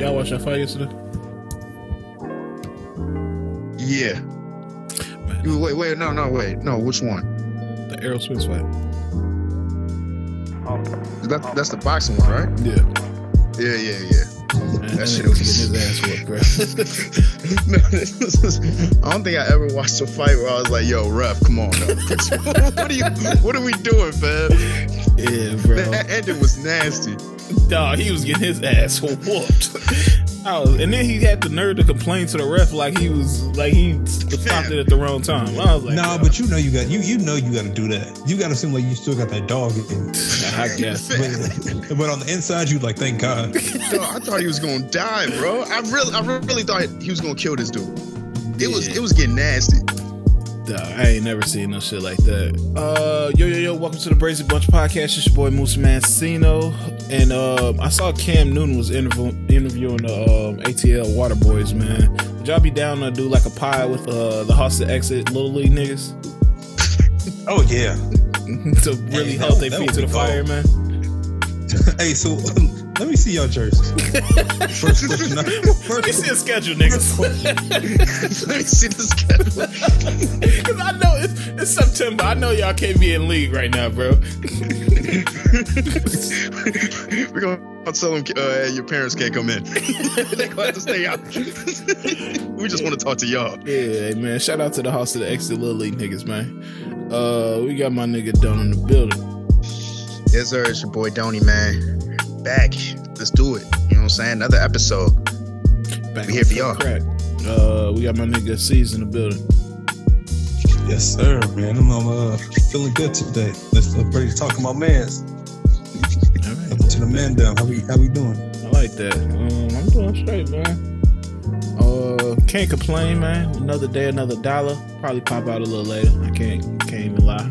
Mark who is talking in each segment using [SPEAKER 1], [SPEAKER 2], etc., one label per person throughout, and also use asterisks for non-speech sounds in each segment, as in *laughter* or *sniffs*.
[SPEAKER 1] Y'all watch that fight yesterday?
[SPEAKER 2] Yeah.
[SPEAKER 1] Man,
[SPEAKER 2] Wait, wait, no, no, wait, no. Which one?
[SPEAKER 1] the Spence fight.
[SPEAKER 2] That, that's the boxing one, right?
[SPEAKER 1] Yeah.
[SPEAKER 2] Yeah, yeah, yeah.
[SPEAKER 1] Man, that
[SPEAKER 2] That shit
[SPEAKER 1] was getting his ass whooped, bro. *laughs*
[SPEAKER 2] no, is, I don't think I ever watched a fight where I was like, "Yo, ref, come on, though. *laughs* what are you? What are we doing, man?"
[SPEAKER 1] yeah, bro.
[SPEAKER 2] That ending was nasty.
[SPEAKER 1] Dog, he was getting his ass whooped. I was, and then he had the nerve to complain to the ref like he was like he stopped it at the wrong time. I was like,
[SPEAKER 3] nah,
[SPEAKER 1] "Dog,
[SPEAKER 3] but you know you got you you know you got to do that. You got to seem like you still got that dog. In you.
[SPEAKER 1] I guess. *laughs*
[SPEAKER 3] But, but on the inside, you like, thank God. *laughs*
[SPEAKER 2] Yo, I thought he was gonna die, bro. I really, I really thought he was gonna kill this dude. It was, it was getting nasty.
[SPEAKER 1] Dog, I ain't never seen no shit like that. Uh, yo, yo, yo, welcome to the Brazy Bunch podcast. It's your boy Moose Mancino, and um, I saw Cam Newton was interview- interviewing the um, ATL Water Boys. Man, would y'all be down to do like a pie with uh, the Hosted Exit Little League niggas *laughs*
[SPEAKER 3] Oh yeah. *laughs*
[SPEAKER 1] to really
[SPEAKER 3] Hey, that-
[SPEAKER 1] their feet to the fire, man? *laughs*
[SPEAKER 3] Hey, so um, let me see your jerseys. *laughs* First question. *laughs*
[SPEAKER 1] Let me see a schedule, niggas. *laughs*
[SPEAKER 2] Let me see the schedule.
[SPEAKER 1] Cause I know it's, it's September. I know y'all can't be in league right now, bro.
[SPEAKER 2] We're gonna tell them uh, your parents can't come in. they gonna have to stay out. we just want to talk to y'all.
[SPEAKER 1] Yeah, man. Shout out to the house of the exit little league niggas, man. Uh, we got my nigga done in the building.
[SPEAKER 2] Yes, sir. It's your boy Donny, man. Back. Let's do it. You know what I'm saying? Another episode.
[SPEAKER 1] Back
[SPEAKER 2] We here for y'all.
[SPEAKER 1] Crack. Uh, we got my nigga C's in the building.
[SPEAKER 3] yes, sir, man. I'm, I'm uh, feeling good today. Let's uh, ready to talk about mans.
[SPEAKER 1] All right,
[SPEAKER 3] Up to the man down. How we how we doing?
[SPEAKER 1] I like that. Um, I'm doing straight, man. Uh, can't complain, man. Another day, another dollar. Probably pop out a little later. I can't can't even lie.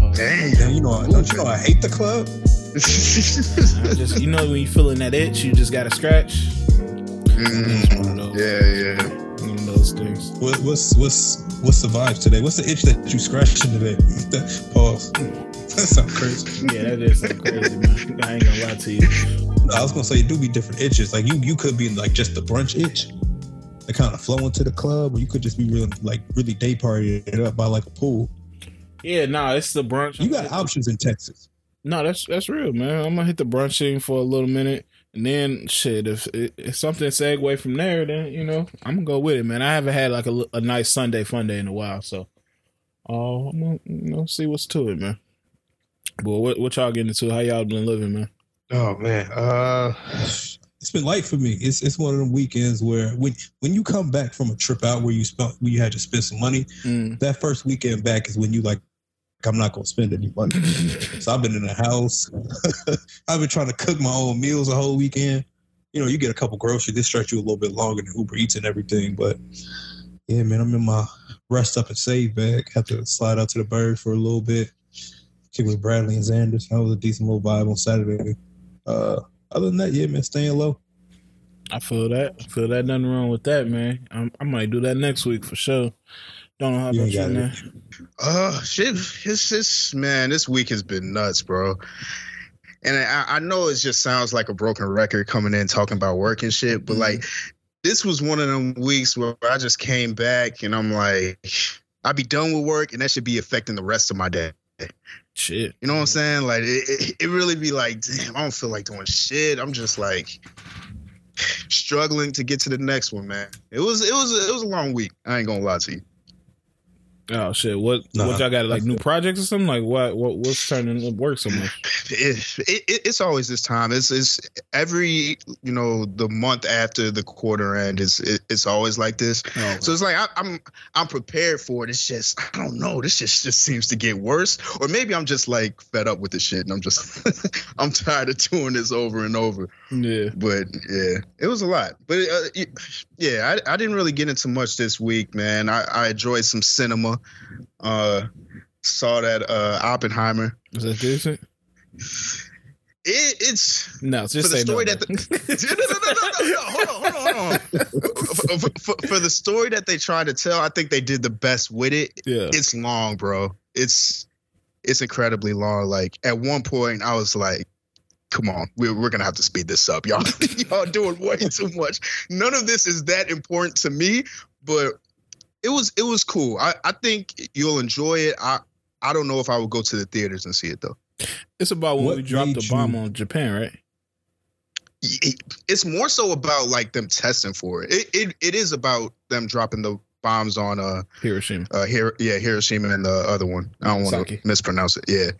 [SPEAKER 1] Uh,
[SPEAKER 2] Dang.
[SPEAKER 3] Damn, you know, don't you know I hate the club?
[SPEAKER 1] I *laughs* just you know when you feeling that itch, you just gotta scratch.
[SPEAKER 2] Mm,
[SPEAKER 1] It's one of those.
[SPEAKER 2] yeah, yeah.
[SPEAKER 1] One of those things.
[SPEAKER 3] What, what's what's what's the vibes today? What's the itch that you scratching today? *laughs* Pause. *laughs* That sounds crazy.
[SPEAKER 1] Yeah, that is something crazy, man. I ain't gonna lie to you.
[SPEAKER 3] No, I was gonna say it do be different itches. Like you, you could be in like just the brunch itch, that kind of flow into the club, or you could just be really like really day partying it up by like a pool.
[SPEAKER 1] Yeah, nah, it's the brunch.
[SPEAKER 3] You got options in Texas.
[SPEAKER 1] No, that's that's real, man. I'm gonna hit the brunch scene for a little minute, and then shit. If, if something segue from there, then you know I'm gonna go with it, man. I haven't had like a, a nice Sunday fun day in a while, so uh, I'm gonna you know see what's to it, man. But what what y'all getting into? How y'all been living, man?
[SPEAKER 3] Oh man, uh, it's been light for me. It's it's one of them weekends where when when you come back from a trip out where you spent where you had to spend some money,
[SPEAKER 1] Mm.
[SPEAKER 3] that first weekend back is when you like. I'm not gonna spend any money. so I've been in the house. *laughs* I've been trying to cook my own meals the whole weekend. You know, you get a couple groceries. This stretch you a little bit longer than Uber Eats and everything. But yeah, man, I'm in my rest up and save bag. Have to slide out to the bird for a little bit. Kick with Bradley and Xanders. That was a decent little vibe on Saturday. Uh, other than that, yeah, man, staying low.
[SPEAKER 1] I feel that. I feel that. Nothing wrong with that, man. i I might do that next week for sure. Don't know how
[SPEAKER 3] You
[SPEAKER 1] about
[SPEAKER 3] ain't
[SPEAKER 1] you,
[SPEAKER 3] got it.
[SPEAKER 1] man.
[SPEAKER 2] Uh, shit. It's just, man, this week has been nuts, bro. And I, I know it just sounds like a broken record coming in talking about work and shit, but
[SPEAKER 1] Mhm.
[SPEAKER 2] like, this was one of them weeks where I just came back and I'm like, I'd be done with work and that should be affecting the rest of my day.
[SPEAKER 1] Shit.
[SPEAKER 2] You know what I'm saying? Like, it, it, it really be like, damn, I don't feel like doing shit. I'm just like struggling to get to the next one, man. It was, it was, it was a long week. I ain't gonna lie to you.
[SPEAKER 1] Oh shit! What
[SPEAKER 3] Nah,
[SPEAKER 1] what y'all got? Like new projects or something? Like what? What what's turning to work so much?
[SPEAKER 2] it, it, it's always this time. It's it's every you know the month after the quarter end. is it, it's always like this.
[SPEAKER 1] Oh,
[SPEAKER 2] So it's like I, I'm I'm prepared for it. It's just I don't know. This just just seems to get worse. Or maybe I'm just like fed up with this shit, and I'm just *laughs* I'm tired of doing this over and over.
[SPEAKER 1] yeah.
[SPEAKER 2] But yeah, it was a lot. But uh, yeah, I, I didn't really get into much this week, man. I, I enjoyed some cinema. Uh, saw that uh, Oppenheimer.
[SPEAKER 1] Is that decent?
[SPEAKER 2] It, it's
[SPEAKER 1] No, just
[SPEAKER 2] for the story *laughs*
[SPEAKER 1] no.
[SPEAKER 2] that the, no, no, no, no, no, hold on, hold on, hold on. for, for- for the story that they tried to tell, I think they did the best with it.
[SPEAKER 1] yeah.
[SPEAKER 2] It's long, bro. It's it's incredibly long. Like at one point, I was like, come on, we're we're gonna have to speed this up, y'all. *laughs* y'all doing way too much. None of this is that important to me, but it was it was cool. I I think you'll enjoy it. I I don't know if I would go to the theaters and see it though.
[SPEAKER 1] It's about when
[SPEAKER 3] What
[SPEAKER 1] we dropped the bomb
[SPEAKER 3] you-
[SPEAKER 1] on Japan, right?
[SPEAKER 2] It's more so about like them testing for it. It it, it is about them dropping the bombs on uh
[SPEAKER 1] Hiroshima.
[SPEAKER 2] uh here yeah Hiroshima and the other one. I don't want to mispronounce it. Yeah,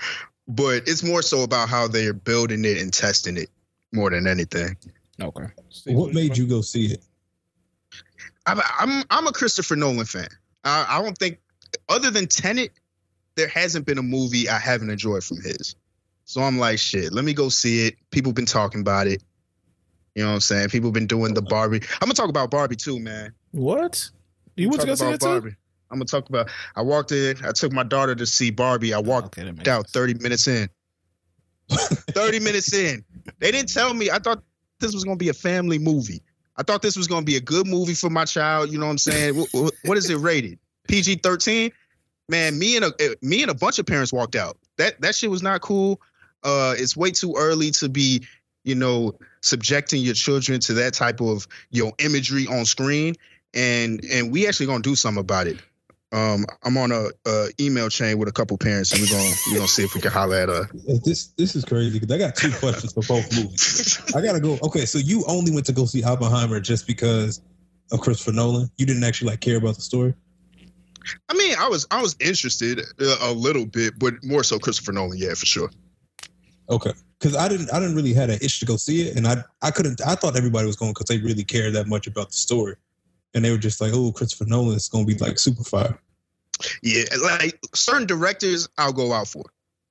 [SPEAKER 2] but it's more so about how they're building it and testing it more than anything.
[SPEAKER 1] Okay.
[SPEAKER 3] What made you go see it?
[SPEAKER 2] I'm I'm, I'm a Christopher Nolan fan. I, I don't think other than Tenet, there hasn't been a movie I haven't enjoyed from his. So I'm like, shit, let me go see it. People been talking about it. You know what I'm saying? People been doing the Barbie. I'm gonna talk about Barbie too, man.
[SPEAKER 1] What? You went to go see it too?
[SPEAKER 2] Barbie. I'm gonna talk about. I walked in. I took my daughter to see Barbie. I walked
[SPEAKER 1] Okay,
[SPEAKER 2] out
[SPEAKER 1] sense.
[SPEAKER 2] 30 minutes in. *laughs* 30 minutes in. They didn't tell me. I thought this was going to be a family movie. I thought this was going to be a good movie for my child. You know what I'm saying? what, is it rated? PG 13? Man, me and a eh, me and a bunch of parents walked out. That that shit was not cool. Uh, it's way too early to be, you know, subjecting your children to that type of your know imagery on screen. And and we actually gonna do something about it. Um, I'm on a, a email chain with a couple parents, and we're gonna we're gonna see if we can holler at uh
[SPEAKER 3] This this is crazy because I got two questions for both movies. I gotta go. Okay, so you only went to go see Oppenheimer just because of Christopher Nolan. You didn't actually like care about the story.
[SPEAKER 2] I mean, I was I was interested uh, a little bit, but more so Christopher Nolan, yeah, for sure.
[SPEAKER 3] Okay, because I didn't I didn't really had an itch to go see it, and I I couldn't. I thought everybody was going because they really cared that much about the story, and they were just like, oh, Christopher Nolan is going to be like super fire.
[SPEAKER 2] Yeah, like certain directors, I'll go out for,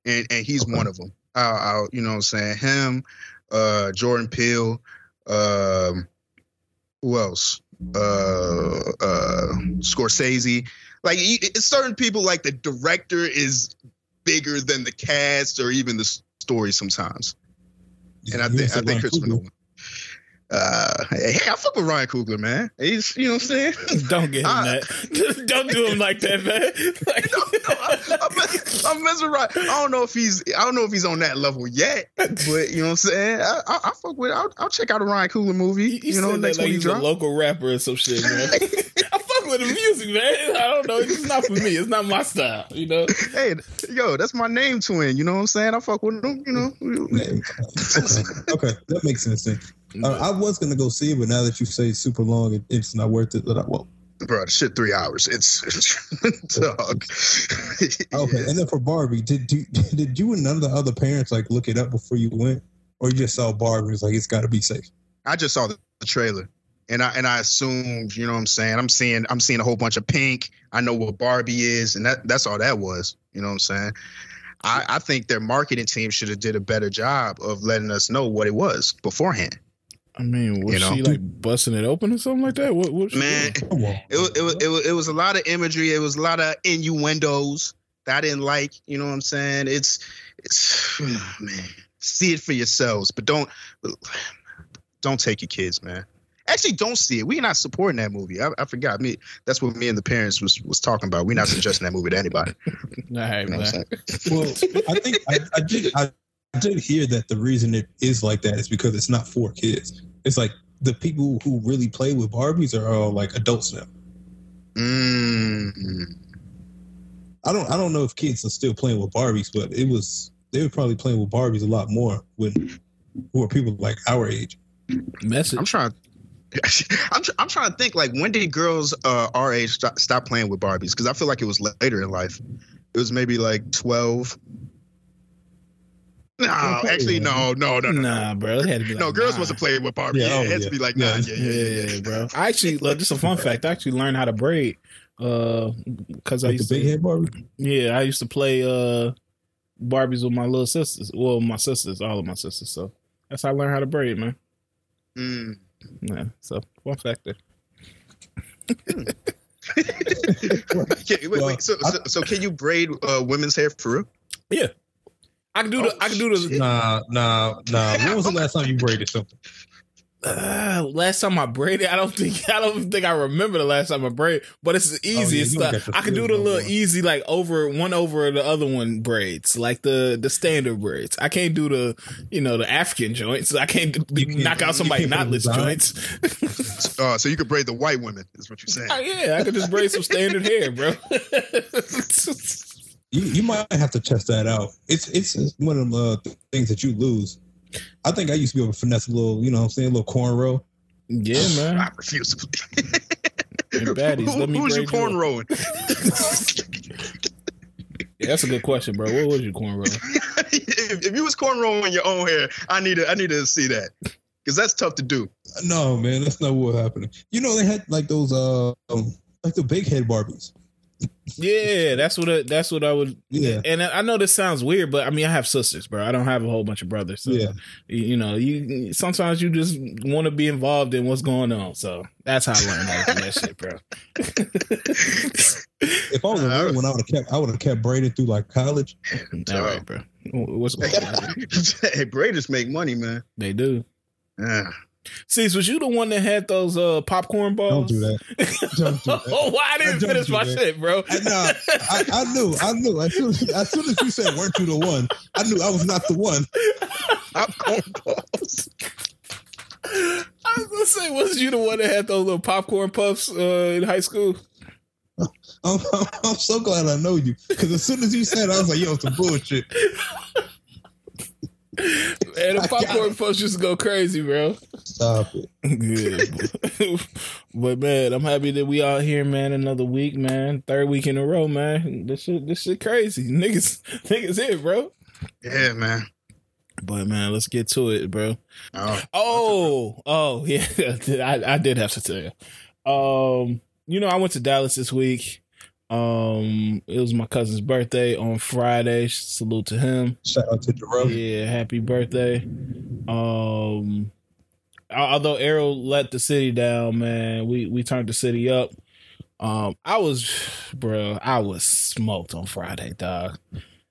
[SPEAKER 2] and and he's
[SPEAKER 3] Okay.
[SPEAKER 2] one of them. I'll, I'll you know what I'm saying him, uh, Jordan Peele, um, who else? Uh, uh, Scorsese. Like it's certain people, like the director is bigger than the cast or even the story sometimes. And I think I think Christopher Nolan. Uh, hey, I fuck with Ryan Coogler, man. He's you know what I'm saying. *laughs*
[SPEAKER 1] Don't get him
[SPEAKER 2] I-
[SPEAKER 1] that. *laughs* Don't do him like that, man. Like, *laughs*
[SPEAKER 2] no, no, I, I'm, mess- I'm messing right. I don't know if he's I don't know if he's on that level yet, but you know what I'm saying. I, I, I fuck with. I'll, I'll check out a Ryan Coogler movie.
[SPEAKER 1] you,
[SPEAKER 2] You,
[SPEAKER 1] you
[SPEAKER 2] know, next
[SPEAKER 1] like
[SPEAKER 2] one he
[SPEAKER 1] he's a local rapper or some shit, man. I fuck with the music, man. I don't know. It's not for me. It's not my style, you know.
[SPEAKER 2] Hey, yo, that's my name twin. You know what I'm saying? I fuck with him. You know.
[SPEAKER 3] okay, okay, that makes sense. Then. Uh, I was gonna go see it, but now that you say it's super long, it, it's not worth it. That I, well,
[SPEAKER 2] Bro, shit three hours. It's, it's *laughs* dog. *laughs*
[SPEAKER 3] okay. And then for Barbie, did you *laughs* did you and none of the other parents like look it up before you went, or you just saw Barbie? was like, it's got to be safe.
[SPEAKER 2] I just saw the, the trailer. And I and I assumed, you know what I'm saying? I'm seeing I'm seeing a whole bunch of pink. I know what Barbie is, and that that's all that was. You know what I'm saying? I, I think their marketing team should have did a better job of letting us know what it was beforehand.
[SPEAKER 1] I mean, was
[SPEAKER 2] You know?
[SPEAKER 1] she like busting it open or something like that? What? what was she
[SPEAKER 2] Man,
[SPEAKER 1] doing?
[SPEAKER 2] It was, it was it was it was a lot of imagery. It was a lot of innuendos that I didn't like. You know what I'm saying? It's it's *sighs* man, see it for yourselves, but don't don't take your kids, man. Actually, don't see it. We're not supporting that movie. I, I forgot me. That's what me and the parents was was talking about. We're not suggesting that movie to anybody. *laughs*
[SPEAKER 1] All right,
[SPEAKER 2] You know what I'm
[SPEAKER 1] man.
[SPEAKER 3] Well, I think I, I did. I, I did hear that the reason it is like that is because it's not for kids. It's like the people who really play with Barbies are all like adults now.
[SPEAKER 2] Mm.
[SPEAKER 3] I don't. I don't know if kids are still playing with Barbies, but it was they were probably playing with Barbies a lot more when who are people like our age.
[SPEAKER 1] Message.
[SPEAKER 2] I'm trying. *laughs* I'm, tr- I'm trying to think like when did girls uh, our age stop, stop playing with Barbies? Because I feel like it was later in life. It was maybe like 12. No, actually,
[SPEAKER 3] yeah.
[SPEAKER 2] no, no, no, no.
[SPEAKER 1] Nah, bro. It had to be like
[SPEAKER 2] No, girls
[SPEAKER 1] nine.
[SPEAKER 2] wasn't playing with Barbie.
[SPEAKER 3] Yeah,
[SPEAKER 2] Yeah,
[SPEAKER 3] oh,
[SPEAKER 2] it had
[SPEAKER 3] yeah.
[SPEAKER 2] to be like
[SPEAKER 3] Yeah.
[SPEAKER 2] Yeah, yeah, yeah, yeah.
[SPEAKER 1] bro. I actually, look, just a fun *laughs* fact. I actually learned how to braid. Uh, cause I
[SPEAKER 3] Like the big
[SPEAKER 1] to,
[SPEAKER 3] head Barbie.
[SPEAKER 1] yeah, I used to play uh Barbies with my little sisters. Well, my sisters, all of my sisters. So that's how I learned how to braid, man.
[SPEAKER 2] Mm.
[SPEAKER 1] Yeah. So fun fact there. *laughs* *laughs*
[SPEAKER 2] Okay, wait,
[SPEAKER 3] Well,
[SPEAKER 2] wait. So, so, so can you braid uh, women's hair for real?
[SPEAKER 1] I can do the.
[SPEAKER 2] Oh,
[SPEAKER 1] I can do the.
[SPEAKER 3] Nah, nah, nah. When was the last time you braided something?
[SPEAKER 1] Uh, last time I braided, I don't think I don't think I remember the last time I braided, but it's easy.
[SPEAKER 3] yeah,
[SPEAKER 1] it's
[SPEAKER 3] you
[SPEAKER 1] like, I can do
[SPEAKER 3] feel
[SPEAKER 1] the
[SPEAKER 3] no
[SPEAKER 1] little
[SPEAKER 3] more.
[SPEAKER 1] easy, like over one over the other one braids, like the the standard braids. I can't do the you know the African joints. I can't do,
[SPEAKER 3] can't-
[SPEAKER 1] knock out somebody
[SPEAKER 3] can't put
[SPEAKER 1] knotless joints.
[SPEAKER 2] Uh, so you could braid the white women, is what you're saying.
[SPEAKER 1] Oh, yeah, I could just braid some standard hair, bro. *laughs*
[SPEAKER 3] You you might have to test that out. It's it's it's one of the uh, things that you lose. I think I used to be able to finesse a little, you know what I'm saying, a little cornrow.
[SPEAKER 1] yeah, *laughs* man.
[SPEAKER 2] I refuse to believe.
[SPEAKER 1] Hey, baddies, let me
[SPEAKER 2] Who's your
[SPEAKER 1] braid
[SPEAKER 2] cornrowing? *laughs* *laughs*
[SPEAKER 1] Yeah, that's a good question, bro. What was your cornrow?
[SPEAKER 2] if, if you was cornrowing your own hair, I need to I need to see that because that's tough to do.
[SPEAKER 3] No, man, that's not what happened. You know, they had like those uh um, like the big head Barbies.
[SPEAKER 1] Yeah, that's what I, that's what I would.
[SPEAKER 3] Yeah.
[SPEAKER 1] And I know this sounds weird, but I mean, I have sisters, bro. I don't have a whole bunch of brothers. So,
[SPEAKER 3] Yeah.
[SPEAKER 1] you you know, you sometimes you just want to be involved in what's going on. So that's how I learned how to do that shit, bro. *laughs*
[SPEAKER 3] If I was a
[SPEAKER 2] Uh,
[SPEAKER 3] real one, I would have kept I would have kept braided through like college.
[SPEAKER 1] All right, bro. What's *laughs* going on?
[SPEAKER 2] hey, braiders make money, man.
[SPEAKER 1] they do?
[SPEAKER 2] Yeah.
[SPEAKER 1] See, was you the one that had those uh popcorn balls? *laughs*
[SPEAKER 3] Don't do that. Don't do that.
[SPEAKER 1] oh, why I didn't finish my
[SPEAKER 3] that.
[SPEAKER 1] shit, bro?
[SPEAKER 3] I, nah, I, I knew, I knew. As soon as, as soon as you said weren't you the one, I knew I was not the one.
[SPEAKER 2] Popcorn balls.
[SPEAKER 1] I was gonna say, was you the one that had those little popcorn puffs uh, in high school? *laughs*
[SPEAKER 3] I'm, I'm, I'm so glad I know you because as soon as you said, it, I was like, "Yo, some bullshit." *laughs*
[SPEAKER 1] And the popcorn folks just go crazy, bro.
[SPEAKER 3] Stop it. *laughs*
[SPEAKER 1] Good. *laughs* but man, I'm happy that we out here, man. Another week, man. Third week in a row, man. This shit, this shit crazy. Niggas, *laughs* niggas here, bro.
[SPEAKER 2] Yeah, man.
[SPEAKER 1] But man, let's get to it, bro.
[SPEAKER 2] Oh,
[SPEAKER 1] Oh, oh, yeah. I, I did have to tell you. Um, you know, I went to Dallas this week. Um, it was my cousin's birthday on Friday. Salute to him.
[SPEAKER 3] Shout out to Jerome.
[SPEAKER 1] Yeah, happy birthday. Um although Errol let the city down, man, we we turned the city up. Um I was bro, I was smoked on Friday, dog.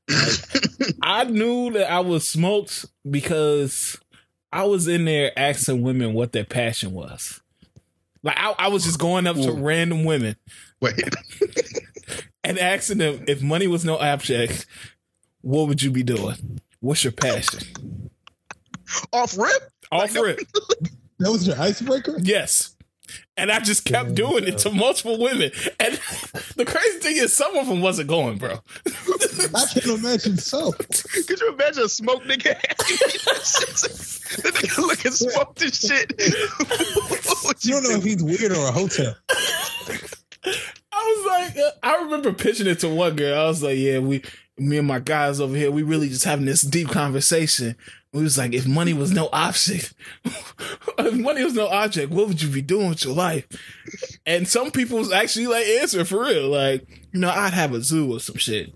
[SPEAKER 1] Like, *laughs* I knew that I was smoked because I was in there asking women what their passion was. Like I, I was just going up to random women
[SPEAKER 2] wait. *laughs*
[SPEAKER 1] and asking them if money was no object, what would you be doing? What's your passion?
[SPEAKER 2] Off rip?
[SPEAKER 1] Off
[SPEAKER 2] no-
[SPEAKER 1] rip. *laughs*
[SPEAKER 3] That was your icebreaker.
[SPEAKER 1] Yes. And I just kept
[SPEAKER 3] Yeah.
[SPEAKER 1] doing it to multiple women. And *laughs* the crazy thing is, some of them wasn't going, bro.
[SPEAKER 3] I can imagine so.
[SPEAKER 2] Could you imagine a smoke nigga? the nigga looking smoked and shit.
[SPEAKER 3] You don't know if he's weird or a hotel.
[SPEAKER 1] I was like, I remember pitching it to one girl. I was like, yeah, we, me and my guys over here, we really just having this deep conversation. We was like, if money was no object, *laughs* if money was no object, what would you be doing with your life? And some people was actually like answering for real, like, you know, I'd have a zoo or some shit.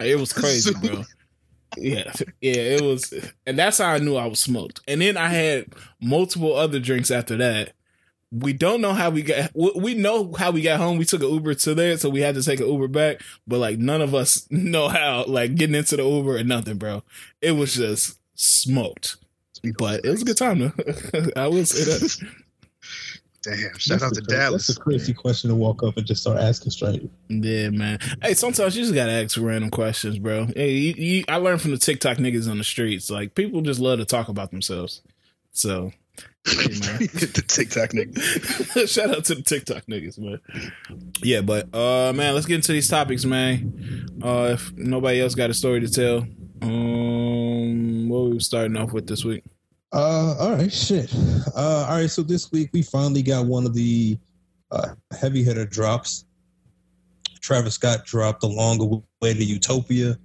[SPEAKER 1] It was crazy,
[SPEAKER 2] Zoo.
[SPEAKER 1] bro. Yeah, yeah, it was, and that's how I knew I was smoked. And then I had multiple other drinks after that. We don't know how we got. we- We know how we got home. We took an Uber to there, so we had to take an Uber back. But like, none of us *laughs* know how. Like getting into the Uber and nothing, bro. It was just smoked. But it was a good time though. *laughs* I will say that.
[SPEAKER 2] Damn! Shout out to
[SPEAKER 3] a
[SPEAKER 2] Dallas.
[SPEAKER 3] That's a crazy question to walk up and just start asking straight.
[SPEAKER 1] Yeah, man. Hey, sometimes you just gotta ask random questions, bro. Hey, you, you, I learned from the TikTok niggas on the streets. Like people just love to talk about themselves. So, hey, man. *laughs*
[SPEAKER 2] the TikTok nigga. *laughs*
[SPEAKER 1] Shout out to the TikTok niggas, man. Yeah, but uh man, let's get into these topics, man. Uh if nobody else got a story to tell, um what we were starting off with this week.
[SPEAKER 3] Uh, all right, shit. Uh, all right. So this week we finally got one of the uh, heavy hitter drops. Travis Scott dropped "Along the Way to Utopia."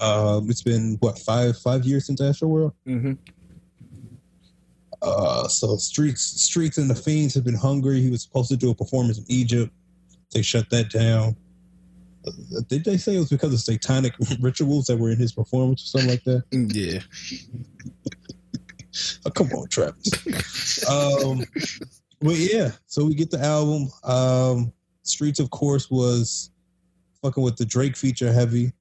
[SPEAKER 3] Um, it's been what five five years since Astro World.
[SPEAKER 1] Mm-hmm.
[SPEAKER 3] Uh, so streets streets and the fiends have been hungry. He was supposed to do a performance in Egypt. They shut that down. Uh, Did they say it was because of satanic *laughs* rituals that were in his performance or something like that?
[SPEAKER 1] Yeah.
[SPEAKER 3] Oh, come on, Travis. *laughs* um, but yeah, so we get the album. Um, Streets, of course, was fucking with the Drake feature heavy.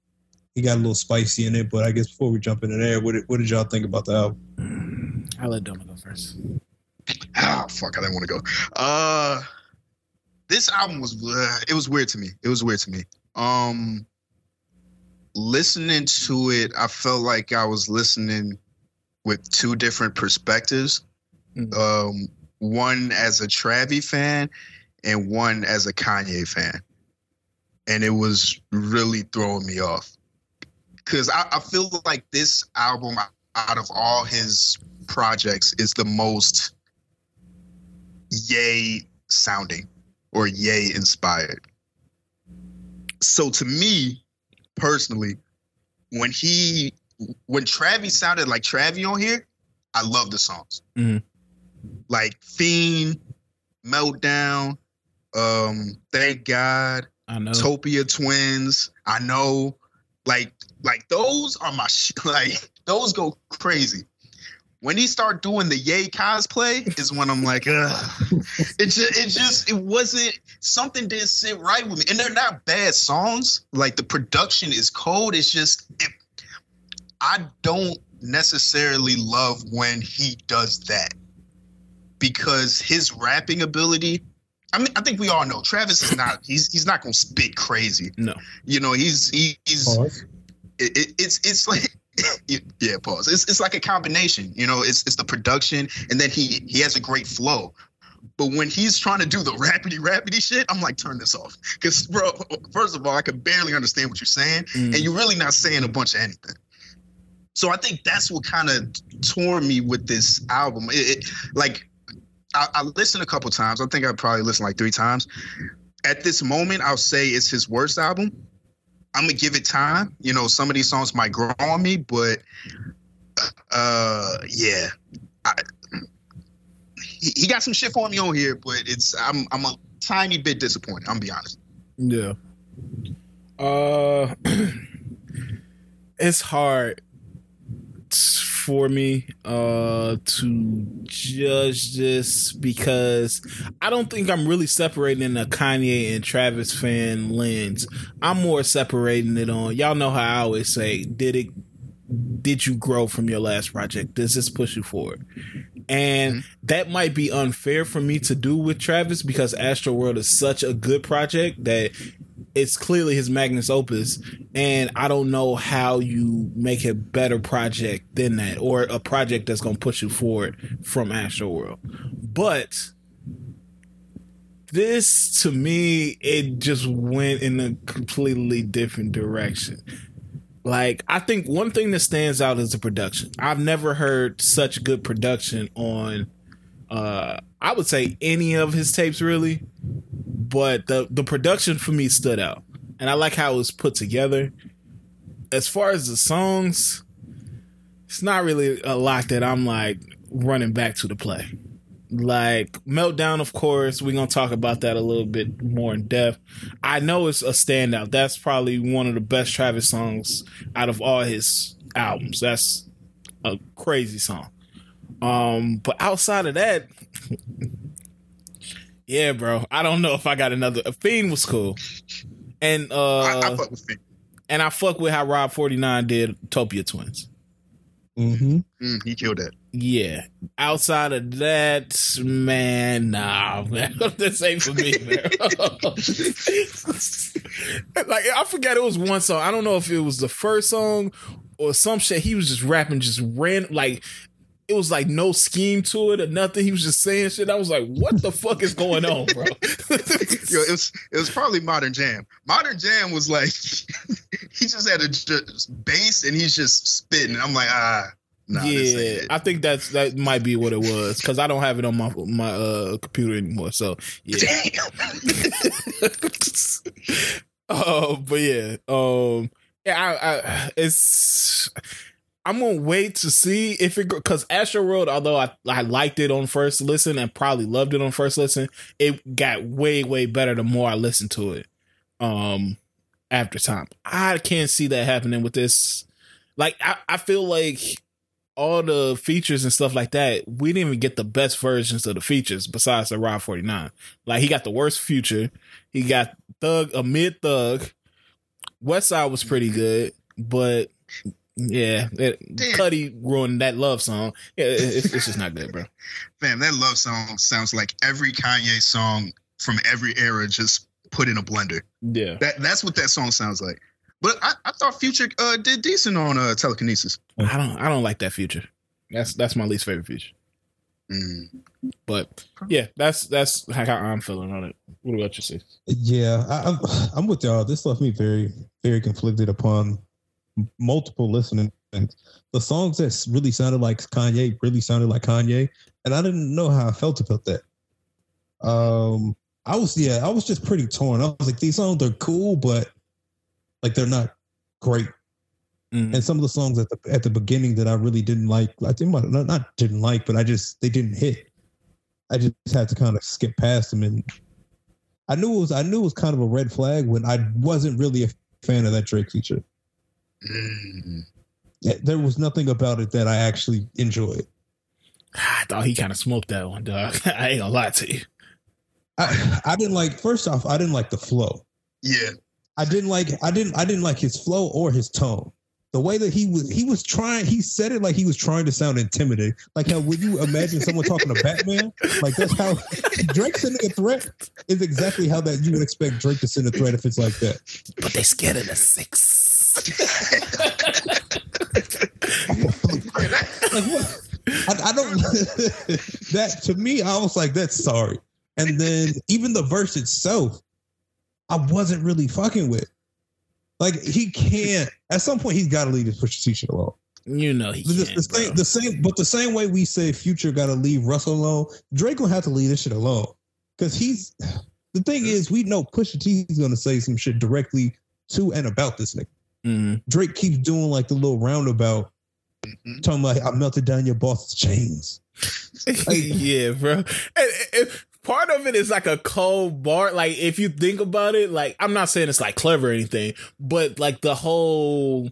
[SPEAKER 3] He got a little spicy in it, but I guess before we jump into there, what did, what did y'all think about the album?
[SPEAKER 1] I'll let Donna go first.
[SPEAKER 2] Ah, fuck, I didn't want to go. Uh, this album was uh, it was weird to me. It was weird to me. Um, listening to it, I felt like I was listening with two different perspectives.
[SPEAKER 1] Mhm.
[SPEAKER 2] Um, one as a Travi fan, and one as a Kanye fan, and it was really throwing me off. Cause I, I feel like this album, out of all his projects, is the most yay sounding or yay inspired. So to me, personally, when he when Travi sounded like Travi on here, I love the songs.
[SPEAKER 1] Mhm.
[SPEAKER 2] Like Fiend, Meltdown, um, Thank God,
[SPEAKER 1] I know.
[SPEAKER 2] Topia Twins. I know, like, like those are my sh- *laughs* like those go crazy. When he start doing the Yay cosplay is when I'm like, Ugh. it just, it just, it wasn't something didn't sit right with me. And they're not bad songs. Like the production is cold. It's just, it, I don't necessarily love when he does that because his rapping ability. I mean, I think we all know Travis is not. He's he's not gonna spit crazy.
[SPEAKER 1] No.
[SPEAKER 2] You know, he's he, he's it, it, it's it's like *coughs* yeah pause. It's, it's like a combination you know it's it's the production and then he he has a great flow. But when he's trying to do the rapidy rapidy shit i'm like turn this off. Because bro *laughs* first of all i can barely understand what you're saying
[SPEAKER 1] Mm.
[SPEAKER 2] and you're really not saying a bunch of anything. So i think that's what kind of tore me with this album. It, it like I, I listened a couple times. I think i probably listened like three times. At this moment i'll say it's his worst album I'm gonna give it time. You know, some of these songs might grow on me, but uh, yeah, I, he, got some shit for me on here, but it's I'm I'm a tiny bit disappointed. I'm gonna be honest.
[SPEAKER 1] Yeah. Uh *clears throat* it's hard for me uh to judge this because I don't think I'm really separating in a Kanye and Travis fan lens. I'm more separating it on y'all know how I always say, did it did you grow from your last project? Does this push you forward? And that might be unfair for me to do with Travis because Astro World is such a good project that it's clearly his magnus opus and i don't know how you make a better project than that or a project that's going to push you forward from astro world. But this to me it just went in a completely different direction. Like i think one thing that stands out is the production. I've never heard such good production on uh i would say any of his tapes really but the the production for me stood out and i like how it was put together. As far as the songs it's not really a lot that i'm like running back to the play. Like meltdown of course we're gonna talk about that a little bit more in depth. I know it's a standout. That's probably one of the best travis songs out of all his albums. That's a crazy song um but outside of that *laughs* yeah, bro. I don't know if I got another. Fiend was cool, and uh,
[SPEAKER 2] I, I fuck with Fiend.
[SPEAKER 1] and I fuck with how Rob Forty Nine did Topia Twins.
[SPEAKER 3] Mm-hmm.
[SPEAKER 2] Mm, he killed that.
[SPEAKER 1] Yeah. Outside of that, man, nah, *laughs* man. *laughs* this ain't for me, man. like I forgot it was one song. I don't know if it was the first song or some shit. He was just rapping, just ran like it was like no scheme to it or nothing. He was just saying shit. I was like, what the fuck is going on, bro? *laughs*
[SPEAKER 2] Yo, it was it was probably Modern Jam. Modern Jam was like *laughs* he just had a just bass and he's just spitting. I'm like, ah, nah,
[SPEAKER 1] yeah. I think that's that might be what it was because I don't have it on my my uh computer anymore. So yeah.
[SPEAKER 2] Damn. *laughs*
[SPEAKER 1] Oh, but yeah, um, yeah, I, I, it's. I'm gonna wait to see if it because Astro World, although I I liked it on first listen and probably loved it on first listen, it got way way better the more I listened to it. Um, after time, I can't see that happening with this. Like, I I feel like all the features and stuff like that, we didn't even get the best versions of the features besides the Rob 49. Like he got the worst future. He got Thug, a mid Thug. West Side was pretty good, but Yeah, it,
[SPEAKER 2] Damn.
[SPEAKER 1] Cudi ruined that love song. Yeah, it, it's, it's just not good, bro. *laughs*
[SPEAKER 2] Fam, that love song sounds like every Kanye song from every era just put in a blender.
[SPEAKER 1] Yeah,
[SPEAKER 2] That that's what that song sounds like. But I, I thought Future uh, did decent on uh, telekinesis.
[SPEAKER 1] I don't I don't like that future. That's that's my least favorite future.
[SPEAKER 2] Mm.
[SPEAKER 1] But yeah, that's that's how I'm feeling on it. What about you, sis?
[SPEAKER 3] Yeah, I, I'm I'm with y'all. This left me very very conflicted upon multiple listening. The songs that really sounded like Kanye really sounded like Kanye, and I didn't know how I felt about that. Um, I was yeah, I was just pretty torn. I was like, these songs are cool, but like they're not great.
[SPEAKER 1] Mm.
[SPEAKER 3] And some of the songs at the at the beginning that I really didn't like, I think not, not didn't like, but I just they didn't hit. I just had to kind of skip past them, and I knew it was I knew it was kind of a red flag when I wasn't really a fan of that Drake feature.
[SPEAKER 2] Mm.
[SPEAKER 3] There was nothing about it that I actually enjoyed.
[SPEAKER 1] I thought he kind of smoked that one, dog. *laughs* I ain't gonna lie to you.
[SPEAKER 3] I I didn't like first off, I didn't like the flow.
[SPEAKER 2] Yeah.
[SPEAKER 3] I didn't like I didn't I didn't like his flow or his tone. The way that he was he was trying he said it like he was trying to sound intimidating. Like how would you imagine someone talking to Batman? Like that's how *laughs* Drake sending a threat is exactly how that you would expect Drake to send a threat if it's like that.
[SPEAKER 1] But they scared of the six.
[SPEAKER 3] I, I don't *laughs* that to me, I was like, that's sorry. And then even the verse itself, I wasn't really fucking with. Like he can't. At some point, he's got to leave this Pusha T shit alone.
[SPEAKER 1] You know he
[SPEAKER 3] The, the same, the same, but the same way we say Future got to leave Russell alone, Drake gonna have to leave this shit alone because he's. The thing is, we know Pusha T is gonna say some shit directly to and about this nigga.
[SPEAKER 1] Mhm.
[SPEAKER 3] Drake keeps doing like the little roundabout,
[SPEAKER 2] Mhm.
[SPEAKER 3] talking about I melted down your boss's chains. *laughs*
[SPEAKER 1] yeah, bro. And, and part of it is like a cold bar. Like if you think about it, like I'm not saying it's like clever or anything, but like the whole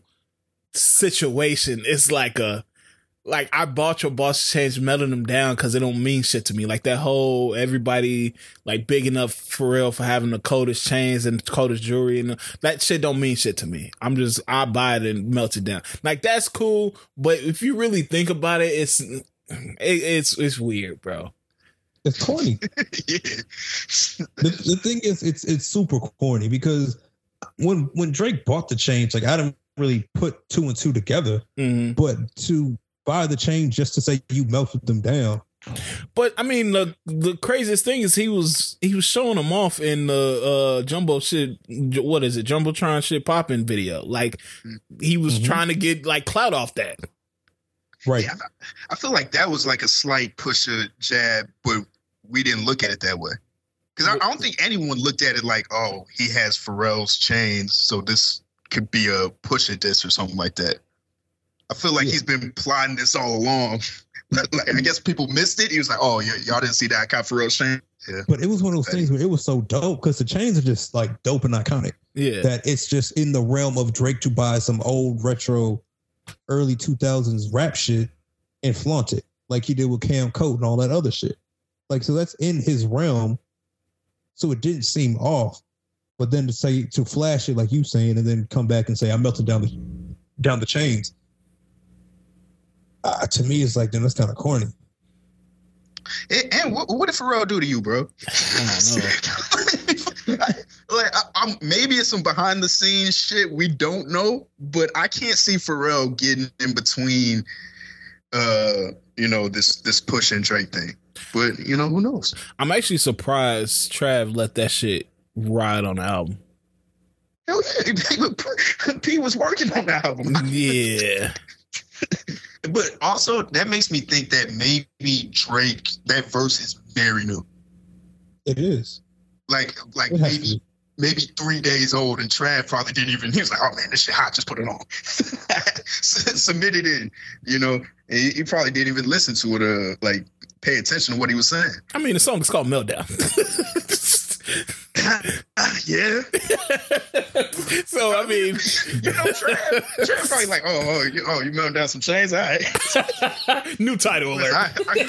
[SPEAKER 1] situation is like a like I bought your boss change melting them down because it don't mean shit to me. Like that whole everybody like big enough for real for having the coldest chains and coldest jewelry and that shit don't mean shit to me. I'm just I buy it and melt it down. Like that's cool, but if you really think about it, it's it, it's it's weird, bro.
[SPEAKER 3] It's corny.
[SPEAKER 2] yeah. *laughs*
[SPEAKER 3] the, the thing is, it's it's super corny because when when Drake bought the chains, like I didn't really put two and two together,
[SPEAKER 1] Mhm.
[SPEAKER 3] but to buy the chain just to say you melted them down,
[SPEAKER 1] But I mean, the the craziest thing is he was he was showing them off in the uh jumbo shit. What is it, jumbotron shit popping video? Like he was
[SPEAKER 3] Mhm.
[SPEAKER 1] trying to get like clout off that.
[SPEAKER 3] right?
[SPEAKER 2] Yeah, I feel like that was like a slight push a jab, but we didn't look at it that way. Because I, I don't think anyone looked at it like, oh, he has Pharrell's chains, so this could be a push at this or something like that. I feel like
[SPEAKER 3] Yeah.
[SPEAKER 2] he's been plotting this all along. *laughs* like, I guess people missed it. He was like, oh, y- y'all didn't see that. I got Pharrell's chain. Yeah.
[SPEAKER 3] But it was one of those things where it was so dope because the chains are just like dope and iconic
[SPEAKER 1] Yeah,
[SPEAKER 3] that it's just in the realm of Drake to buy some old retro, early two thousands rap shit and flaunt it like he did with Cam Coat and all that other shit. Like so, that's in his realm. So it didn't seem off. But then to say to flash it like you saying, and then come back and say I melted down the down the chains. Uh, to me, it's like then that's kind of corny.
[SPEAKER 2] And, and what, what did Pharrell do to you, bro?
[SPEAKER 1] I don't know.
[SPEAKER 2] like I, I'm maybe it's some behind the scenes shit we don't know, but I can't see Pharrell getting in between, uh, you know this this push and Drake thing. But you know who knows?
[SPEAKER 1] I'm actually surprised Trav let that shit ride on the album.
[SPEAKER 2] Hell yeah, P was working on the album.
[SPEAKER 1] Yeah, *laughs*
[SPEAKER 2] But also that makes me think that maybe Drake that verse is very new.
[SPEAKER 3] It is.
[SPEAKER 2] Like like
[SPEAKER 3] It has to
[SPEAKER 2] maybe maybe three days old, and Trav probably didn't even. He was like, "Oh man, this shit hot. Just put it on." *laughs* Submit it in, you know. And he, he probably didn't even listen to it, uh, like pay attention to what he was saying.
[SPEAKER 1] I mean the song is called Meltdown. *laughs* *laughs*
[SPEAKER 2] yeah. *laughs*
[SPEAKER 1] so I mean, *laughs*
[SPEAKER 2] You know, Trav, Trav probably like, oh, oh, you, oh, you melting down some chains? All right.
[SPEAKER 1] new title alert.
[SPEAKER 2] I, I,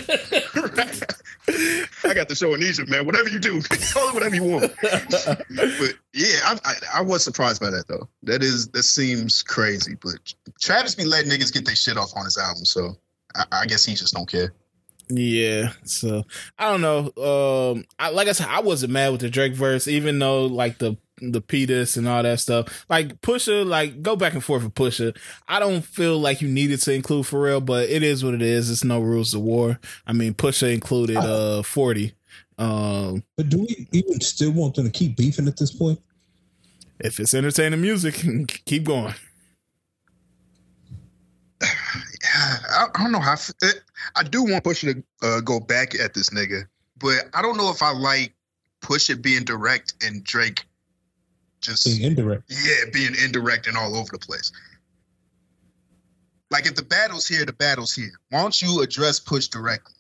[SPEAKER 2] I got the show in Egypt, man. Whatever you do, call it whatever you want. but yeah, I, I, I was surprised by that though. That is that seems crazy. But Travis be letting niggas get their shit off on his album, so I, I guess he just don't care.
[SPEAKER 1] Yeah, so I don't know. Um, I, like I said, I wasn't mad with the Drake verse, even though like the the Petus and all that stuff. Like Pusha, like go back and forth with Pusha. I don't feel like you needed to include Pharrell, but it is what it is. It's no rules of war. I mean, Pusha included uh forty. Um,
[SPEAKER 3] But do we even still want them to keep beefing at this point?
[SPEAKER 1] if it's entertaining music, *laughs* keep going. *sighs*
[SPEAKER 2] I, I don't know how. It- I do want Pusha to uh, go back at this nigga, but I don't know if I like Pusha being direct and Drake just
[SPEAKER 3] Being indirect.
[SPEAKER 2] yeah being indirect and all over the place. Like if the battle's here, the battle's here. Why don't you address Push directly?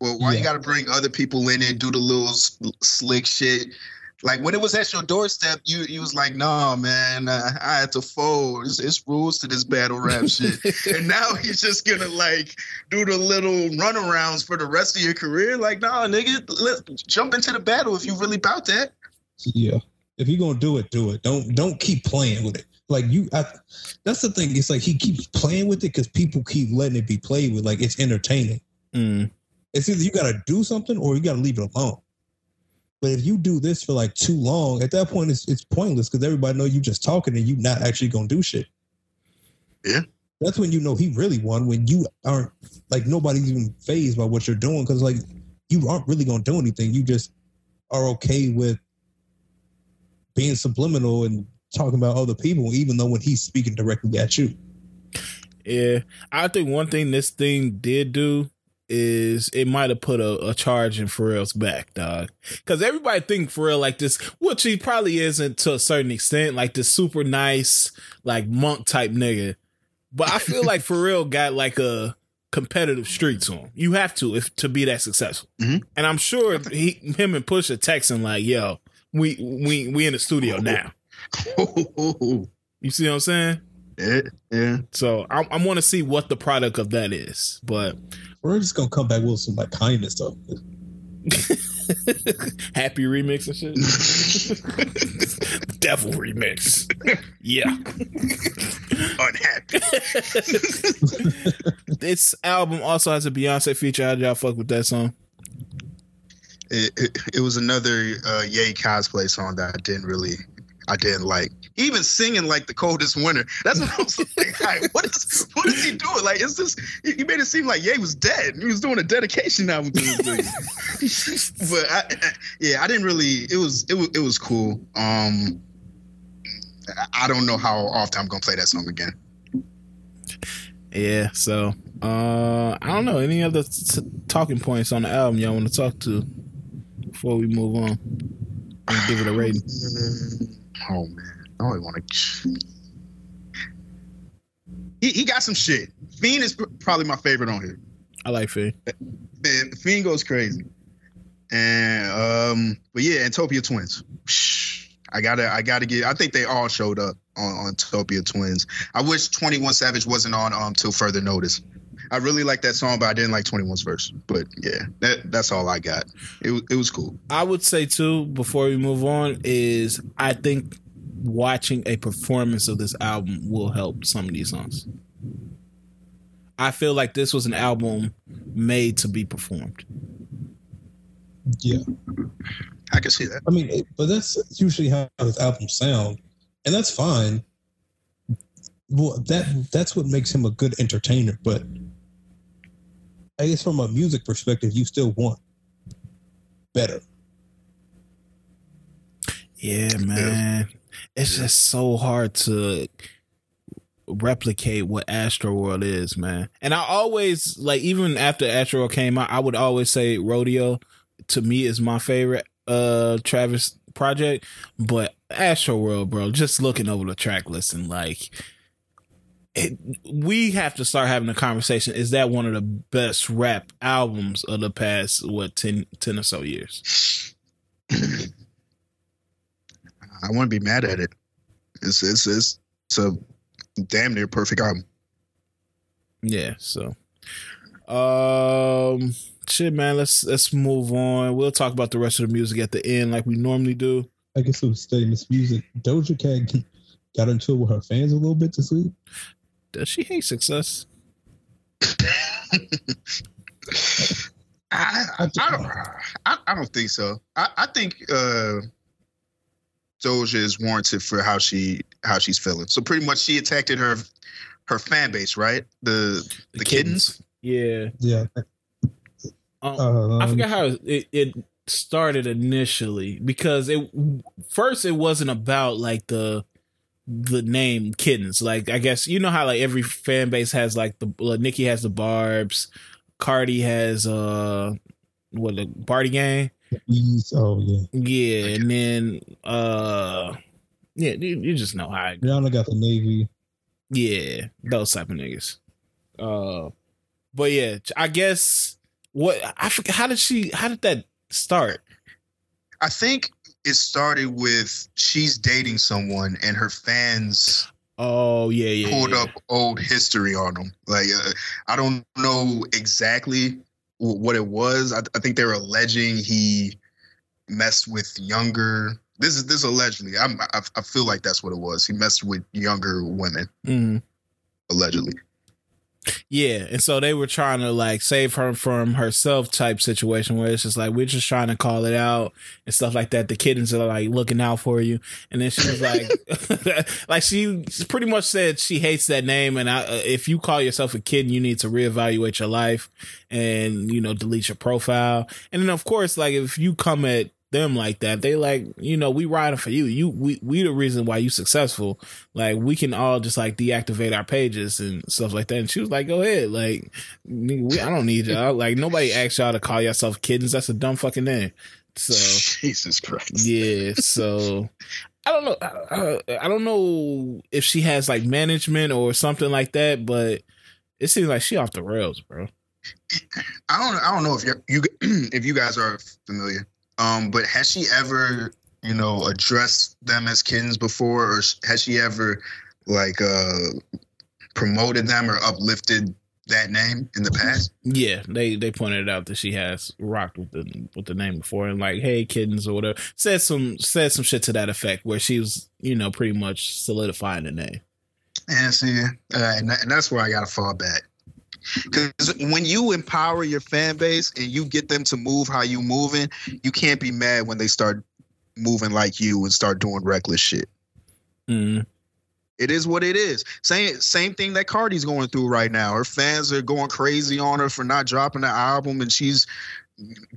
[SPEAKER 2] Well, why you got to bring other people in and do the little slick shit? Like when it was at your doorstep, you you was like, "Nah, man, uh, I had to fold. It's, it's rules to this battle rap shit." *laughs* and now he's just gonna like do the little runarounds for the rest of your career. Like, nah, nigga, let jump into the battle if you really about that.
[SPEAKER 3] Yeah. If you're gonna do it, do it. Don't don't keep playing with it. Like you, I, that's the thing. It's like he keeps playing with it because people keep letting it be played with. Like it's entertaining.
[SPEAKER 1] Mm.
[SPEAKER 3] It's either you gotta do something or you gotta leave it alone. But if you do this for like too long, at that point it's it's pointless because everybody know you just talking and you not actually gonna do shit.
[SPEAKER 2] Yeah.
[SPEAKER 3] That's when you know he really won when you aren't like nobody's even phased by what you're doing because like you aren't really gonna do anything. You just are okay with being subliminal and talking about other people, even though when he's speaking directly at you.
[SPEAKER 1] Yeah, I think one thing this thing did do is it might have put a, a charge in Pharrell's back, dog. Because everybody think Pharrell like this, which he probably isn't to a certain extent, like this super nice, like monk type nigga. But I feel like *laughs* Pharrell got like a competitive streak to him. You have to if to be that successful.
[SPEAKER 2] Mhm.
[SPEAKER 1] And I'm sure he, him and Pusha texting like, "Yo, we we we in the studio now." *laughs* You see what I'm saying?
[SPEAKER 2] yeah, yeah.
[SPEAKER 1] So I, I want to see what the product of that is. But
[SPEAKER 3] We're just gonna come back with some like kindness stuff. *laughs*
[SPEAKER 1] happy remix and shit. *laughs* Devil remix. Yeah.
[SPEAKER 2] Unhappy. *laughs*
[SPEAKER 1] this album also has a Beyonce feature. How did y'all fuck with that song?
[SPEAKER 2] It, it, it was another uh, Ye cosplay song that I didn't really, I didn't like. Even singing like the coldest winter. That's what I was *laughs* like. like, what is what is he doing? Like, is this? he made it seem like Ye was dead. He was doing a dedication album to this thing. *laughs* but I, I- yeah, I didn't really. It was it was it was cool. Um, I- don't know how often I'm gonna play that song again.
[SPEAKER 1] Yeah. So uh I don't know any other t- talking points on the album y'all want to talk to before we move on. And give it a rating. *sighs*
[SPEAKER 2] Oh man, I only want to. He, he got some shit. Fiend is probably my favorite on here.
[SPEAKER 1] I like Fee.
[SPEAKER 2] Man, Fiend goes crazy. And um, but yeah, Antopia Twins. *sighs* I gotta, I gotta get. I think they all showed up on, on Topia Twins. I wish Twenty One Savage wasn't on um till further notice. I really like that song, but I didn't like 21's verse. But yeah, that, that's all I got. It it was cool.
[SPEAKER 1] I would say too, before we move on, is I think watching a performance of this album will help some of these songs. I feel like this was an album made to be performed.
[SPEAKER 3] Yeah.
[SPEAKER 2] I can see that.
[SPEAKER 3] I mean, but that's usually how his albums sound, and that's fine. Well, that that's what makes him a good entertainer. But I guess from a music perspective, you still want better.
[SPEAKER 1] Yeah, man. It's just so hard to replicate what Astro World is, man. And I always like even after Astro World came out, I would always say Rodeo to me is my favorite uh Travis project. But Astro World, bro, just looking over the track list and like it, we have to start having a conversation. Is that one of the best rap albums of the past what 10, 10 or so years? *sniffs* *sniffs*
[SPEAKER 2] I wouldn't be mad at it. It's it's it's, it's a damn near perfect album.
[SPEAKER 1] Yeah, so um shit man, let's let's move on. We'll talk about the rest of the music at the end like we normally do.
[SPEAKER 3] I guess it was staying this music. Doja Cat got into it with her fans a little bit this week.
[SPEAKER 1] Does she hate success? *laughs*
[SPEAKER 2] I, I, I don't I, I don't think so. I, I think uh Doja is warranted for how she how she's feeling. So pretty much she attacked her her fan base, right? The the, kittens.
[SPEAKER 1] Yeah.
[SPEAKER 3] Yeah.
[SPEAKER 1] Um,
[SPEAKER 3] Um,
[SPEAKER 1] I forget how it, it started initially because it first it wasn't about like the the name kittens. Like I guess you know how like every fan base has like the uh, Nicki has the Barbz, Cardi has uh what the Bardi Gang.
[SPEAKER 3] Ease- Oh yeah.
[SPEAKER 1] Yeah, and then uh yeah, you, you just know how it
[SPEAKER 3] Rihanna got the Navy.
[SPEAKER 1] yeah, those type of niggas. Uh, but yeah, I guess what I forget. How did she? How did that start?
[SPEAKER 2] I think it started with she's dating someone and her fans
[SPEAKER 1] Oh yeah, yeah.
[SPEAKER 2] pulled
[SPEAKER 1] yeah.
[SPEAKER 2] up old history on them. Like uh, I don't know exactly w- what it was. I, I think they were alleging he messed with younger. This is this allegedly. I'm, I I feel like that's what it was. He messed with younger women
[SPEAKER 1] Mhm.
[SPEAKER 2] allegedly.
[SPEAKER 1] Yeah, and so they were trying to like save her from herself type situation where it's just like we're just trying to call it out and stuff like that. The kittens are like looking out for you, and then she was like, *laughs* *laughs* like she pretty much said she hates that name, and I, uh, if you call yourself a kitten, you need to reevaluate your life and you know delete your profile. And then of course, like if you come at them like that, they like you know we riding for you. You we we the reason why you successful like we can all just like deactivate our pages and stuff like that. And she was like, "Go ahead, like we, I don't need *laughs* y'all. Like nobody asked y'all to call yourself kittens. That's a dumb fucking name." So
[SPEAKER 2] Jesus Christ.
[SPEAKER 1] yeah, so I don't know. I, I don't know if she has like management or something like that, but it seems like she off the rails, bro.
[SPEAKER 2] I don't I don't know if you you *clears throat* if you guys are familiar. Um, but has she ever you know addressed them as kittens before, or has she ever like uh promoted them or uplifted that name in the past?
[SPEAKER 1] Yeah, they they pointed out that she has rocked with the with the name before and like, hey kittens or whatever. Said some said some shit to that effect where she was, you know, pretty much solidifying the name.
[SPEAKER 2] And see, uh, and, that- and that's where I gotta fall back. Because when you empower your fan base and you get them to move how you moving, you can't be mad when they start moving like you and start doing reckless shit.
[SPEAKER 1] Mm.
[SPEAKER 2] It is what it is. Same same thing that Cardi's going through right now. Her fans are going crazy on her for not dropping the album, and she's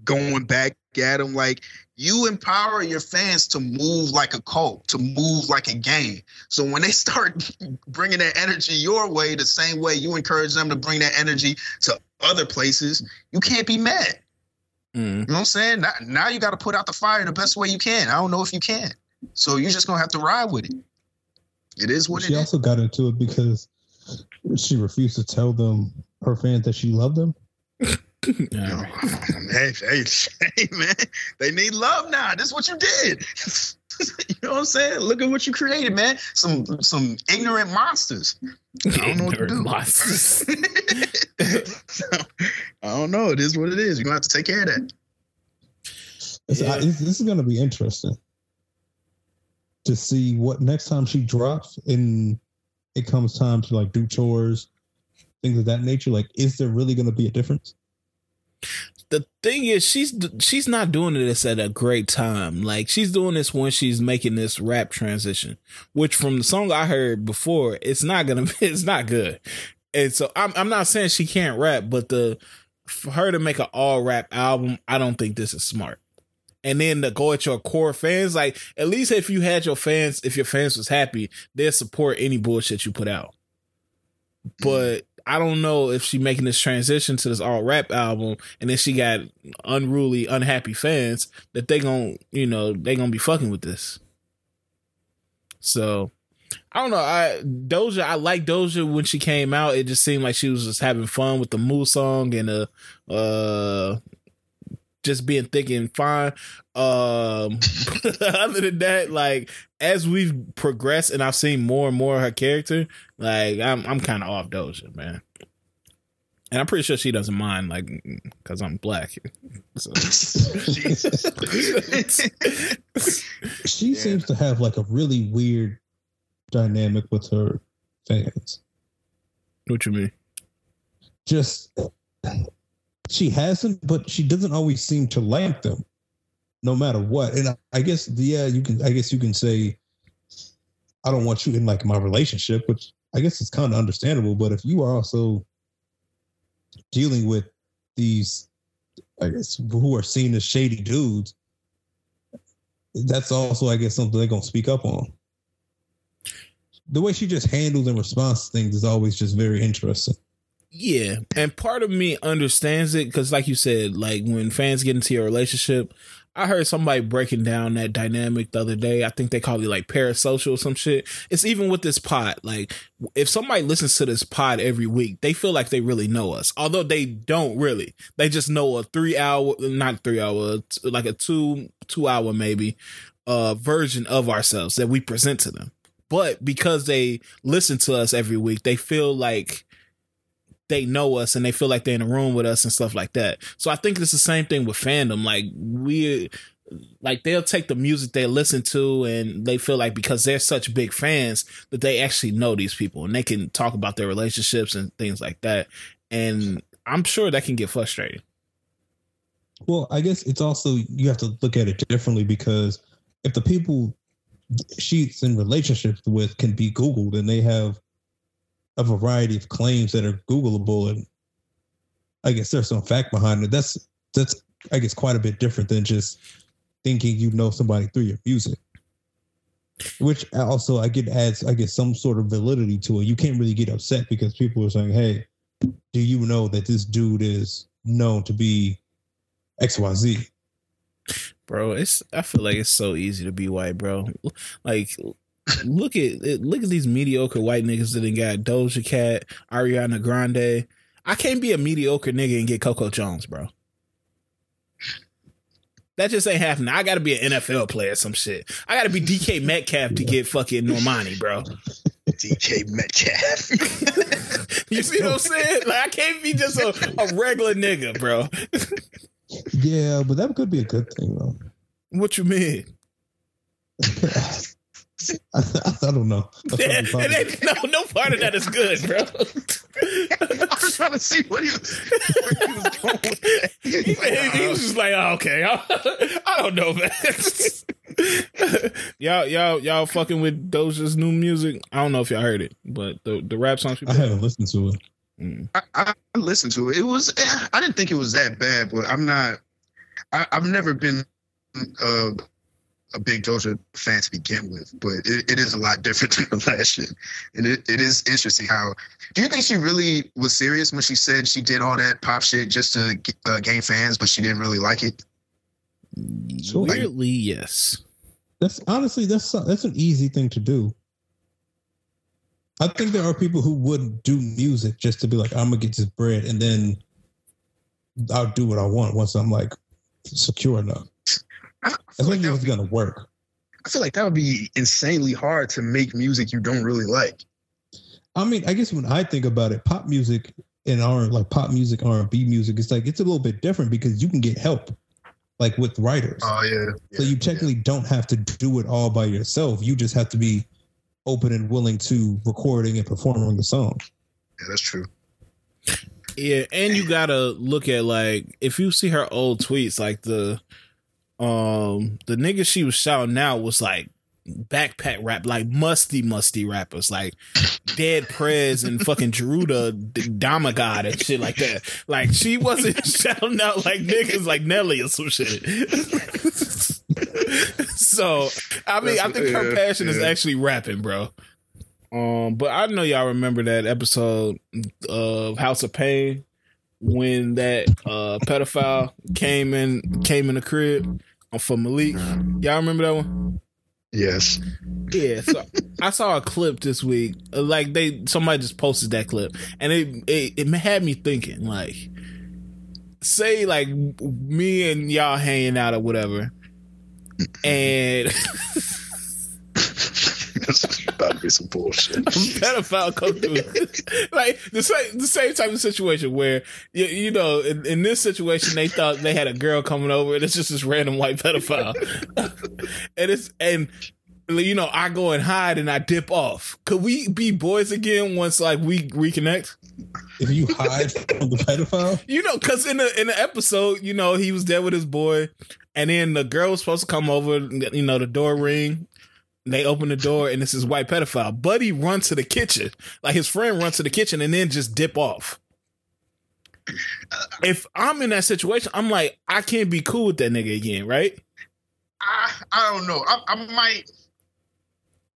[SPEAKER 2] going back at them. Like you empower your fans to move like a cult, to move like a gang. So when they *laughs* start bringing that energy your way, the same way you encourage them to bring that energy to other places, you can't be mad.
[SPEAKER 1] Mm.
[SPEAKER 2] You know what I'm saying? Now, now you got to put out the fire the best way you can. I don't know if you can. So you're just gonna have to ride with it. It is what it is.
[SPEAKER 3] she
[SPEAKER 2] it is.
[SPEAKER 3] also got into it because she refused to tell them her fans that she loved them. *laughs*
[SPEAKER 1] All right. *laughs*
[SPEAKER 2] Hey, hey, hey, man. They need love now. This is what you did. *laughs* you know what I'm saying? Look at what you created, man. Some some ignorant monsters. I don't know what to do. *laughs*
[SPEAKER 1] Monsters.
[SPEAKER 2] So, I don't know. It is what it is. You're gonna have to take care of that.
[SPEAKER 3] It's- I- this, this is going to be interesting to see what next time she drops and it comes time to like do chores, things of that nature. Like, is there really going to be a difference?
[SPEAKER 1] The thing is she's she's not doing this at a great time. Like she's doing this when she's making this rap transition which from the song i heard before it's not gonna *laughs* be it's not good. And so i'm, I'm not saying she can't rap but the for her to make an all rap album i don't think this is smart. And then to go at your core fans like at least if you had your fans if your fans was happy they'll support any bullshit you put out. Mm. But I don't know if she making this transition to this all rap album and then she got unruly, unhappy fans that they gon' you know, they gonna be fucking with this. So I don't know. I Doja, I like Doja when she came out. It just seemed like she was just having fun with the Moo song and uh uh just being thick and fine. Um, *laughs* other than that, like as we've progressed and I've seen more and more of her character, like I'm I'm kind of off Doja, man. And I'm pretty sure she doesn't mind, like, because I'm black. *laughs* So. *laughs*
[SPEAKER 3] she
[SPEAKER 2] Yeah.
[SPEAKER 3] seems to have like a really weird dynamic with her fans.
[SPEAKER 1] what you mean?
[SPEAKER 3] Just she hasn't, but she doesn't always seem to like them, no matter what. And I, I guess, yeah, you can. I guess you can say, I don't want you in like my relationship, which I guess is kind of understandable. But if you are also dealing with these, I guess, who are seen as shady dudes, that's also, I guess, something they're gonna speak up on. The way she just handles and responds to things is always just very interesting.
[SPEAKER 1] Yeah, and part of me understands it because, like you said, like when fans get into your relationship, I heard somebody breaking down that dynamic the other day. I think they call it like parasocial or some shit. It's even with this pod. Like, if somebody listens to this pod every week, they feel like they really know us, although they don't really. They just know a three hour, not three hour, like a two two hour maybe, uh, version of ourselves that we present to them. But because they listen to us every week, they feel like they know us and they feel like they're in a room with us and stuff like that. So I think it's the same thing with fandom. Like we like they'll take the music they listen to and they feel like because they're such big fans that they actually know these people and they can talk about their relationships and things like that. And I'm sure that can get frustrating.
[SPEAKER 3] Well, I guess it's also you have to look at it differently because if the people she's in relationships with can be Googled and they have a variety of claims that are Googleable and I guess there's some fact behind it. That's that's I guess quite a bit different than just thinking you know somebody through your music. Which also I get adds I guess some sort of validity to it. You can't really get upset because people are saying, Hey, do you know that this dude is known to be XYZ?
[SPEAKER 1] Bro, it's I feel like it's so easy to be white, bro. Like look at look at these mediocre white niggas that done got Doja Cat, Ariana Grande. I can't be a mediocre nigga and get Coco Jones, bro. That just ain't happening. I gotta be an NFL player, some shit. I gotta be DK Metcalf to get fucking Normani, bro.
[SPEAKER 2] DK Metcalf. *laughs*
[SPEAKER 1] You see what I'm saying? Like I can't be just a, a regular nigga, bro.
[SPEAKER 3] Yeah, but that could be a good thing though.
[SPEAKER 1] What you mean? *laughs*
[SPEAKER 3] I, *laughs* I don't know.
[SPEAKER 1] Yeah, it ain't, no, no part of that is good, bro. *laughs*
[SPEAKER 2] I was trying to see what he was, where he was going with that.
[SPEAKER 1] he, he was *laughs* just like, oh, okay, I, don't know, man. y'all, y'all, y'all fucking with Doja's new music. I don't know if y'all heard it, but the the rap song she
[SPEAKER 3] I haven't listened to it.
[SPEAKER 1] Mm.
[SPEAKER 2] I, I listened to it. It was. eh, I didn't think it was that bad, but I'm not. I, I've never been uh, a big Doja fan to begin with, but it, it is a lot different *laughs* than last year. and it, it is interesting how. Do you think she really was serious when she said she did all that pop shit just to uh, gain fans, but she didn't really like it?
[SPEAKER 3] Sure.
[SPEAKER 1] Weirdly, yes.
[SPEAKER 3] That's honestly that's that's an easy thing to do. I think there are people who would do music just to be like, I'm gonna get this bread, and then I'll do what I want once I'm like secure enough.
[SPEAKER 2] I, I, feel like
[SPEAKER 3] long
[SPEAKER 2] that
[SPEAKER 3] as
[SPEAKER 2] would
[SPEAKER 3] it's
[SPEAKER 2] be,
[SPEAKER 3] gonna work.
[SPEAKER 2] I feel like that would be insanely hard to make music you don't really like.
[SPEAKER 3] I mean, I guess when I think about it, pop music and R like pop music, R and B music, it's like it's a little bit different because you can get help, like with writers.
[SPEAKER 2] Oh yeah.
[SPEAKER 3] so you technically don't have to do it all by yourself. You just have to be open and willing to recording and performing the song.
[SPEAKER 2] Yeah, that's true.
[SPEAKER 1] Yeah, and you gotta look at like if you see her old tweets, like the um the nigga she was shouting out was like backpack rap, like musty, musty rappers, like Dead Prez and fucking Geruda Damagod and shit like that. Like she wasn't *laughs* shouting out like niggas like Nelly or some shit. *laughs* so I mean, I think her
[SPEAKER 2] Yeah,
[SPEAKER 1] passion is actually rapping, bro. Um, but I know y'all remember that episode of House of Payne when that uh pedophile came in came in the crib for Malik. Y'all remember that one?
[SPEAKER 2] Yes.
[SPEAKER 1] Yeah, so I saw a clip this week. uh, Like they somebody just posted that clip, and it it, it had me thinking like, say like me and y'all hanging out or whatever, and *laughs*
[SPEAKER 2] That's about to be some bullshit.
[SPEAKER 1] a pedophile *laughs* come through. *laughs* like the same the same type of situation where you, you know in, in this situation they thought they had a girl coming over and it's just this random white pedophile, *laughs* and it's and you know I go and hide and I dip off. Could we be boys again once like we reconnect?
[SPEAKER 3] If you hide from the pedophile,
[SPEAKER 1] You know, because in the in the episode, you know, he was there with his boy, and then the girl was supposed to come over. You know, the door ring. They open the door, and it's his white pedophile. Buddy runs to the kitchen, like his friend runs to the kitchen, and then just dip off. If I'm in that situation, I'm like, I can't be cool with that nigga again, right?
[SPEAKER 2] I, I don't know. I, I might.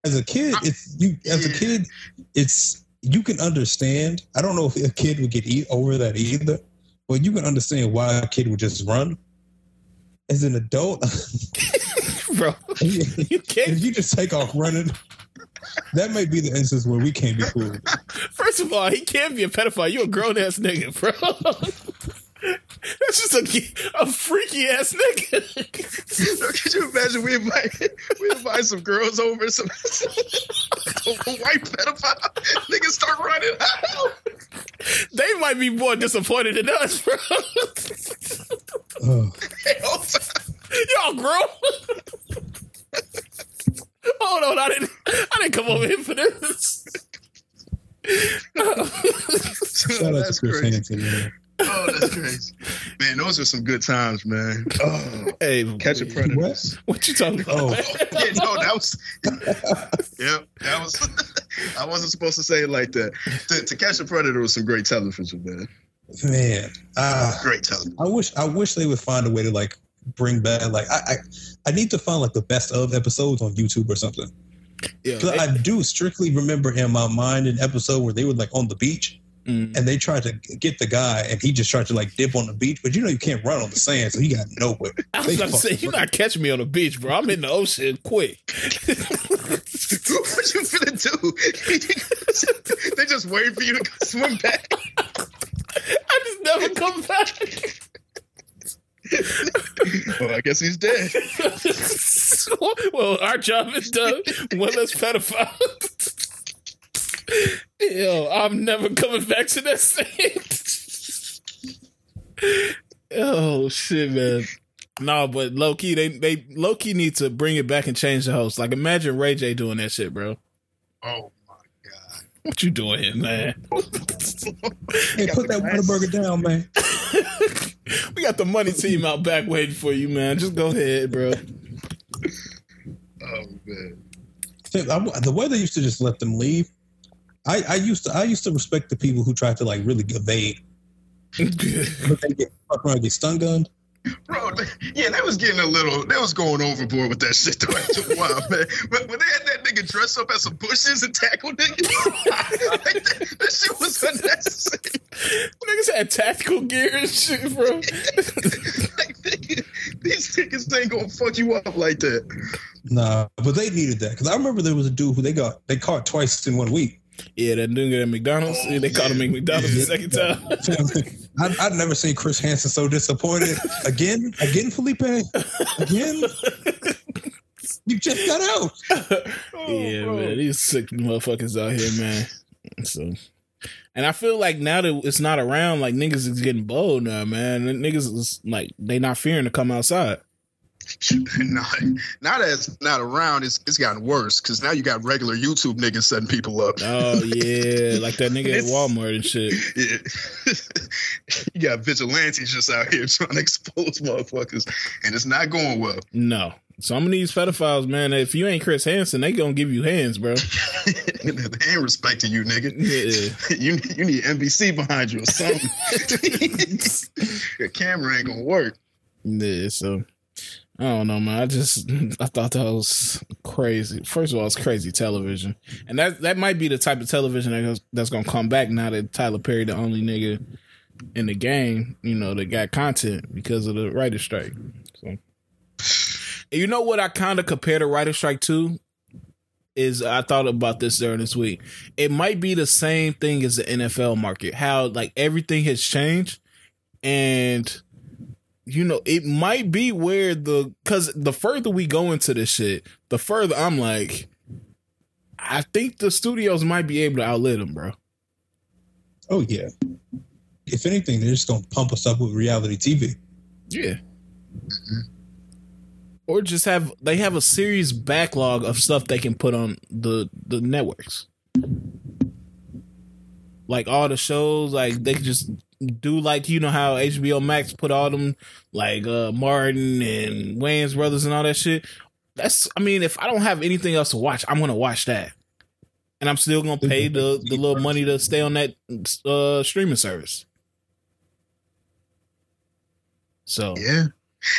[SPEAKER 3] as a kid, it's you. As a kid, it's you can understand. I don't know if a kid would get eat over that either, but you can understand why a kid would just run. As an adult, *laughs*
[SPEAKER 1] Bro,
[SPEAKER 3] if *laughs*
[SPEAKER 1] you can't.
[SPEAKER 3] you just take off running, that may be the instance where we can't be cool.
[SPEAKER 1] First of all, he can't be a pedophile. You a grown ass nigga, bro. *laughs* That's just a, a freaky ass nigga. *laughs*
[SPEAKER 2] Could you imagine we invite we invite some girls over, some, some white pedophile niggas start running out.
[SPEAKER 1] they might be more disappointed than us, bro.
[SPEAKER 3] Oh,
[SPEAKER 2] Hell,
[SPEAKER 1] Y'all grown. Hold on, I didn't I didn't come over here for this.
[SPEAKER 3] shout out
[SPEAKER 2] that's
[SPEAKER 3] to Chris
[SPEAKER 2] crazy.
[SPEAKER 3] Hansen. Man.
[SPEAKER 2] Oh, that's crazy. Man, those are some good times, man. Oh,
[SPEAKER 1] hey,
[SPEAKER 2] catch a predator.
[SPEAKER 1] what you talking about?
[SPEAKER 3] Oh. *laughs*
[SPEAKER 2] yeah, no, that was. Yep, that was. *laughs* I wasn't supposed to say it like that. To, to catch a predator was some great television, man.
[SPEAKER 3] Man, ah,
[SPEAKER 2] Great television.
[SPEAKER 3] I wish I wish they would find a way to like bring back like I I, I need to find like the best of episodes on YouTube or something.
[SPEAKER 1] Yeah,
[SPEAKER 3] 'Cause I do strictly remember in my mind an episode where they were like on the beach
[SPEAKER 1] mm,
[SPEAKER 3] and they tried to get the guy and he just tried to like dip on the beach, but you know you can't run on the sand, so he got nowhere. *laughs*
[SPEAKER 1] I was
[SPEAKER 3] They
[SPEAKER 1] about to say you're not catching me on the beach, bro. I'm in the ocean quick. *laughs*
[SPEAKER 2] what you finna do? *laughs* they just wait for you to swim back.
[SPEAKER 1] I just never come back. *laughs*
[SPEAKER 2] Well, I guess he's dead. *laughs*
[SPEAKER 1] well, our job is done. One less pedophile. *laughs* Yo, I'm never coming back to that stage. oh shit, man. No, but low key, they they low key need to bring it back and change the host. Like, imagine Ray J doing that shit, bro.
[SPEAKER 2] Oh my god.
[SPEAKER 1] What you doing here, man?
[SPEAKER 3] Hey, put that Whataburger down, man.
[SPEAKER 1] We got the money team out back waiting for you, man. Just go ahead, bro.
[SPEAKER 2] Oh man.
[SPEAKER 3] The way they used to just let them leave, I, I used to I used to respect the people who tried to like really evade, but *laughs* they get fuck get stun gunned.
[SPEAKER 2] Bro, yeah, that was getting a little, That was going overboard with that shit though after a while, man. But when they had that nigga dress up as some bushes and tackle niggas, *laughs* like, that, that shit was unnecessary.
[SPEAKER 1] Niggas had tactical gear and shit, bro.
[SPEAKER 2] like, *laughs* nigga, these niggas ain't gonna fuck you up like that.
[SPEAKER 3] Nah, but they needed that because I remember there was a dude who they got they caught twice in one week.
[SPEAKER 1] Yeah, that dude at McDonald's.
[SPEAKER 2] Oh,
[SPEAKER 1] they called him at McDonald's the second time. *laughs*
[SPEAKER 3] I, I'd never seen Chris Hansen so disappointed again. Again, Felipe. Again, you just got out.
[SPEAKER 1] Oh, yeah,
[SPEAKER 2] bro.
[SPEAKER 1] man, these sick motherfuckers out here, man. So, and I feel like now that it's not around, like niggas is getting bold now, man. Niggas is like they not fearing to come outside.
[SPEAKER 2] Now that it's not around, it's, it's gotten worse because now you got regular YouTube niggas setting people up.
[SPEAKER 1] Oh yeah, *laughs* like that nigga at Walmart and shit.
[SPEAKER 2] Yeah. *laughs* you got vigilantes just out here *laughs* trying to expose motherfuckers, and it's not going well.
[SPEAKER 1] No, some of these pedophiles, man. If you ain't Chris Hansen, they gonna give you hands, bro.
[SPEAKER 2] they ain't respecting you, nigga.
[SPEAKER 1] Yeah.
[SPEAKER 2] You you need NBC behind you or something. Your camera ain't gonna work.
[SPEAKER 1] Yeah, so I don't know, man. I just *laughs* I thought that was crazy. First of all, it's crazy television, and that that might be the type of television that goes, that's gonna come back now that Tyler Perry, the only nigga in the game, you know, that got content because of the writer strike. So, you know what I kind of compare the writer strike to is I thought about this during this week. It might be the same thing as the NFL market. How like everything has changed and you know it might be where the because the further we go into this shit, the further I'm like, I think the studios might be able to outlive them, bro.
[SPEAKER 3] Oh yeah. If anything, they're just gonna pump us up with reality TV.
[SPEAKER 1] Yeah. Mm-hmm. Or just have they have a serious backlog of stuff they can put on the the networks. Like all the shows, like they just do like you know how HBO Max put all them like uh Martin and Wayans brothers and all that shit. That's I mean, if I don't have anything else to watch, I'm gonna watch that. And I'm still gonna pay the *laughs* the little money to stay on that uh streaming service. So
[SPEAKER 2] Yeah.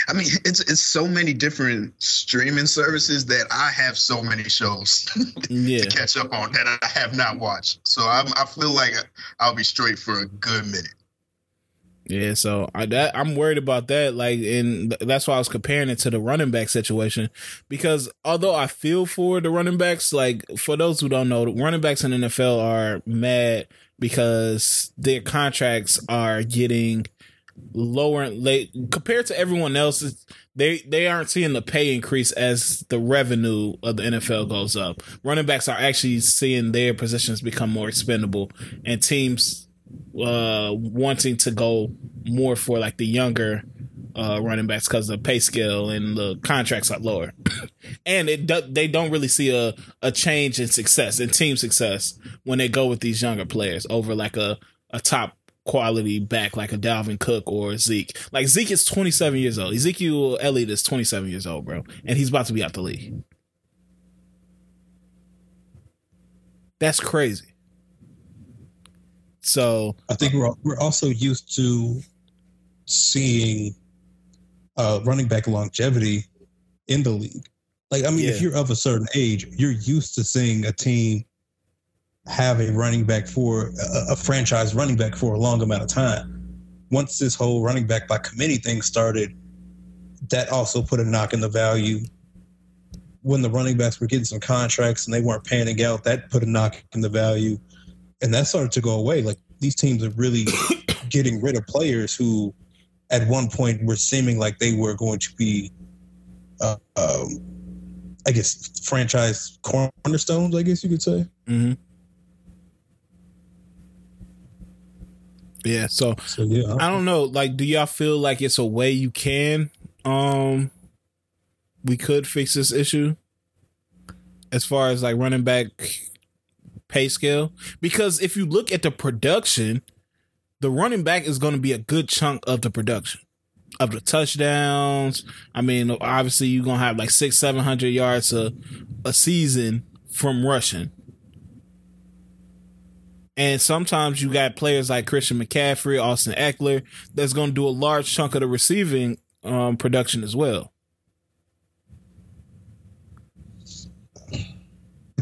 [SPEAKER 2] I mean, *laughs* it's it's so many different streaming services that I have so many shows *laughs*
[SPEAKER 1] yeah.
[SPEAKER 2] to catch up on that I have not watched. So I'm, I feel like I'll be straight for a good minute.
[SPEAKER 1] Yeah, so I that I'm worried about that. Like, and th- that's why I was comparing it to the running back situation, because although I feel for the running backs, like for those who don't know, running backs in the NFL are mad because their contracts are getting lower late compared to everyone else. They they aren't seeing the pay increase as the revenue of the NFL goes up. Running backs are actually seeing their positions become more expendable, and teams uh wanting to go more for like the younger uh running backs because the pay scale and the contracts are lower. *coughs* And it do, they don't really see a a change in success in team success when they go with these younger players over like a a top quality back like a Dalvin Cook or Zeke. Like Zeke is 27 years old. Ezekiel Elliott is 27 years old bro. And he's about to be out the league. That's crazy so
[SPEAKER 3] I think we're we're also used to seeing uh, running back longevity in the league. Like, I mean, if you're of a certain age, you're used to seeing a team have a running back for a, a franchise running back for a long amount of time. Once this whole running back by committee thing started, that also put a knock in the value. When the running backs were getting some contracts and they weren't panning out, that put a knock in the value and that started to go away. Like these teams are really *coughs* getting rid of players who, at one point, were seeming like they were going to be, uh, um, I guess, franchise cornerstones. I guess you could say.
[SPEAKER 1] hmm Yeah, so
[SPEAKER 3] So yeah,
[SPEAKER 1] I don't know. Like, do y'all feel like it's a way you can um we could fix this issue as far as like running back pay scale? Because if you look at the production, the running back is going to be a good chunk of the production of the touchdowns. I mean, obviously you're gonna have like six, seven hundred yards a a season from rushing. And sometimes you got players like Christian McCaffrey, Austin Ekeler, that's going to do a large chunk of the receiving um, production as well.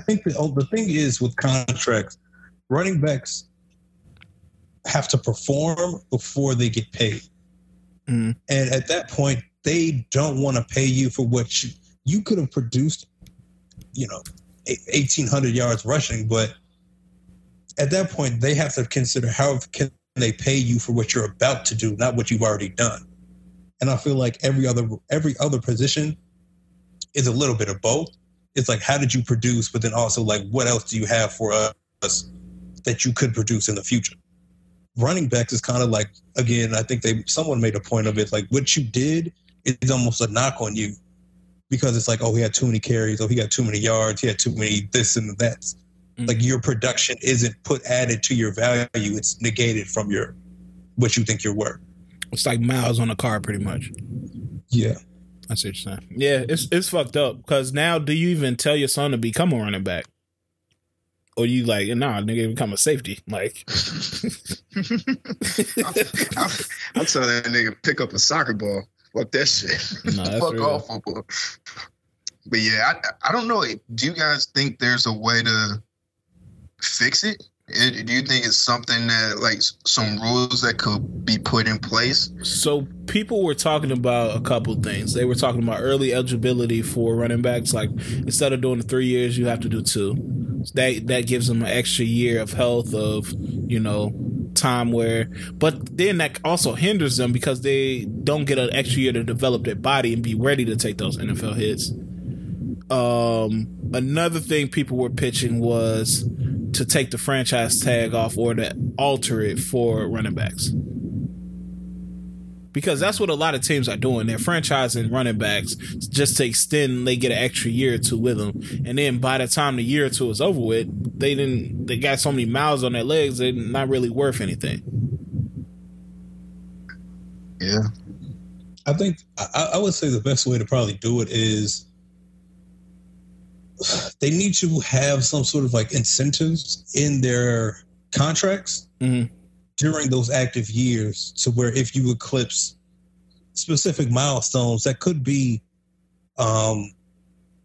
[SPEAKER 3] Think the, oh, the thing is with contracts, running backs have to perform before they get paid.
[SPEAKER 1] Mhm.
[SPEAKER 3] And at that point, they don't want to pay you for what you, you could have produced, you know, 1,800 yards rushing. But at that point, they have to consider how can they pay you for what you're about to do, not what you've already done. And I feel like every other every other position is a little bit of both it's like how did you produce but then also like what else do you have for us that you could produce in the future running backs is kind of like again i think they someone made a point of it like what you did is almost a knock on you because it's like oh he had too many carries oh he got too many yards he had too many this and that
[SPEAKER 1] Mhm.
[SPEAKER 3] like your production isn't put added to your value it's negated from your what you think you're worth
[SPEAKER 1] It's like miles on a car, pretty much.
[SPEAKER 3] yeah
[SPEAKER 1] That's what you're saying. Yeah, it's it's fucked up because now do you even tell your son to become a running back? Or you like, nah, nigga, become a safety. Like,
[SPEAKER 2] I'll, I'll tell that nigga pick up a soccer ball. Fuck that shit.
[SPEAKER 1] No, that's
[SPEAKER 2] Fuck
[SPEAKER 1] real.
[SPEAKER 2] all football. But yeah, I, I don't know. Do you guys think there's a way to fix it? It- Do you think it's something that like some rules that could be put in place?
[SPEAKER 1] So people were talking about a couple things. They were talking about early eligibility for running backs. Like instead of doing the three years, you have to do two. That that gives them an extra year of health, of you know, time where, but then that also hinders them because they don't get an extra year to develop their body and be ready to take those NFL hits. Um, another thing people were pitching was to take the franchise tag off or to alter it for running backs. Because that's what a lot of teams are doing. They're franchising running backs just to extend. They get an extra year or two with them, and then by the time the year or two is over with, they didn't. They got so many miles on their legs. They're not really worth anything.
[SPEAKER 2] Yeah.
[SPEAKER 3] I think I, I would say the best way to probably do it is they need to have some sort of like incentives in their contracts
[SPEAKER 1] Mhm.
[SPEAKER 3] during those active years to where if you eclipse specific milestones that could be um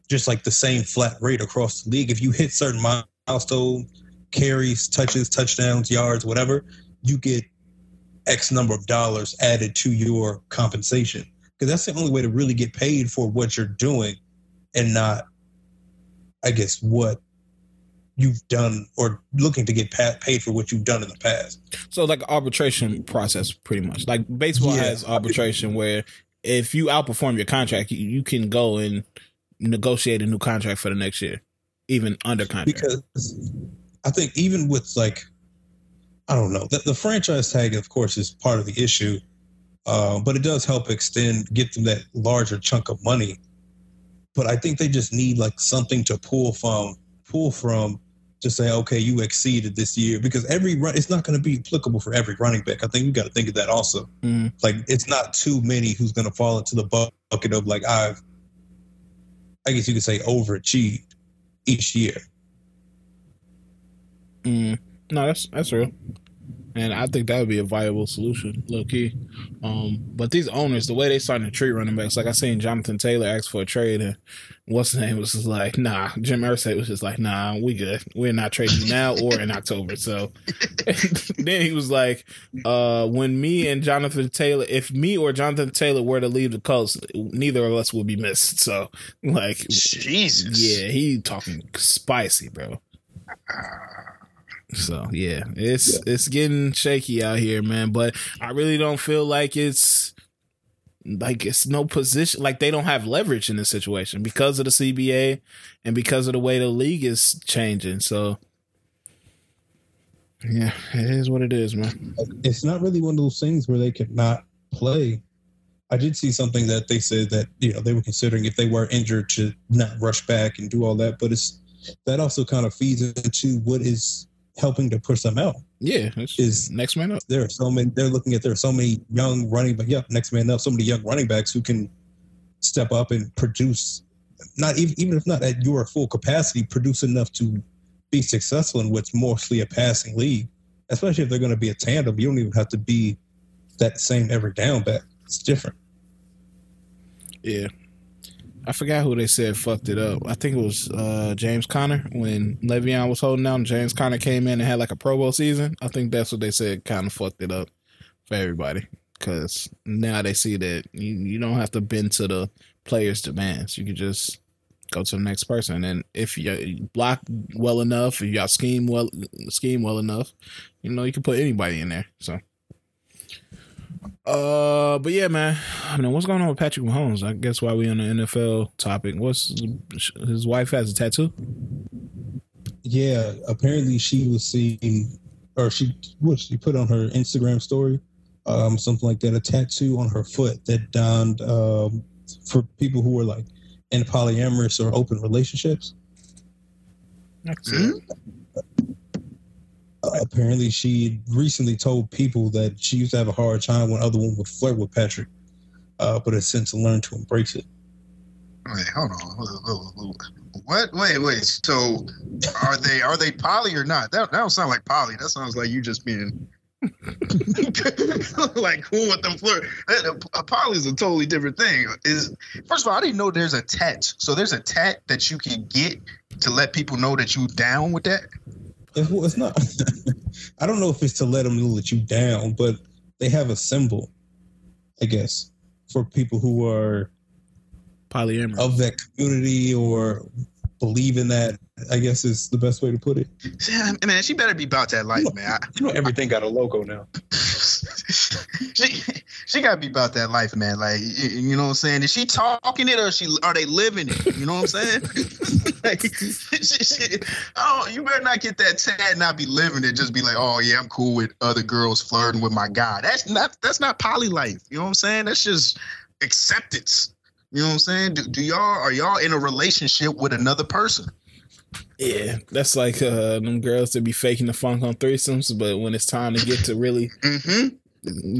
[SPEAKER 3] just like the same flat rate across the league if you hit certain milestone carries touches touchdowns yards whatever you get x number of dollars added to your compensation because that's the only way to really get paid for what you're doing and not i guess what you've done or looking to get pa- paid for what you've done in the past
[SPEAKER 1] So like arbitration process, pretty much. Like baseball
[SPEAKER 3] Yeah.
[SPEAKER 1] has arbitration where if you outperform your contract, you, you can go and negotiate a new contract for the next year, even under contract.
[SPEAKER 3] because I think even with like I don't know the, the franchise tag, of course, is part of the issue, uh, but it does help extend get them that larger chunk of money. But I think they just need like something to pull from, pull from, to say, okay, you exceeded this year because every run it's not going to be applicable for every running back. I think we got to think of that also.
[SPEAKER 1] Mhm.
[SPEAKER 3] Like it's not too many who's going to fall into the bucket of like I've, I guess you could say overachieved each year.
[SPEAKER 1] Mm, no, that's that's real, and I think that would be a viable solution, low key. Um, but these owners, the way they starting to treat running backs, like I seen Jonathan Taylor ask for a trade, and what's his name was just like, nah. Jim Irsay was just like, nah, we good. We're not trading now or in October. So *laughs* then he was like, uh, when me and Jonathan Taylor, if me or Jonathan Taylor were to leave the Colts, neither of us will be missed. So like,
[SPEAKER 2] Jesus.
[SPEAKER 1] yeah, he talking spicy, bro. So yeah, it's it's getting shaky out here, man. But I really don't feel like it's like it's no position like they don't have leverage in this situation because of the CBA and because of the way the league is changing. So yeah, it is what it is, man.
[SPEAKER 3] it's not really one of those things where they could not play. I did see something that they said that you know they were considering if they were injured to not rush back and do all that, but it's that also kind of feeds into what is helping to push them out.
[SPEAKER 1] Yeah,
[SPEAKER 3] Is-
[SPEAKER 1] next man up.
[SPEAKER 3] There are so many. They're looking at there are so many young running back. Yeah, next man up. So many young running backs who can step up and produce. Not even even if not at your full capacity, produce enough to be successful in what's mostly a passing league. Especially if they're going to be a tandem, you don't even have to be that same every down back. It's different.
[SPEAKER 1] Yeah. I forgot who they said fucked it up. I think it was uh, James Conner when Le'Veon was holding down. James Conner came in and had like a Pro Bowl season. I think that's what they said kind of fucked it up for everybody because now they see that you, you don't have to bend to the players' demands. You can just go to the next person, and if you block well enough, if you got scheme well scheme well enough, you know you can put anybody in there. So. Uh, but yeah, man. I mean, what's going on with Patrick Mahomes? I guess why we on the NFL topic. What's his wife has a tattoo?
[SPEAKER 3] Yeah, apparently she was seeing, or she what she put on her Instagram story, um, something like that, a tattoo on her foot that donned um, for people who were like in polyamorous or open relationships.
[SPEAKER 2] Hmm?
[SPEAKER 3] Apparently, she recently told people that she used to have a hard time when other women would flirt with Patrick, uh, but has since learned to embrace it.
[SPEAKER 2] Wait, hold on. What? Wait, wait. So, are they are they poly or not? That that don't sound like poly. That sounds like you just being *laughs* like cool with them flirt. That- A poly is a totally different thing. Is first of all, I didn't know there's a tat. So there's a tat that you can get to let people know that you down with that.
[SPEAKER 3] It's, well, it's not. *laughs* I don't know if it's to let them that you down, but they have a symbol, I guess, for people who are
[SPEAKER 1] Polyamorous.
[SPEAKER 3] of that community or believe in that. I guess is the best way to put it.
[SPEAKER 2] Yeah, man, she better be about that life, man. I-
[SPEAKER 3] You know, everything got a logo now. *laughs*
[SPEAKER 2] she she gotta be about that life, man. Like you know what I'm saying? Is she talking it or she are they living it? You know what I'm saying? *laughs* like, she, she, oh, you better not get that tad and not be living it. Just be like, oh yeah, I'm cool with other girls flirting with my guy. That's not that's not poly life. You know what I'm saying? That's just acceptance. You know what I'm saying? Do, do y'all are y'all in a relationship with another person?
[SPEAKER 1] Yeah, that's like uh, them girls that be faking the funk on threesomes, but when it's time to get to really, *laughs*
[SPEAKER 2] Mm-hmm.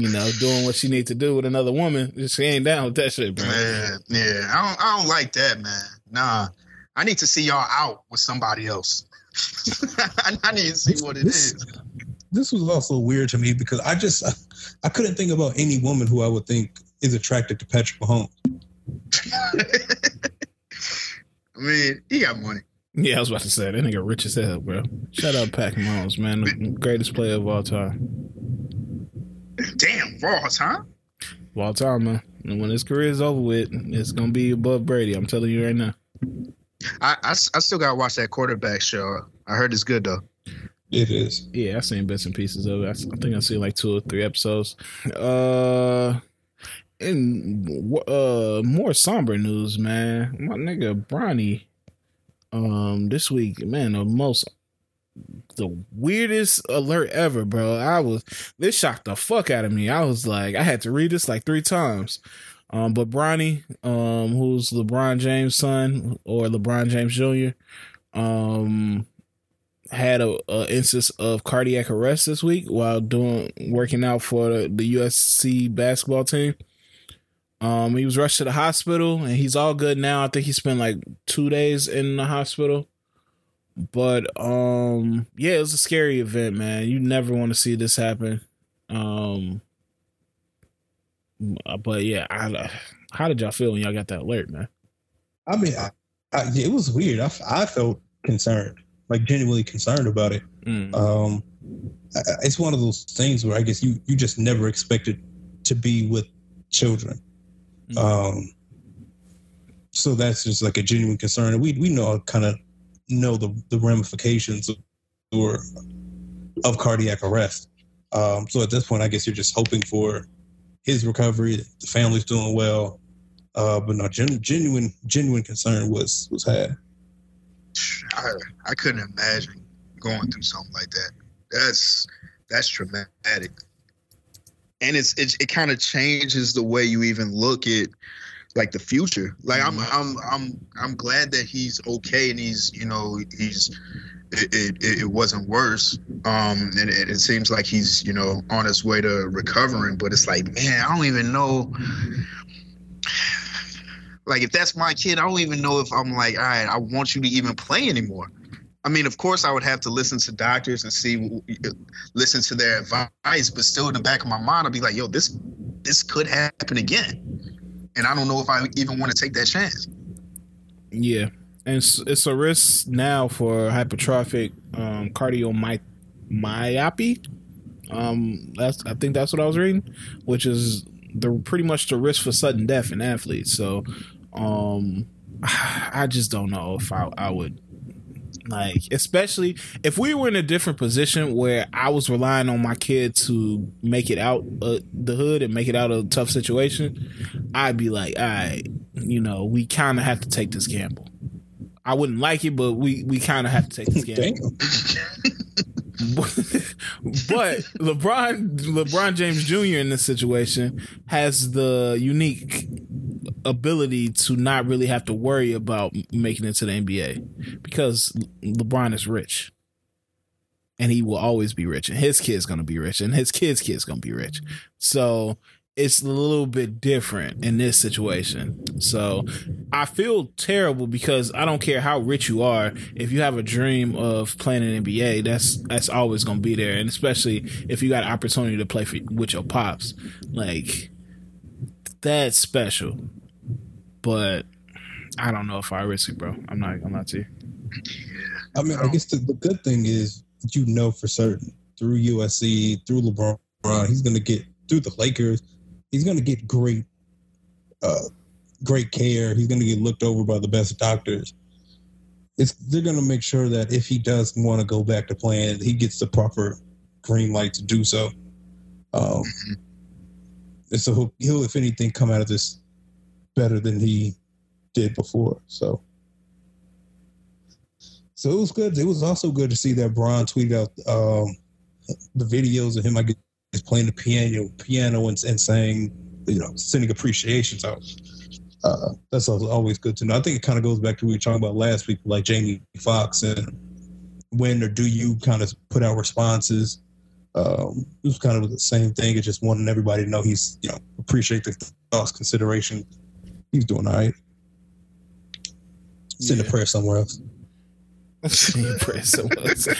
[SPEAKER 1] you know, doing what she need to do with another woman, she ain't down with that shit, bro.
[SPEAKER 2] Yeah, yeah. I don't I don't like that, man. Nah. I need to see y'all out with somebody else. *laughs* I, I need to see what it
[SPEAKER 3] This-
[SPEAKER 2] is.
[SPEAKER 3] This was also weird to me because I just I couldn't think about any woman who I would think is attracted to Patrick Mahomes. *laughs*
[SPEAKER 2] I mean, he got money.
[SPEAKER 1] Yeah, I was about to say that nigga rich as hell, bro. Shout out Pac Mahomes, man, the greatest player of all time,
[SPEAKER 2] Damn, Ross, huh?
[SPEAKER 1] of all time, man. And when his career is over with, it's gonna be above Brady. I'm telling you right now.
[SPEAKER 2] I I still gotta watch that quarterback show. I heard it's good though.
[SPEAKER 3] It is.
[SPEAKER 1] Yeah, I seen bits and pieces of it. I think I seen like two or three episodes. Uh, and uh, more somber news, man. My nigga Bronny, um, this week, man, the most, the weirdest alert ever, bro. I was this shocked the fuck out of me. I was like, I had to read this like three times. Um, but Bronny, um, who's LeBron James' son or LeBron James Jr., um, had a, a instance of cardiac arrest this week while doing working out for the, the USC basketball team. Um, he was rushed to the hospital and he's all good now. I think he spent like two days in the hospital. But um, yeah, it was a scary event, man. You never want to see this happen. Um, but yeah, I, how did y'all feel when y'all got that alert, man?
[SPEAKER 3] I mean, I, I, it was weird. I felt concerned, like genuinely concerned about it.
[SPEAKER 1] Mm.
[SPEAKER 3] Um, I- I- it's one of those things where I guess you you just never expected to be with children.
[SPEAKER 1] Mm.
[SPEAKER 3] Um, so that's just like a genuine concern, and we we know kind of know the the ramifications of or of cardiac arrest. Um, so at this point, I guess you're just hoping for his recovery. The family's doing well, uh, but no, gen, genuine genuine concern was was had.
[SPEAKER 2] I, I couldn't imagine going through something like that. That's that's traumatic, and it's it, it kind of changes the way you even look at like the future. Like I'm I'm I'm I'm glad that he's okay and he's you know he's it it, it wasn't worse. Um, and it, it seems like he's you know on his way to recovering. But it's like man, I don't even know. Like if that's my kid, I don't even know if I'm like, all right, I want you to even play anymore. I mean, of course, I would have to listen to doctors and see, listen to their advice, but still in the back of my mind, I'd be like, yo, this, this could happen again, and I don't know if I even want to take that chance.
[SPEAKER 1] Yeah, and it's, it's a risk now for hypertrophic um, cardiomyopathy. Um, that's I think that's what I was reading, which is the pretty much the risk for sudden death in athletes. So, um, *sighs* I just don't know if I I would like, especially if we were in a different position where I was relying on my kid to make it out uh, the hood and make it out of a tough situation, I'd be like, all right, you know, we kind of have to take this gamble. I wouldn't like it, but we we kind of have to take this *laughs* gamble. *laughs* But LeBron LeBron James Jr. in this situation has the unique ability to not really have to worry about making it to the NBA because LeBron is rich. And he will always be rich, and his kid's gonna be rich, and his kid's kid's gonna be rich. So it's a little bit different in this situation. So I feel terrible because I don't care how rich you are. If you have a dream of playing in NBA, that's that's always gonna be there, and especially if you got opportunity to play for, with your pops, like that's special. But I don't know if I risk it, bro. I'm not. I'm not to you.
[SPEAKER 3] I mean, I guess the, the good thing is you know for certain through USC, through LeBron, he's going to get through the Lakers. He's going to get great, uh, great care. He's going to get looked over by the best doctors. it's they're gonna make sure that if he does want to go back to playing, he gets the proper green light to do so. Um, and so he'll, he'll, if anything, come out of this better than he did before. So, so it was good. It was also good to see that Bron tweeted out um, the videos of him, I guess, playing the piano, piano, and, and saying, you know, sending appreciations out. Uh, that's always good to know. I think it kind of goes back to what we were talking about last week, like Jamie Foxx and when or do you kind of put out responses? Um, it was kind of the same thing. It's just wanting everybody to know he's, you know, appreciate the thoughts, consideration. He's doing all right. Send yeah. a prayer somewhere else. *laughs*
[SPEAKER 1] Send a prayer somewhere else. yeah,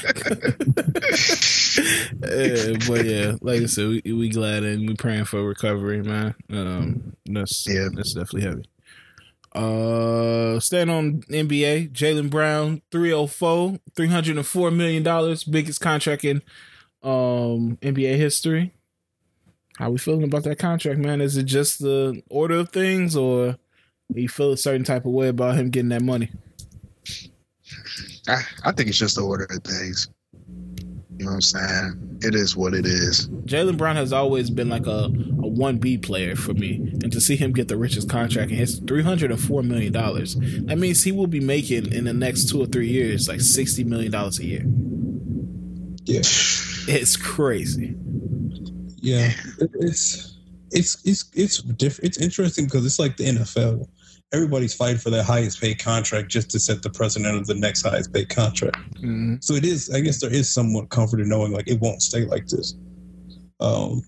[SPEAKER 1] *laughs* but yeah, like I said, we, we glad and we praying for recovery, man. Um, that's yeah, that's definitely heavy. Uh, staying on NBA, Jaylen Brown, 304, 304 million dollars, biggest contract in um NBA history. How we feeling about that contract, man? Is it just the order of things, or you feel a certain type of way about him getting that money?
[SPEAKER 2] I, I think it's just the order of things. You know what I'm saying? It is what it is.
[SPEAKER 1] Jaylen Brown has always been like a, a 1B player for me. And to see him get the richest contract in his $304 million, that means he will be making in the next two or three years like $60 million a year.
[SPEAKER 3] Yeah.
[SPEAKER 1] It's crazy.
[SPEAKER 3] Yeah. *laughs* It's it's it's it's different. It's interesting because it's like the NFL everybody's fighting for their highest paid contract just to set the precedent of the next highest paid contract. Mm-hmm. So it is, I guess, there is somewhat comfort in knowing like it won't stay like this. Um,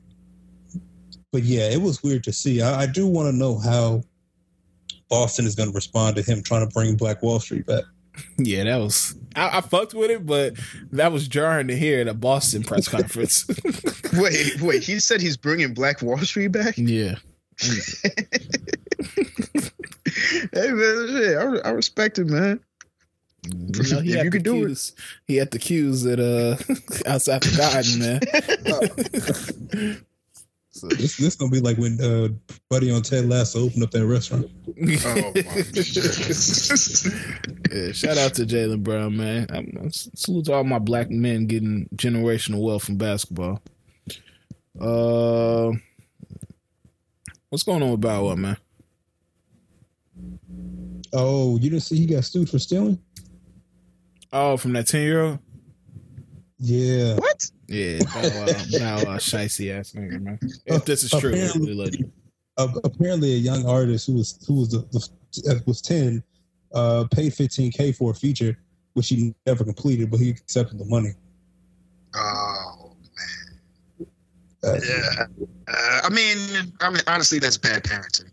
[SPEAKER 3] but yeah, it was weird to see. I, I do want to know how Boston is going to respond to him trying to bring Black Wall Street back.
[SPEAKER 1] Yeah, that was I, I, fucked with it, but that was jarring to hear at a Boston press *laughs* conference. *laughs*
[SPEAKER 2] wait, wait, he said he's bringing Black Wall Street back.
[SPEAKER 1] Yeah. *laughs*
[SPEAKER 2] hey man, I, I respect it, man.
[SPEAKER 1] You, know, he if you could do it. He had the cues at uh outside the garden,
[SPEAKER 3] man. So this this gonna be like when uh Buddy on Ted Lasso opened up that restaurant. Oh *laughs*
[SPEAKER 1] yeah, shout out to Jaylen Brown, man. I'm, I'm, salute to all my black men getting generational wealth from basketball. Uh, what's going on with Bow Wow, man?
[SPEAKER 3] Oh, you didn't see he got sued for stealing?
[SPEAKER 1] Oh, from that 10 year old?
[SPEAKER 3] Yeah.
[SPEAKER 2] What?
[SPEAKER 1] Yeah, Bow Wow, shicey ass nigga, man. If this is true, apparently,
[SPEAKER 3] uh, apparently a young artist who was who was the, the was ten uh, paid 15k for a feature which he never completed, but he accepted the money.
[SPEAKER 2] Oh man. Uh, yeah. Uh, I mean, I mean, honestly, that's bad parenting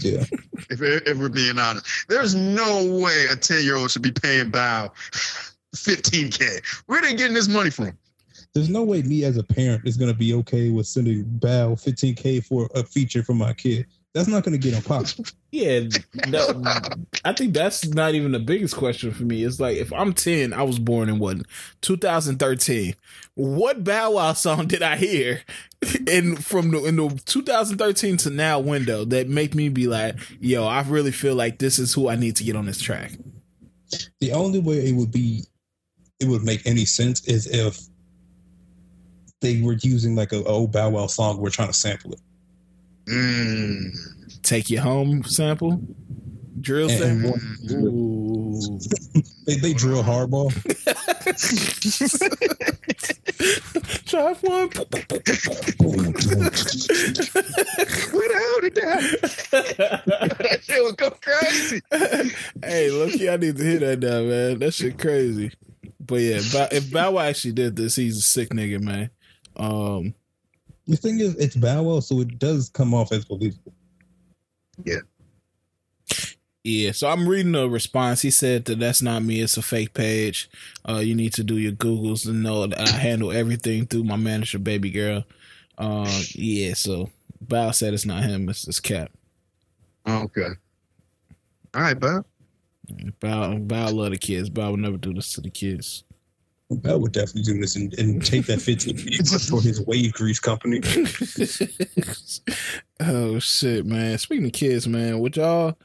[SPEAKER 3] yeah.
[SPEAKER 2] If, if we're being honest, there's no way a 10 year old should be paying Bow 15K. Where are they getting this money from?
[SPEAKER 3] There's no way me as a parent is going to be okay with sending Bow 15K for a feature for my kid. That's not going to get him *laughs*
[SPEAKER 1] yeah, no, I think that's not even the biggest question for me. It's like if I'm 10, I was born in what 2013. What Bow Wow song did I hear *laughs* in from the in the 2013 to now window that make me be like, yo, I really feel like this is who I need to get on this track.
[SPEAKER 3] The only way it would be, it would make any sense is if they were using like a, a old Bow Wow song. We're trying to sample it.
[SPEAKER 2] Mm.
[SPEAKER 1] Take you home sample. Drill sample. Ooh.
[SPEAKER 3] they, they drill hardball. *laughs*
[SPEAKER 1] Drive one.
[SPEAKER 2] Where the hell did that? that shit was go crazy.
[SPEAKER 1] hey, look, I need to hear that now, man. That shit crazy. But yeah, if Bow Wow actually did this, he's a sick nigga, man. Um,
[SPEAKER 3] the thing is, it's Bow Wow, so it does come off as believable.
[SPEAKER 2] Yeah.
[SPEAKER 1] Yeah, so I'm reading a response. He said that that's not me. It's a fake page. Uh, you need to do your Googles to know that I handle everything through my manager, baby girl. Uh, yeah, so Bow said it's not him. It's, it's Cap.
[SPEAKER 2] Okay. All right, Bow.
[SPEAKER 1] Bow, Bow love the kids. Bow would never do this to the kids.
[SPEAKER 3] Bell would definitely do this and, and take that 15 *laughs* for his wave grease company. *laughs*
[SPEAKER 1] oh shit, man. Speaking of kids, man, would y'all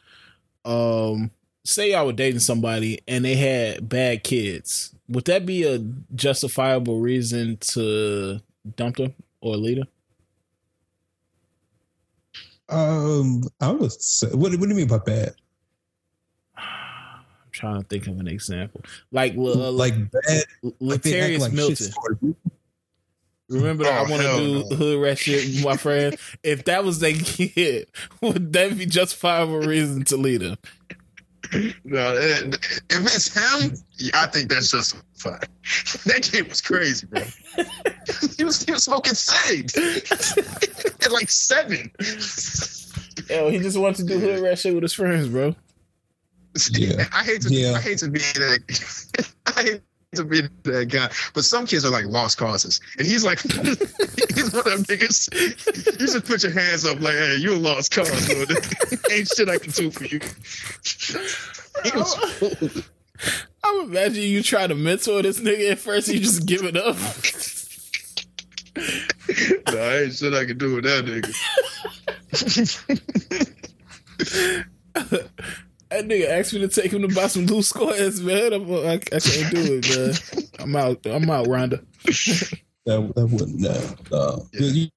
[SPEAKER 1] um say y'all were dating somebody and they had bad kids, would that be a justifiable reason to dump them or leave them?
[SPEAKER 3] Um, I would say, what, what do you mean by bad?
[SPEAKER 1] I'm trying to think of an example. Like, uh,
[SPEAKER 3] like bad, like they
[SPEAKER 1] Latarian
[SPEAKER 3] like
[SPEAKER 1] Milton.
[SPEAKER 3] shit's for you.
[SPEAKER 1] Remember
[SPEAKER 2] Oh,
[SPEAKER 1] I want to do
[SPEAKER 2] no.
[SPEAKER 1] hood rat shit with my friend. if that was their *laughs* kid, would that be justifiable reason to lead them?
[SPEAKER 2] No, eh, if it's him, yeah, I think that's just fine. *laughs* That kid was crazy, bro. *laughs* he was he was smoking cigs at like seven.
[SPEAKER 1] Yo, he just wanted to do hood rat shit with his friends, bro.
[SPEAKER 3] Yeah. *laughs*
[SPEAKER 2] I hate to
[SPEAKER 3] Yeah.
[SPEAKER 2] I hate to be that *laughs* I hate to be that guy, but some kids are like lost causes, and he's like *laughs* he's one of them niggas. You just put your hands up like, hey, you a lost cause, bro. Ain't shit I can do for you. He was-
[SPEAKER 1] I'm imagining you try to mentor this nigga at first, you just give it up.
[SPEAKER 2] no, ain't shit I can do with that nigga.
[SPEAKER 1] That nigga asked me to take him to buy some loose squares, man. I'm, I, I can't do it, man. I'm out. I'm out, Rhonda.
[SPEAKER 3] That that wouldn't. No, no.
[SPEAKER 2] Yeah.
[SPEAKER 3] You,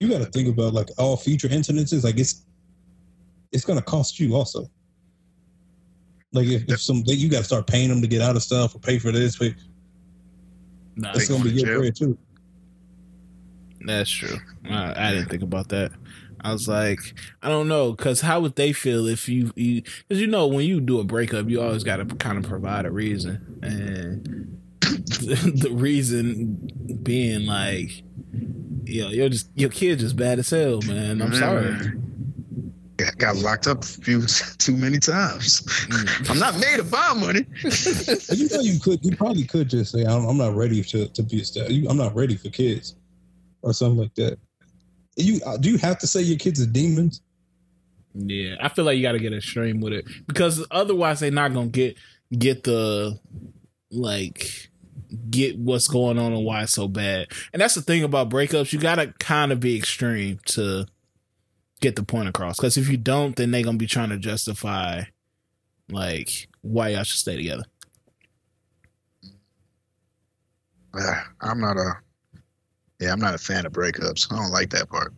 [SPEAKER 3] you got to think about like all future incidences. Like it's it's gonna cost you also. Like if, if some you got to start paying them to get out of stuff or pay for this, pay,
[SPEAKER 1] Nah,
[SPEAKER 3] it's gonna be
[SPEAKER 2] going to
[SPEAKER 3] your
[SPEAKER 2] jail.
[SPEAKER 3] bread too.
[SPEAKER 1] That's true. I, I didn't think about that. I was like, I don't know, because how would they feel if you, because you know, when you do a breakup, you always got to kind of provide a reason, and the, *laughs* the reason being like, you know, you're just your kid just bad as hell, man. I'm sorry.
[SPEAKER 2] Yeah, got locked up a few *laughs* too many times.
[SPEAKER 1] Mm.
[SPEAKER 2] I'm not made of bomb money. *laughs*
[SPEAKER 3] You know, you could, you probably could just say, "I'm, I'm not ready to to be a step. I'm not ready for kids," or something like that. You uh, do you have to say your kids are demons?
[SPEAKER 1] Yeah, I feel like you got to get extreme with it because otherwise they're not gonna get get the like get what's going on and why it's so bad. And that's the thing about breakups; you got to kind of be extreme to get the point across. Because if you don't, then they're gonna be trying to justify like why y'all should stay together.
[SPEAKER 2] Yeah, I'm not a. Yeah, I'm not a fan of breakups. I don't like that part.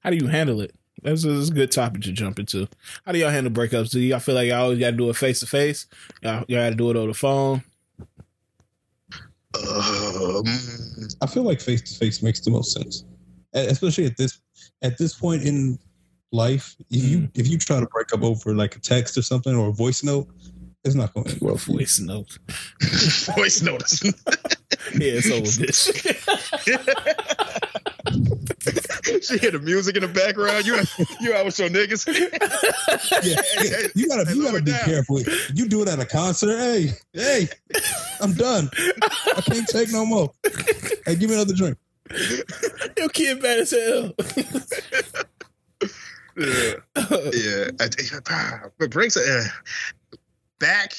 [SPEAKER 1] How do you handle it? That's a, that's a good topic to jump into. How do y'all handle breakups? Do y'all feel like y'all always got to do it face to face? Y'all y'all got to do it over the phone?
[SPEAKER 2] Um,
[SPEAKER 3] I feel like face to face makes the most sense, especially at this at this point in life. If you if you try to break up over like a text or something or a voice note, it's not going to end well for.
[SPEAKER 1] Voice notes. *laughs*
[SPEAKER 2] voice notice. *laughs*
[SPEAKER 1] Yeah, it's over, bitch. *laughs*
[SPEAKER 2] she hear the music in the background. You you out with your niggas? *laughs*
[SPEAKER 3] Yeah, yeah, you gotta
[SPEAKER 2] Hey,
[SPEAKER 3] you gotta be
[SPEAKER 2] down.
[SPEAKER 3] careful. You do it at a concert. Hey, hey, I'm done. I can't take no more. Hey, give me another drink.
[SPEAKER 1] Your kid bad as hell.
[SPEAKER 2] Yeah, yeah. I- But breaks uh, back.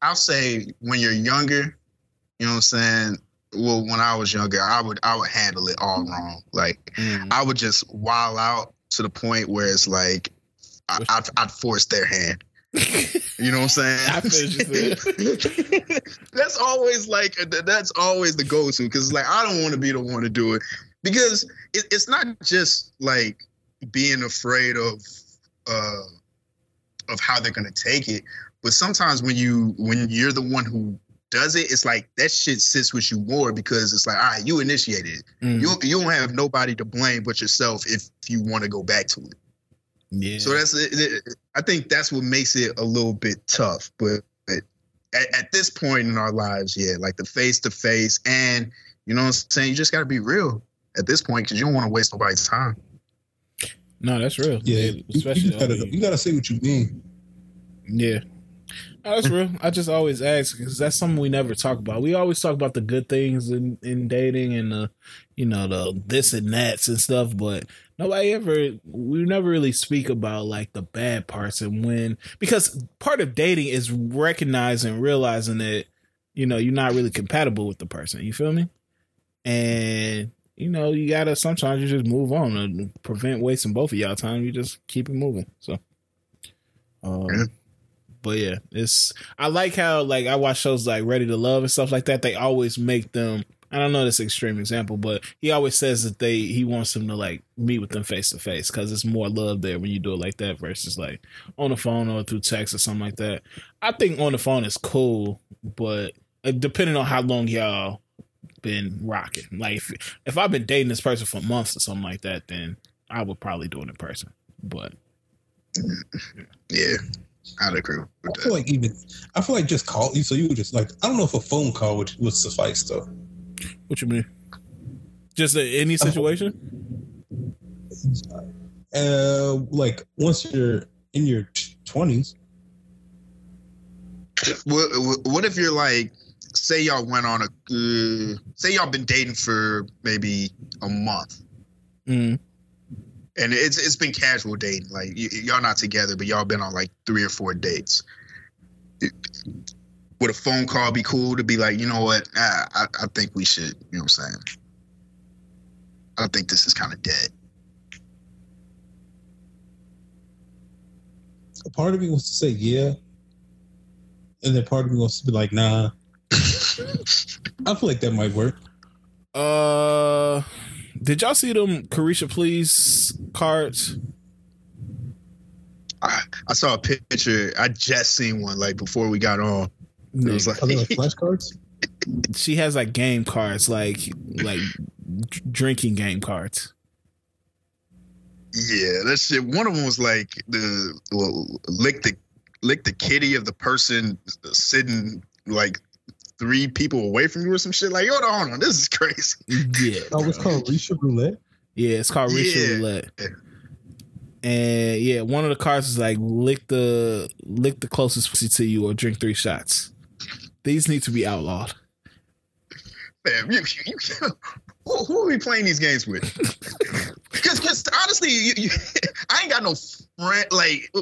[SPEAKER 2] I'll say when you're younger, you know what I'm saying. Well, when I was younger, I would I would handle it all mm-hmm. wrong. Like mm. I would just wild out to the point where it's like I, I'd, I'd force their hand. You know what I'm saying? *laughs*
[SPEAKER 1] I feel you, *laughs*
[SPEAKER 2] that's always like uh, that's always the go-to because like I don't want to be the one to do it because it, it's not just like being afraid of uh of how they're gonna take it, but sometimes when you when you're the one who does it, it's like that shit sits with you more because it's like, all right, you initiated it.
[SPEAKER 1] Mm,
[SPEAKER 2] You you don't have nobody to blame but yourself if you want to go back to it.
[SPEAKER 1] yeah.
[SPEAKER 2] So that's it, it- I think that's what makes it a little bit tough. But, but at, at this point in our lives, yeah, like the face to face, and you know what I'm saying. You just got to be real at this point because you don't want to waste nobody's time.
[SPEAKER 1] no, that's real.
[SPEAKER 3] Yeah, you,
[SPEAKER 1] especially
[SPEAKER 3] you gotta you gotta say what you mean.
[SPEAKER 1] Yeah. That's real. I just always ask because that's something we never talk about. We always talk about the good things in, in dating and the, you know, the this and that's and stuff, but nobody ever, we never really speak about like the bad parts and when, because part of dating is recognizing, realizing that, you know, you're not really compatible with the person. You feel me? And, you know, you gotta sometimes you just move on and prevent wasting both of y'all time. You just keep it moving. So, um,
[SPEAKER 2] Yeah.
[SPEAKER 1] But yeah, it's I like how like I watch shows like Ready to Love and stuff like that. They always make them. I don't know this extreme example, but he always says that they he wants them to like meet with them face to face because it's more love there when you do it like that versus like on the phone or through text or something like that. I think on the phone is cool, but uh, depending on how long y'all been rocking, like if, if I've been dating this person for months or something like that, then I would probably do it in person. But
[SPEAKER 2] Yeah, I'd agree with
[SPEAKER 3] I
[SPEAKER 2] that.
[SPEAKER 3] feel like even I feel like just call you. So you would just like I don't know if a phone call would, would suffice though.
[SPEAKER 1] what you mean? Just in any situation?
[SPEAKER 3] Uh, like once you're in your twenties,
[SPEAKER 2] What, what- what if you're like, say y'all went on a, uh, say y'all been dating for maybe a month,
[SPEAKER 1] Mm.
[SPEAKER 2] And it's it's been casual dating, like y- y'all not together, but y'all been on like three or four dates. Would a phone call be cool to be like, you know what? Ah, I, I think we should. You know what I'm saying? I think this is kind of dead.
[SPEAKER 3] a part of me wants to say yeah, and then part of me wants to be like nah. *laughs* I feel like that might work.
[SPEAKER 1] Uh, did y'all see them Carisha Please cards?
[SPEAKER 2] I, I saw a picture. I just seen one like before we got on. It was like,
[SPEAKER 3] like flashcards?
[SPEAKER 1] She has like game cards, like like drinking game cards.
[SPEAKER 2] Yeah, that shit. One of them was like the well, lick the lick the kitty of the person sitting like three people away from you or some shit. Like, hold on, hold on, this is crazy.
[SPEAKER 1] Yeah,
[SPEAKER 3] Oh, it's called Resha Roulette.
[SPEAKER 1] yeah, it's called Resha
[SPEAKER 2] Yeah.
[SPEAKER 1] Roulette. And yeah, one of the cards is like lick the lick the closest pussy to you or drink three shots. These need to be outlawed.
[SPEAKER 2] Man, you, you, you, *laughs* who, who are we playing these games with? *laughs* Because honestly, you, you, *laughs* I ain't got no friend. Like,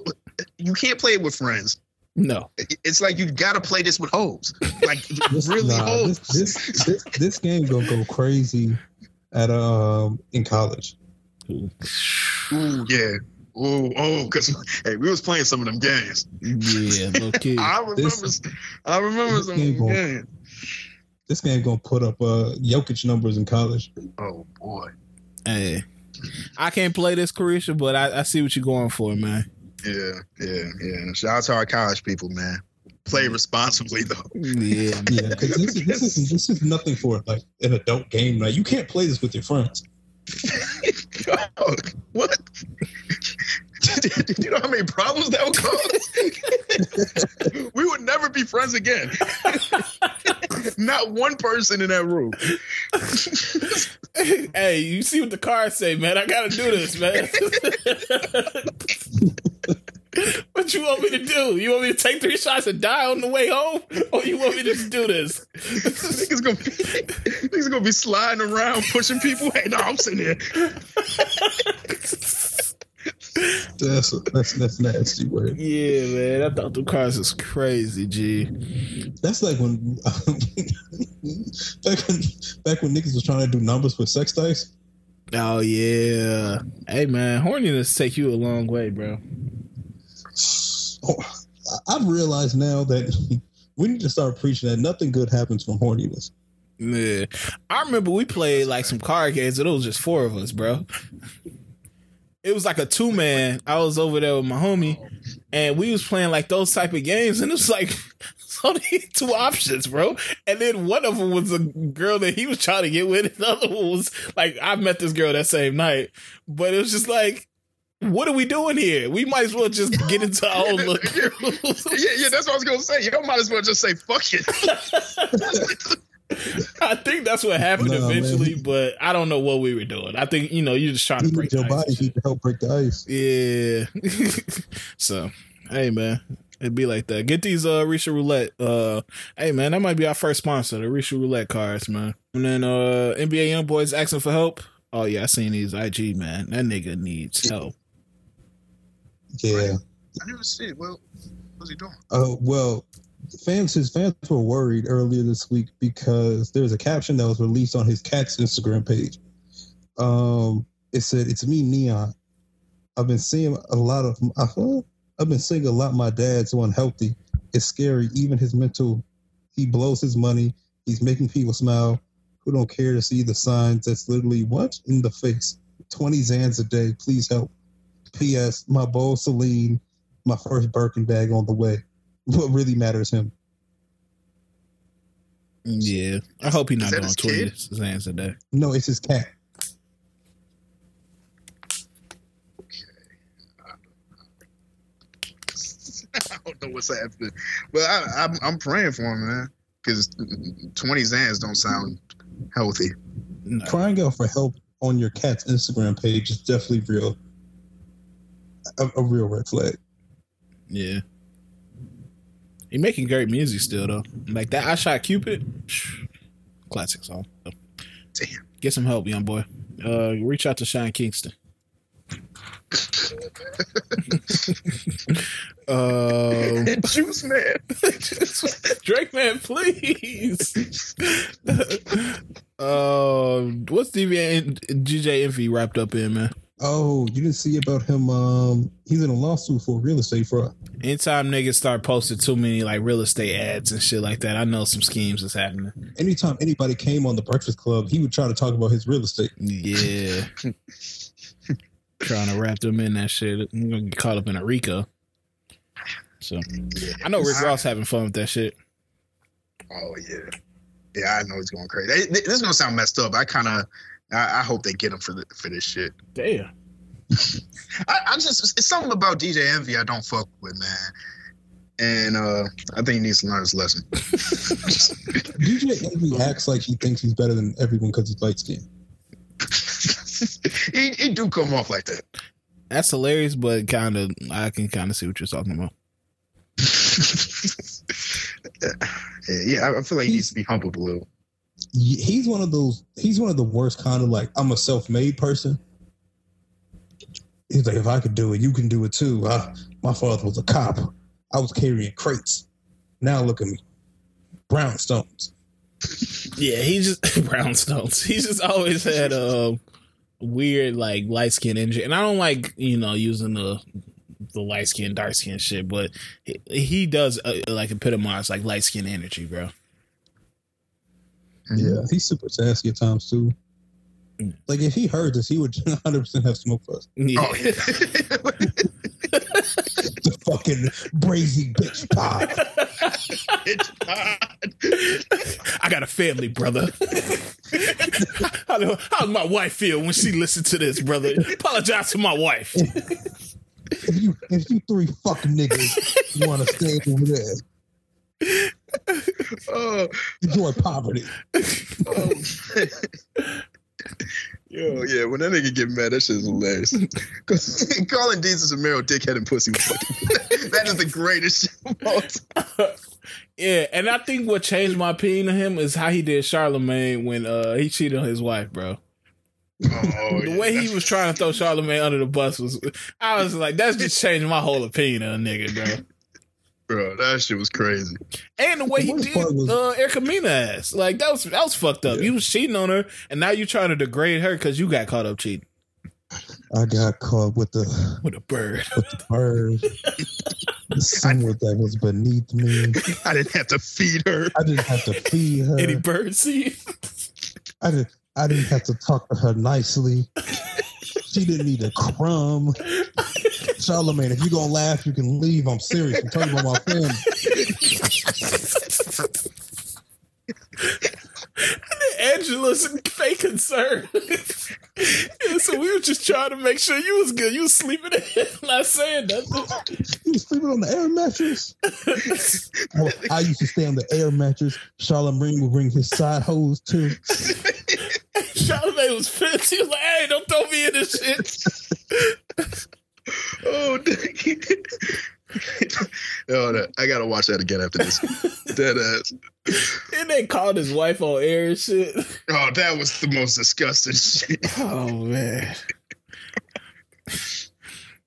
[SPEAKER 2] you can't play it with friends.
[SPEAKER 1] No,
[SPEAKER 2] It's like you got to play this with hoes. Like, *laughs*
[SPEAKER 3] This,
[SPEAKER 2] really
[SPEAKER 3] nah,
[SPEAKER 2] hoes.
[SPEAKER 3] this, this this this game gonna go crazy at um in college.
[SPEAKER 2] Ooh, yeah. Ooh, oh, because hey, we was playing some of them games.
[SPEAKER 1] yeah, low *laughs* key.
[SPEAKER 2] I remember.
[SPEAKER 3] This-
[SPEAKER 2] I remember some of
[SPEAKER 3] game
[SPEAKER 2] them
[SPEAKER 3] going-
[SPEAKER 2] games.
[SPEAKER 3] This game gonna put up uh Jokic numbers in college.
[SPEAKER 2] Oh boy.
[SPEAKER 1] Hey, I can't play this, Carisha, but I, I see what you're going for, man.
[SPEAKER 2] Yeah, yeah, yeah. Shout out to our college people, man. Play responsibly though. *laughs*
[SPEAKER 1] Yeah,
[SPEAKER 3] Yeah, because this, is- this is this is nothing for like an adult game. Like you can't play this with your friends. *laughs*
[SPEAKER 2] Oh, what? Do *laughs* you know how many problems that would cause? we would never be friends again. Not one person in that room.
[SPEAKER 1] hey, you see what the cards say, man? I gotta do this, man. *laughs* what you want me to do? You want me to take three shots and die on the way home, or you want me to just do this? *laughs*
[SPEAKER 2] niggas gonna be niggas gonna be sliding around pushing people. Hey, no, I'm sitting here. *laughs*
[SPEAKER 3] That's that's that's nasty word.
[SPEAKER 1] yeah, man. I thought the cards was crazy, G.
[SPEAKER 3] That's like when back when back when niggas was trying to do numbers with sex dice.
[SPEAKER 1] Oh yeah. Hey, man, horniness take you a long way, bro.
[SPEAKER 3] I've realized now that *laughs* we need to start preaching that nothing good happens from horniness.
[SPEAKER 1] Yeah. I remember we played like some card games and it was just four of us, bro. It was like a two man. I was over there with my homie and we was playing like those type of games and it was like *laughs* only two options, bro. And then one of them was a girl that he was trying to get with, and the other one was like I met this girl that same night. But it was just like what are we doing here? We might as well just get into our own little *laughs* groups.
[SPEAKER 2] Yeah, yeah, that's what I was gonna say. Y'all might as well just say fuck it. *laughs*
[SPEAKER 1] I think that's what happened
[SPEAKER 3] Nah,
[SPEAKER 1] eventually, but I don't know what we were doing. I think you know you're just trying
[SPEAKER 3] You
[SPEAKER 1] to break
[SPEAKER 3] your
[SPEAKER 1] the
[SPEAKER 3] body
[SPEAKER 1] and
[SPEAKER 3] heat to help break the ice.
[SPEAKER 1] Yeah. *laughs* so, hey man, it'd be like that. Get these uh Resha Roulette. Uh, hey man, that might be our first sponsor, the Resha Roulette cards, man. And then uh NBA Youngboy's asking for help. Oh yeah, I seen these IG man. That nigga needs help.
[SPEAKER 3] Yeah.
[SPEAKER 2] I didn't see it. Well, what's he doing?
[SPEAKER 3] Uh, well, fans his fans were worried earlier this week because there was a caption that was released on his cat's Instagram page. Um, it said, "It's me, Neon. I've been seeing a lot of. I, I've been seeing a lot. My dad's unhealthy. It's scary. Even his mental. He blows his money. He's making people smile who don't care to see the signs. That's literally what in the face. Twenty zans a day. Please help. P.S. My bowl Celine. My first Birkin bag on the way. What really matters him.
[SPEAKER 1] Yeah, I hope he's
[SPEAKER 2] Is
[SPEAKER 1] not
[SPEAKER 2] that
[SPEAKER 1] doing
[SPEAKER 2] his
[SPEAKER 1] twenty
[SPEAKER 2] kid?
[SPEAKER 1] Zans a.
[SPEAKER 3] No, it's his cat. Okay. *laughs*
[SPEAKER 2] I don't know what's happening, but I, I'm I'm praying for him, man. Because 20 Zans don't sound healthy.
[SPEAKER 1] No.
[SPEAKER 3] crying out for help on your cat's Instagram page is definitely real. A, a real red flag.
[SPEAKER 1] Yeah. He making great music still though. Like that I shot Cupid. Classic song.
[SPEAKER 2] Damn.
[SPEAKER 1] Get some help, young boy. Uh reach out to Shine Kingston. *laughs* um *laughs*
[SPEAKER 2] Juice man. *laughs*
[SPEAKER 1] Drake man, please. um what's and DJ Envy wrapped up in, man?
[SPEAKER 3] Oh, you didn't see about him? Um, he's in a lawsuit for real estate fraud.
[SPEAKER 1] Anytime niggas start posting too many like real estate ads and shit like that, I know some schemes is happening.
[SPEAKER 3] Anytime anybody came on the Breakfast Club, he would try to talk about his real estate.
[SPEAKER 1] Yeah. *laughs* Trying to wrap them in that shit. I'm gonna get caught up in a Rico. So I know Rick Ross having fun with that shit.
[SPEAKER 2] Oh yeah, yeah. I know he's going crazy. This is gonna sound messed up. I kind of, I, I hope they get him for the, for this shit.
[SPEAKER 1] Damn. *laughs*
[SPEAKER 2] I, I just, it's something about DJ Envy I don't fuck with, man. And uh I think he needs to learn his lesson. *laughs*
[SPEAKER 3] DJ Envy acts like he thinks he's better than everyone because he's light skinned. *laughs*
[SPEAKER 2] he, he do come off like that.
[SPEAKER 1] That's hilarious, but kind of I can kind of see what you're talking about.
[SPEAKER 2] yeah, yeah, I- I feel like he needs to be humbled a little.
[SPEAKER 3] He's one of those. He's one of the worst kind of like I'm a self-made person. He's like, if I could do it, you can do it too. My father was a cop. I was carrying crates. Now look at me, brownstones.
[SPEAKER 1] Yeah, he just *laughs* brownstones. He's just always had a weird like light skin energy, and I don't like you know using the the light skin dark skin shit, but he, he does uh, like epitomize like light skin energy, bro.
[SPEAKER 3] Yeah, he's super sassy at times too.
[SPEAKER 1] Mm.
[SPEAKER 3] Like if he heard this, he would *laughs* 100 percent have smoke for us. *laughs*
[SPEAKER 1] Yeah.
[SPEAKER 2] Oh yeah. *laughs*
[SPEAKER 3] The fucking brazy bitch pop.
[SPEAKER 1] I got a family, brother. how, do, how's my wife feel when she listens to this, brother? Apologize to my wife.
[SPEAKER 3] If you if you three fucking niggas want to stay over there,
[SPEAKER 2] oh,
[SPEAKER 3] enjoy poverty.
[SPEAKER 2] oh. Yo, yeah, when that nigga get mad, that shit is hilarious. Cause *laughs* calling Jesus a Mero dickhead and pussy was *laughs* fucking that is the greatest shit of all time. *laughs*
[SPEAKER 1] Yeah, and I think what changed my opinion of him is how he did Charlemagne when uh he cheated on his wife, bro.
[SPEAKER 2] Oh,
[SPEAKER 1] The
[SPEAKER 2] yeah.
[SPEAKER 1] way he was trying to throw Charlemagne under the bus was, I was like, that's just changed my whole opinion of a nigga, bro.
[SPEAKER 2] Bro, that shit was crazy.
[SPEAKER 1] And the way
[SPEAKER 3] The
[SPEAKER 1] he did
[SPEAKER 3] part was-
[SPEAKER 1] uh, Erica Mena ass, like that was that was fucked up. You was cheating on her, and now you trying to degrade her because you got caught up cheating
[SPEAKER 3] I got caught with the
[SPEAKER 1] with a bird.
[SPEAKER 3] with the bird, *laughs* the someone that was beneath me.
[SPEAKER 2] I didn't have to feed her.
[SPEAKER 3] I didn't have to feed her.
[SPEAKER 1] Any bird seed?
[SPEAKER 3] I didn't. I didn't have to talk to her nicely. She didn't need a crumb. *laughs* Charlemagne, if you gonna laugh, you can leave. I'm serious. I'm talking about my family.
[SPEAKER 1] Angela's fake concern. Yeah, so we were just trying to make sure you was good. You was sleeping in, not saying nothing.
[SPEAKER 3] You was sleeping on the air mattress. Well, I used to stay on the air mattress. Charlemagne would bring his side hose too.
[SPEAKER 1] Charlemagne was pissed. He was like, "Hey, don't throw me in this shit."
[SPEAKER 2] Oh, dang. *laughs* oh, that, I gotta watch that again after this. *laughs* Dead ass.
[SPEAKER 1] And they called his wife on air and shit.
[SPEAKER 2] Oh, that was the most disgusting *laughs* shit.
[SPEAKER 1] Oh man.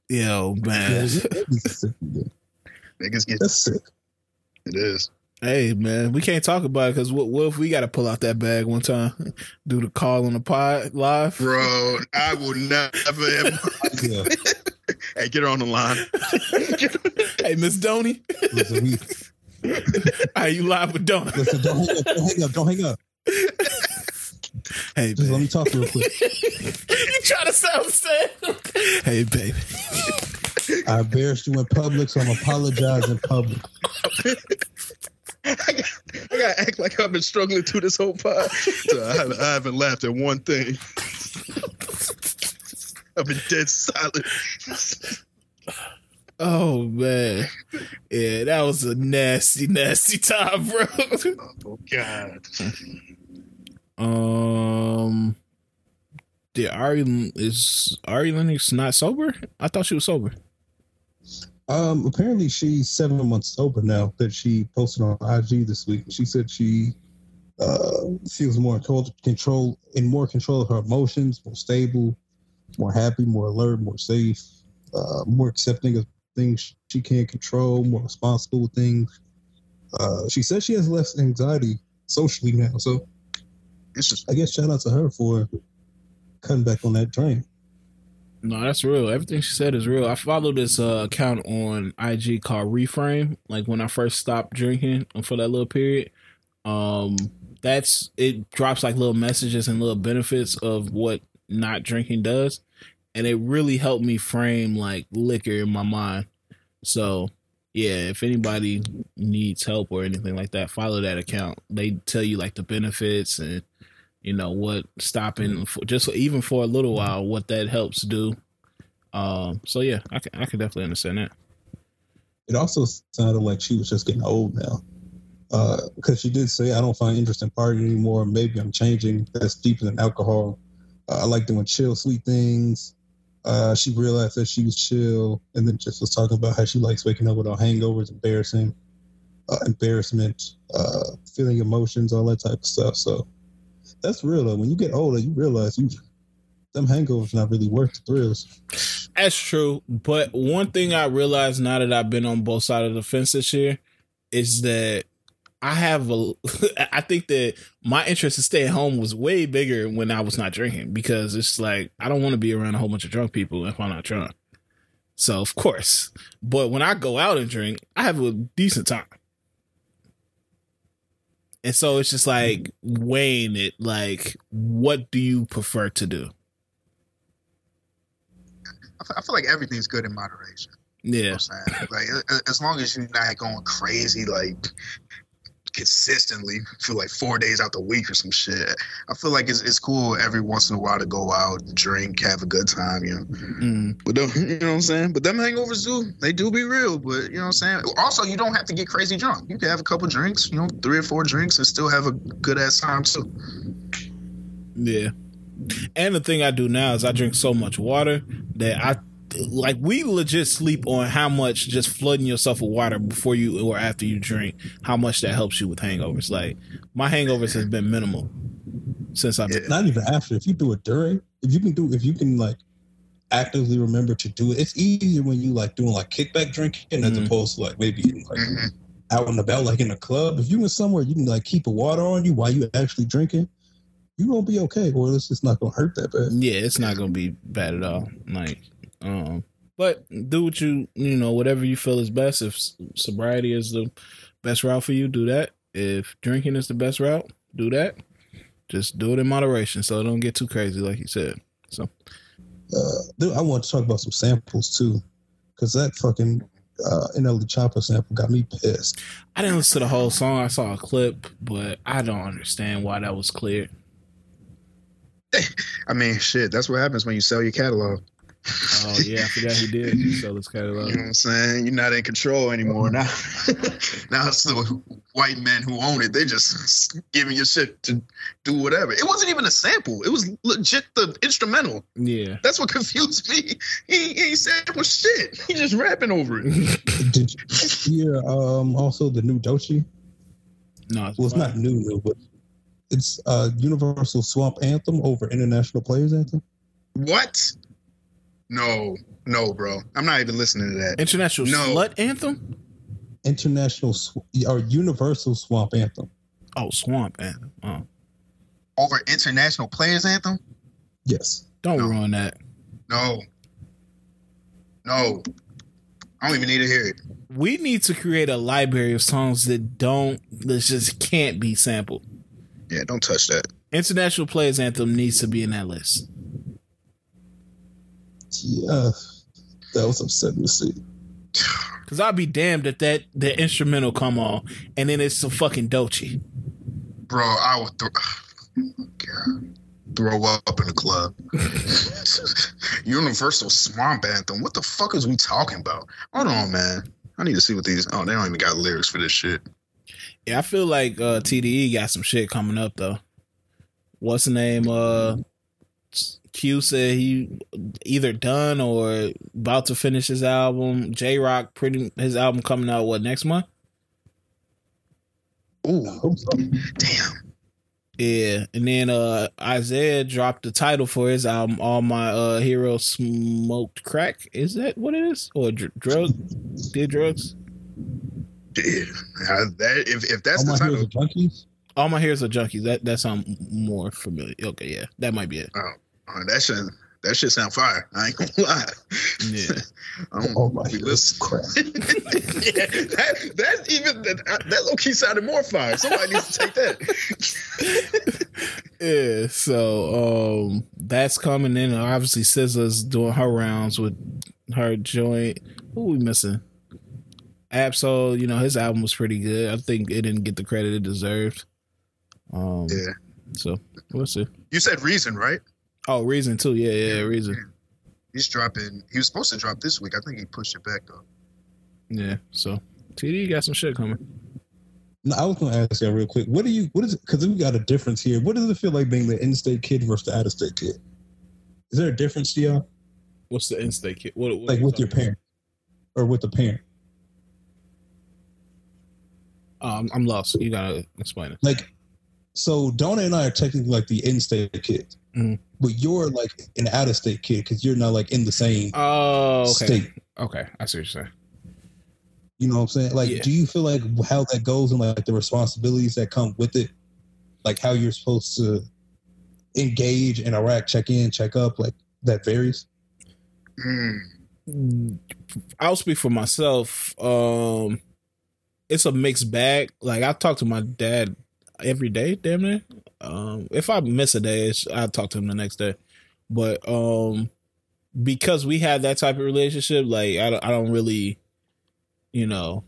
[SPEAKER 1] Yo, man.
[SPEAKER 2] Niggas get
[SPEAKER 3] That's sick.
[SPEAKER 2] it is.
[SPEAKER 1] Hey, man, we can't talk about it because what, what if we got to pull out that bag one time, do the call on the pod live?
[SPEAKER 2] Bro, I will never ever
[SPEAKER 3] Yeah.
[SPEAKER 2] Hey, get her on the line. *laughs*
[SPEAKER 1] hey, Miss Donny.
[SPEAKER 3] Listen, we, *laughs*
[SPEAKER 1] Are you live with Donny?
[SPEAKER 3] listen, don't hang up. Don't hang up. Don't hang up.
[SPEAKER 1] Hey,
[SPEAKER 3] Just let me talk real quick. *laughs*
[SPEAKER 1] you trying to sound sad? Hey, baby.
[SPEAKER 3] I embarrassed you in public, so I'm apologizing public.
[SPEAKER 2] I got, I got to act like I've been struggling through this whole pod. So I, I haven't laughed at one thing. I've been dead silent. *laughs*
[SPEAKER 1] Oh man, yeah, that was a nasty, nasty time, bro.
[SPEAKER 2] Oh God.
[SPEAKER 1] um, did Ari is Ari Lennox not sober? I thought she was sober.
[SPEAKER 3] Um, apparently she's seven months sober now. That she posted on IG this week. She said she uh, feels more in control, control in more control of her emotions, more stable, more happy, more alert, more safe, uh, more accepting of things she can't control, more responsible with things. Uh, she says she has less anxiety socially now. So
[SPEAKER 2] This is
[SPEAKER 3] I guess shout out to her for cutting back on that drain.
[SPEAKER 1] No, that's real. Everything she said is real. I follow this uh, account on IG called Reframe. Like when I first stopped drinking for that little period, um, that's it drops like little messages and little benefits of what not drinking does, and it really helped me frame like liquor in my mind. So yeah, if anybody needs help or anything like that, follow that account. They tell you like the benefits and you know what stopping for, just even for a little while what that helps do. Um, so yeah, I can I can definitely understand that.
[SPEAKER 3] It also sounded like she was just getting old now. Because she did say, I don't find interest in partying anymore. Maybe I'm changing. That's deeper than alcohol. Uh, I like doing chill, sweet things. Uh, she realized that she was chill and then just was talking about how she likes waking up without hangovers, embarrassing, uh, embarrassment, uh, feeling emotions, all that type of stuff. So that's real though. When you get older, you realize you them hangovers not really worth the thrills.
[SPEAKER 1] That's true. But one thing I realized now that I've been on both sides of the fence this year is that I have a *laughs* I think that my interest to stay at home was way bigger when I was not drinking because it's like I don't want to be around a whole bunch of drunk people if I'm not drunk. So of course. But when I go out and drink, I have a decent time. And so it's just like weighing it like what do you prefer to do?
[SPEAKER 2] I feel- like everything's good in moderation. You know
[SPEAKER 1] Yeah.
[SPEAKER 2] I'm saying? Like as long as you're not going crazy, like consistently for like four days out the week or some shit. I feel like it's it's cool every once in a while to go out, drink, have a good time, you know.
[SPEAKER 1] Mm.
[SPEAKER 2] But them, *laughs* you know what I'm saying? But them hangovers do they do be real, but you know what I'm saying? Also, you don't have to get crazy drunk. You can have a couple drinks, you know, three or four drinks and still have a good ass time too.
[SPEAKER 1] Yeah. And the thing I do now is I drink so much water that I like we legit sleep on how much just flooding yourself with water before you or after you drink, how much that helps you with hangovers. Like my hangovers has been minimal since I've been
[SPEAKER 3] not even after. If you do it during, if you can do, if you can like actively remember to do it, it's easier when you like doing like kickback drinking as
[SPEAKER 1] Mhm.
[SPEAKER 3] opposed to like maybe like
[SPEAKER 2] Mhm.
[SPEAKER 3] out and about, like in a club. If you in somewhere you can like keep a water on you while you actually drinking, you gonna be okay, or it's just not gonna hurt that bad.
[SPEAKER 1] Yeah, it's not gonna be bad at all. Like, um, but do what you you know whatever you feel is best. If sobriety is the best route for you, do that. If drinking is the best route, do that. Just do it in moderation, so it don't get too crazy, like you said. So
[SPEAKER 3] Uh, dude, I want to talk about some samples too, because that fucking uh, NLE Choppa sample got me pissed.
[SPEAKER 1] I didn't listen to the whole song. I saw a clip, but I don't understand why that was cleared. *laughs*
[SPEAKER 2] I mean, shit, that's what happens when you sell your catalog.
[SPEAKER 1] Oh yeah, I forgot he did sell his catalog.
[SPEAKER 2] You know what I'm saying? You're not in control anymore now. *laughs* now it's the white men who own it. They just giving you shit to do whatever. It wasn't even a sample. It was legit the instrumental.
[SPEAKER 1] Yeah.
[SPEAKER 2] That's what *laughs* confused me. He, he ain't sample shit. He just rapping over it. *laughs*
[SPEAKER 3] Did you hear um, also the new Doechii?
[SPEAKER 1] No, it's
[SPEAKER 3] Well, it's
[SPEAKER 1] fine.
[SPEAKER 3] not new, new, but it's uh, Universal Swamp Anthem over International Players Anthem.
[SPEAKER 2] What? No, no, bro. I'm not even listening to that.
[SPEAKER 1] International
[SPEAKER 2] No.
[SPEAKER 1] Slut Anthem.
[SPEAKER 3] International Sw- or Universal Swamp Anthem.
[SPEAKER 1] Oh, Swamp Anthem. Oh,
[SPEAKER 2] Over international players anthem?
[SPEAKER 3] Yes.
[SPEAKER 1] don't
[SPEAKER 2] No.
[SPEAKER 1] ruin that.
[SPEAKER 2] No. No, I don't even need to hear it.
[SPEAKER 1] We need to create a library of songs that don't that just can't be sampled.
[SPEAKER 2] Yeah, don't touch that.
[SPEAKER 1] International Players Anthem needs to be in that list.
[SPEAKER 3] Yeah, that was upsetting to see.
[SPEAKER 1] Cause I'll be damned if that the instrumental come on and then it's some fucking Dolce.
[SPEAKER 2] Bro, I would throw, *sighs* God, throw up in the club. *laughs* Universal Swamp Anthem. What the fuck is we talking about? Hold on, man. I need to see what these. Oh, they don't even got lyrics for this shit.
[SPEAKER 1] Yeah, I feel like uh, TDE got some shit coming up though. What's the name? Uh, Q said he either done or about to finish his album. Jay Rock pretty his album coming out what next month?
[SPEAKER 2] Ooh, damn.
[SPEAKER 1] Yeah, and then uh Isaiah dropped the title for his album. All my uh heroes smoked crack. Is that what it is? Or dr- drug? Did drugs?
[SPEAKER 2] Yeah, Uh, that if if that's
[SPEAKER 3] All
[SPEAKER 2] the
[SPEAKER 3] my heroes
[SPEAKER 2] title,
[SPEAKER 3] are junkies.
[SPEAKER 1] All my heroes are junkies. That that sounds more familiar. Okay, yeah, that might be it.
[SPEAKER 2] Uh, that shit that shit sound fire. I ain't gonna *laughs* lie.
[SPEAKER 1] Yeah.
[SPEAKER 2] I don't
[SPEAKER 3] All my
[SPEAKER 2] be
[SPEAKER 3] heroes
[SPEAKER 2] listening. *laughs* yeah, that, that's even that, that low key sounded more fire. Somebody needs to take that. *laughs*
[SPEAKER 1] yeah, so um that's coming in. Obviously, SZA's doing her rounds with her joint. Who we missing? Ab-Soul, you know, his album was pretty good. I think it didn't get the credit it deserved. Um
[SPEAKER 2] Yeah.
[SPEAKER 1] so we'll see.
[SPEAKER 2] You said reason, right?
[SPEAKER 1] Oh, Reason too. Yeah, yeah, Reason.
[SPEAKER 2] He's dropping. He was supposed to drop this week. I think he pushed it back though.
[SPEAKER 1] Yeah. So TD got some shit coming.
[SPEAKER 3] No, I was going to ask you real quick. What do you? What is it? Because we got a difference here. What does it feel like being the in-state kid versus the out-of-state kid? Is there a difference to y'all?
[SPEAKER 1] What's the in-state kid? What, what
[SPEAKER 3] Like
[SPEAKER 1] you
[SPEAKER 3] with your
[SPEAKER 1] talking
[SPEAKER 3] parent or with the parent?
[SPEAKER 1] about? Um, I'm lost. You gotta explain it.
[SPEAKER 3] Like, so Donna and I are technically like the in-state kids,
[SPEAKER 1] Mhm.
[SPEAKER 3] but you're like an out-of-state kid because you're not like in the same
[SPEAKER 1] Oh, okay.
[SPEAKER 3] state.
[SPEAKER 1] Okay, I see what you're saying.
[SPEAKER 3] You know what I'm saying? Like,
[SPEAKER 1] Yeah.
[SPEAKER 3] do you feel like how that goes and like the responsibilities that come with it, like how you're supposed to engage, and interact, check in, check up, like that varies?
[SPEAKER 2] Mm.
[SPEAKER 1] I'll speak for myself. Um, it's a mixed bag. Like I talk to my dad every day, damn near. Um, if I miss a day, it's, I talk to him the next day. But um, because we have that type of relationship, like I don't, I don't really, you know,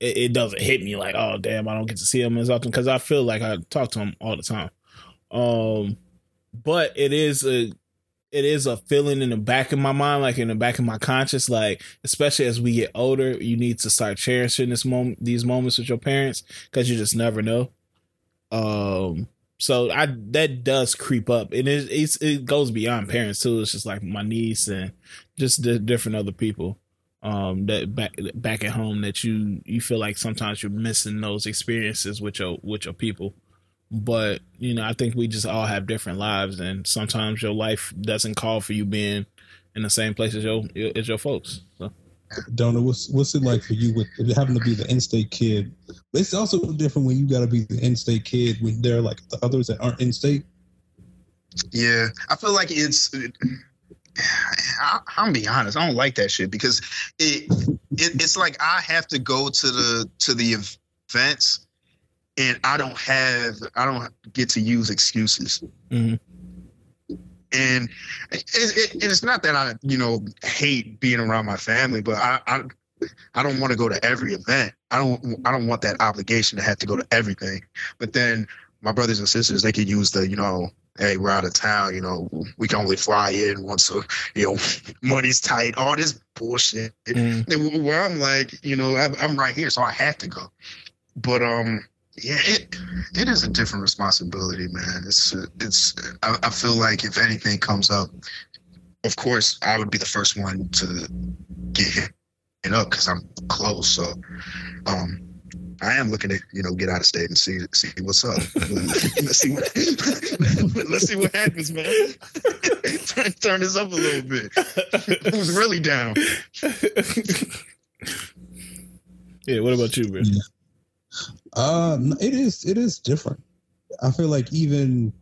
[SPEAKER 1] it, it doesn't hit me like, oh damn, I don't get to see him as often because I feel like I talk to him all the time. Um, but it is a it is a feeling in the back of my mind, like in the back of my conscience, like especially as we get older, you need to start cherishing this moment, these moments with your parents, because you just never know. Um, so I that does creep up, and it it's, it goes beyond parents too. It's just like my niece and just the different other people, um, that back back at home that you you feel like sometimes you're missing those experiences with your with your people but you know i think we just all have different lives and sometimes your life doesn't call for you being in the same place as your as your folks so
[SPEAKER 3] Donna, what's what's it like for you with having to be the in-state kid? But it's also different when you got to be the in-state kid when there are like the others that aren't in-state.
[SPEAKER 2] Yeah, I feel like it's. *sighs* I, I'm be honest. I don't like that shit because it, it it's like I have to go to the to the events, and I don't have I don't get to use excuses.
[SPEAKER 1] Mhm.
[SPEAKER 2] And it, it, and it's not that I you know hate being around my family, but I I, I don't want to go to every event. I don't I don't want that obligation to have to go to everything. But then my brothers and sisters they could use the you know hey, we're out of town, you know, we can only fly in once a, you know, *laughs* money's tight, all this bullshit.
[SPEAKER 1] Mm.
[SPEAKER 2] Where I'm like, you know, I'm, I'm right here, so I have to go. But um, yeah, it it is a different responsibility, man. It's it's. I, I feel like if anything comes up, of course, I would be the first one to get hit it up because I'm close. So, um, I am looking to you know get out of state and see see what's up. *laughs* let's see what *laughs* let's see what happens, man. turn, *laughs* turn this up a little bit. Who's really down?
[SPEAKER 1] yeah what about you man
[SPEAKER 3] Uh, it is it is different. I feel like even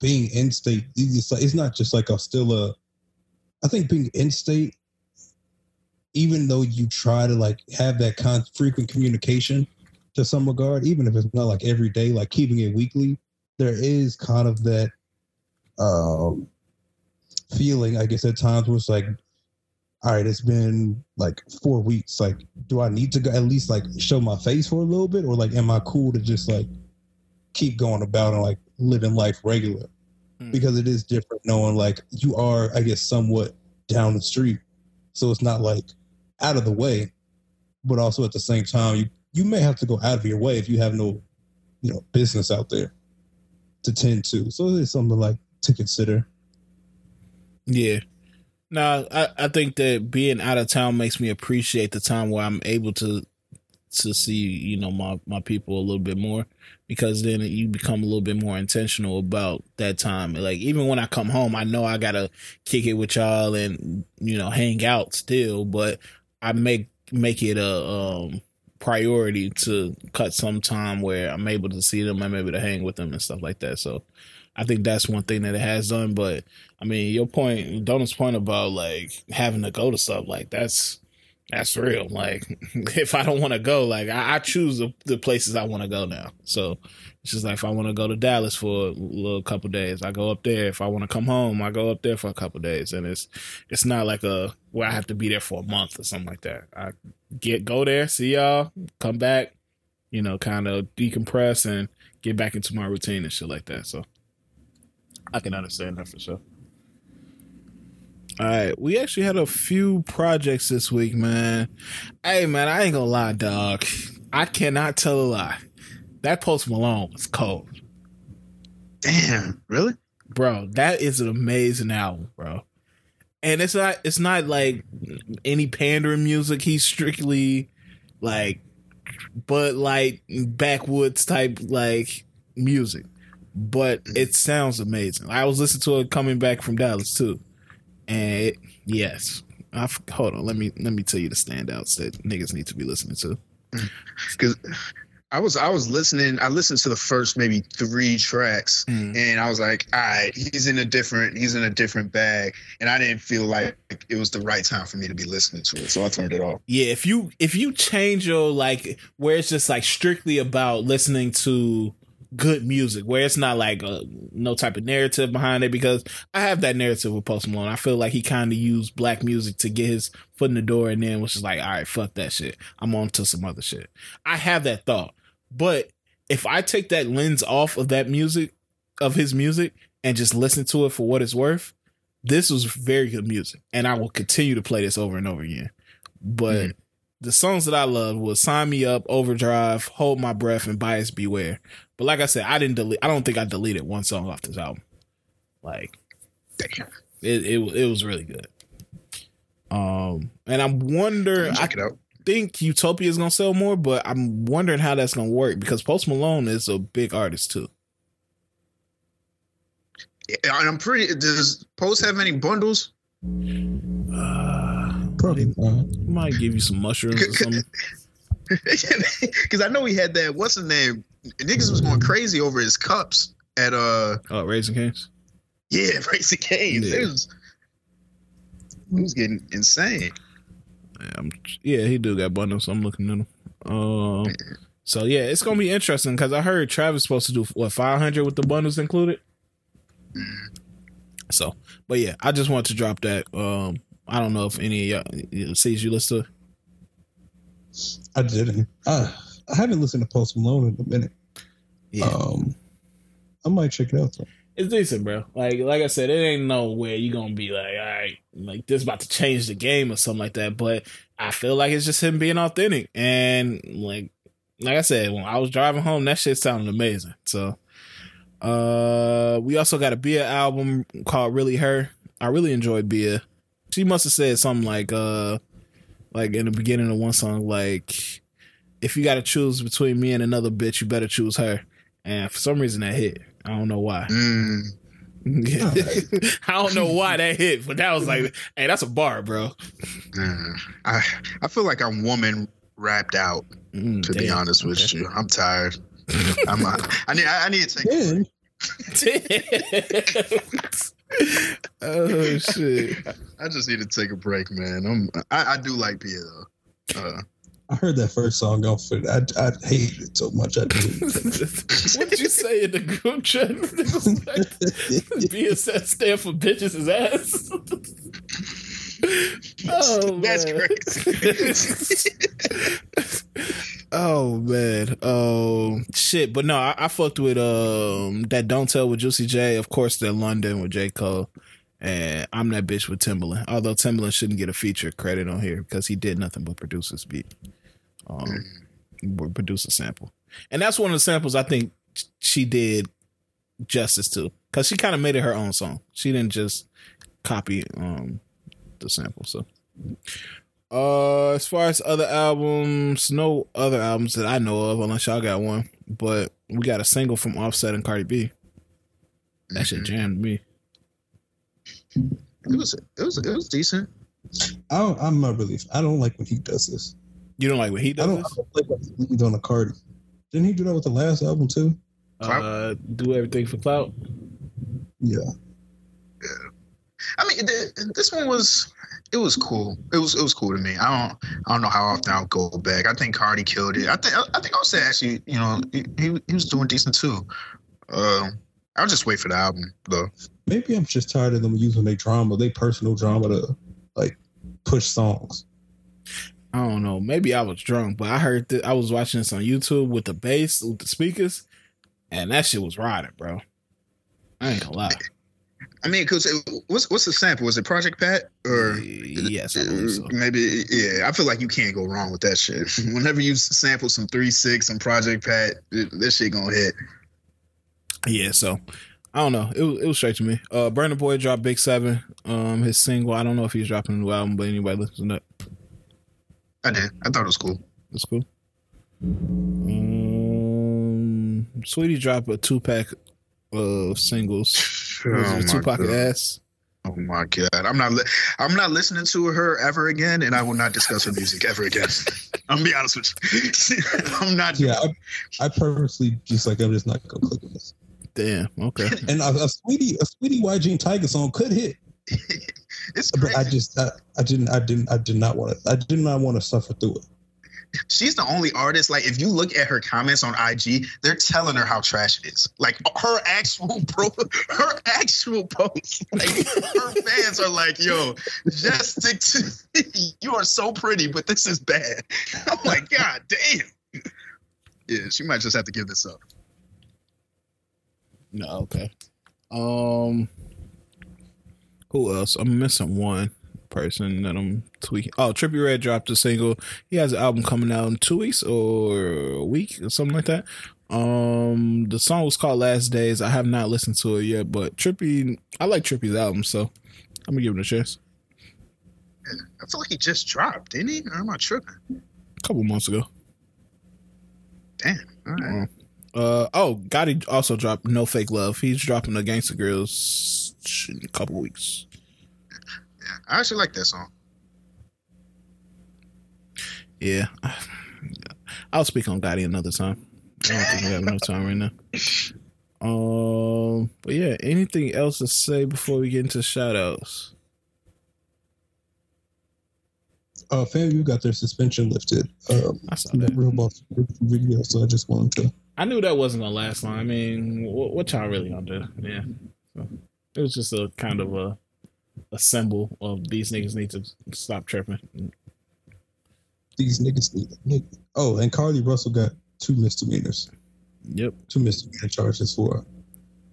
[SPEAKER 3] being in-state, it's, like, it's not just like a still a. I think being in-state even though you try to like have that con- frequent communication to some regard, even if it's not like every day, like keeping it weekly, there is kind of that um, feeling, I guess, at times where it's like, all right, it's been like four weeks. Like, do I need to go at least like show my face for a little bit, or like, am I cool to just like keep going about and like living life regular?
[SPEAKER 1] Mm.
[SPEAKER 3] Because it is different knowing like you are, I guess, somewhat down the street, so it's not like out of the way, but also at the same time, you you may have to go out of your way if you have no, you know, business out there to tend to. So it's something like to consider.
[SPEAKER 1] Yeah. No, I, I think that being out of town makes me appreciate the time where I'm able to to see, you know, my, my people a little bit more because then you become a little bit more intentional about that time. Like even when I come home, I know I gotta kick it with y'all and, you know, hang out still, but I make make it a um priority to cut some time where I'm able to see them, I'm able to hang with them and stuff like that. So I think that's one thing that it has done. But I mean, your point, Donald's point about like having to go to stuff like that's that's real. Like *laughs* if I don't want to go, like I, I choose the, the places I want to go now. So it's just like if I want to go to Dallas for a little couple days, I go up there. If I want to come home, I go up there for a couple days. And it's it's not like a where I have to be there for a month or something like that. I get go there, see y'all, come back, you know, kind of decompress and get back into my routine and shit like that. So I can understand that for sure. All right, we actually had a few projects this week, man. Hey, man, I ain't gonna lie, dog. I cannot tell a lie. That Post Malone was cold,
[SPEAKER 2] Damn, really?
[SPEAKER 1] bro. That is an amazing album, bro. And it's not, it's not like any pandering music. He's strictly like, but like backwoods type like music. But it sounds amazing. I was listening to it coming back from Dallas too. And it, yes, I hold on. Let me let me tell you the standouts that niggas need to be listening to.
[SPEAKER 2] Because I was I was listening. I listened to the first maybe three tracks,
[SPEAKER 1] Mm.
[SPEAKER 2] and I was like, all right, he's in a different he's in a different bag, and I didn't feel like it was the right time for me to be listening to it, so I turned it off.
[SPEAKER 1] Yeah, if you if you change your like where it's just like strictly about listening to good music, where it's not like a, no type of narrative behind it, because I have that narrative with Post Malone. I feel like he kind of used black music to get his foot in the door, and then was just like, all right, fuck that shit. I'm on to some other shit. I have that thought, but if I take that lens off of that music, of his music, and just listen to it for what it's worth, this was very good music, and I will continue to play this over and over again. But
[SPEAKER 2] Mhm.
[SPEAKER 1] the songs that I love was "Sign Me Up," "Overdrive," "Hold My Breath," and "Buyer Beware." But like I said, I didn't delete. I don't think I deleted one song off this album. Like
[SPEAKER 2] Damn,
[SPEAKER 1] it, it, it was really good. Um, and I'm wondering. I
[SPEAKER 2] it out.
[SPEAKER 1] think Utopia is gonna sell more, but I'm wondering how that's gonna work because Post Malone is a big artist too.
[SPEAKER 2] Yeah, and I'm pretty. Does Post have any bundles?
[SPEAKER 1] Uh,
[SPEAKER 3] Probably not.
[SPEAKER 1] might give you some mushrooms or *laughs* something. *laughs*
[SPEAKER 2] Because I know he had that. What's the name? Niggas was going crazy over his cups at uh
[SPEAKER 1] Oh, Raising Canes.
[SPEAKER 2] yeah, *laughs* Raising Canes.
[SPEAKER 1] Yeah.
[SPEAKER 2] It was it was getting insane.
[SPEAKER 1] Yeah, I'm, yeah, he do got bundles. I'm looking at them. Um, so yeah, it's gonna be interesting because I heard Travis supposed to do what 500 with the bundles included. So, but yeah, I just want to drop that. Um, I don't know if any of y'all sees you listen to.
[SPEAKER 3] I didn't. I, I haven't listened to Post Malone in a minute.
[SPEAKER 1] Yeah,
[SPEAKER 3] Um, I might check it out. Though.
[SPEAKER 1] it's decent, bro. Like like I said, it ain't nowhere you gonna be like, all right, like this about to change the game or something like that. But I feel like it's just him being authentic and like like I said, when I was driving home, that shit sounded amazing. So uh we also got a Bia album called Really Her. I really enjoyed Bia. She must have said something like uh like in the beginning of one song, like if you gotta choose between me and another bitch, you better choose her. And for some reason that hit. I don't know why.
[SPEAKER 2] Mm. *laughs*
[SPEAKER 1] I don't know why that hit, but that was like, hey, that's a bar, bro.
[SPEAKER 2] Uh, I I feel like I'm woman wrapped out.
[SPEAKER 1] Mm,
[SPEAKER 2] To be
[SPEAKER 1] damn.
[SPEAKER 2] honest with
[SPEAKER 1] Okay.
[SPEAKER 2] you, I'm tired. *laughs* I'm. uh, I need. I need to take.
[SPEAKER 3] Yeah, *laughs*
[SPEAKER 1] oh shit!
[SPEAKER 2] I just need to take a break, man. I'm I, I do like Bia though. Uh,
[SPEAKER 3] I heard that first song off it. I, I hated it so much. I didn't. *laughs* *laughs*
[SPEAKER 1] what did you say in the group chat? *laughs* BSS stand for bitches' ass. oh,
[SPEAKER 2] That's
[SPEAKER 1] crazy. oh man. Oh shit. But no, I, I fucked with um that Don't Tell with Juicy J. Of course, they're London with J. Cole. And I'm that bitch with Timbaland. Although Timbaland shouldn't get a feature credit on here because he did nothing but produce this beat. Um, produce a sample, and that's one of the samples I think she did justice to because she kind of made it her own song. She didn't just copy um the sample. So, uh, as far as other albums, no other albums that I know of, unless y'all got one. But we got a single from Offset and Cardi B. That shit jammed me.
[SPEAKER 2] It was it was it was decent.
[SPEAKER 3] I don't, I'm not really. I don't like when he does this.
[SPEAKER 1] You don't like what he
[SPEAKER 3] I
[SPEAKER 1] does?
[SPEAKER 3] don't, I don't like when he leans on a Cardi. Didn't he do that with the last album too?
[SPEAKER 1] uh, do everything for clout.
[SPEAKER 3] Yeah. Yeah.
[SPEAKER 2] I mean, th- this one was it was cool. It was it was cool to me. I don't I don't know how often I'll go back. I think Cardi killed it. I think I think I'll say actually, you know, he he was doing decent too. Uh, I'll just wait for the album though.
[SPEAKER 3] Maybe I'm just tired of them using their drama, their personal drama to like push songs.
[SPEAKER 1] I don't know. Maybe I was drunk, but I heard that I was watching this on YouTube with the bass, with the speakers, and that shit was riding, bro. I ain't gonna lie.
[SPEAKER 2] I mean, cause it, what's what's the sample? Was it Project Pat or
[SPEAKER 1] yes, so.
[SPEAKER 2] maybe? Yeah, I feel like you can't go wrong with that shit. *laughs* Whenever you sample some Three Six and Project Pat, it, that shit gonna hit.
[SPEAKER 1] Yeah, so I don't know. It was it was straight to me. Uh Burna Boy dropped Big Seven, um, his single. I don't know if he's dropping a new album, but anybody listen to that.
[SPEAKER 2] I did. I thought it was cool.
[SPEAKER 1] That's cool. Um, Saweetie dropped a two pack of singles. Was
[SPEAKER 2] Oh
[SPEAKER 1] it Tupac
[SPEAKER 2] God.
[SPEAKER 1] ass?
[SPEAKER 2] Oh my god! I'm not. Li- I'm not listening to her ever again, and I will not discuss her music ever again. *laughs* I'm gonna be honest with you. *laughs* I'm not.
[SPEAKER 3] Yeah, I, I purposely just like I'm just not gonna click on this.
[SPEAKER 1] Damn. Okay.
[SPEAKER 3] And a, a Saweetie, a Saweetie YG and Tyga song could hit, *laughs*
[SPEAKER 2] it's
[SPEAKER 3] but. I just I, I didn't I didn't I did not want to I did not want to suffer through it.
[SPEAKER 2] She's the only artist. Like, if you look at her comments on IG, they're telling her how trash it is. Like her actual *laughs* pro, her actual posts. Like her *laughs* fans are like, "Yo, just stick to. *laughs* you are so pretty, but this is bad." I'm like, God damn. Yeah, she might just have to give this up.
[SPEAKER 1] No. Okay. Um. Who else? I'm missing one person that I'm tweaking. Oh, Trippie Redd dropped a single. He has an album coming out in two weeks or a week or something like that. Um, the song was called Last Days. I have not listened to it yet, but Trippie, I like Trippie's album, so I'm gonna give it a chance.
[SPEAKER 2] I feel like he just dropped, didn't he? Or am I tripping?
[SPEAKER 1] A couple months ago.
[SPEAKER 2] Damn. All right.
[SPEAKER 1] Uh oh, Gotti also dropped No Fake Love. He's dropping the Gangsta Girls in a couple weeks.
[SPEAKER 2] Yeah, I actually like that song.
[SPEAKER 1] Yeah, *sighs* I'll speak on Gotti another time. I don't think we have enough time right now. *laughs* Um, but yeah, anything else to say before we get into shout outs?
[SPEAKER 3] Uh, FAMU got their suspension lifted. Um,
[SPEAKER 1] I saw that.
[SPEAKER 3] real boss video, so I just wanted to.
[SPEAKER 1] I knew that wasn't gonna last long. I mean, what, what y'all really gonna do? Yeah, so, it was just a kind of a a symbol of these niggas need to stop tripping.
[SPEAKER 3] These niggas need a nigga. Oh, and Carlee Russell got two misdemeanors,
[SPEAKER 1] Yep,
[SPEAKER 3] two misdemeanor charges for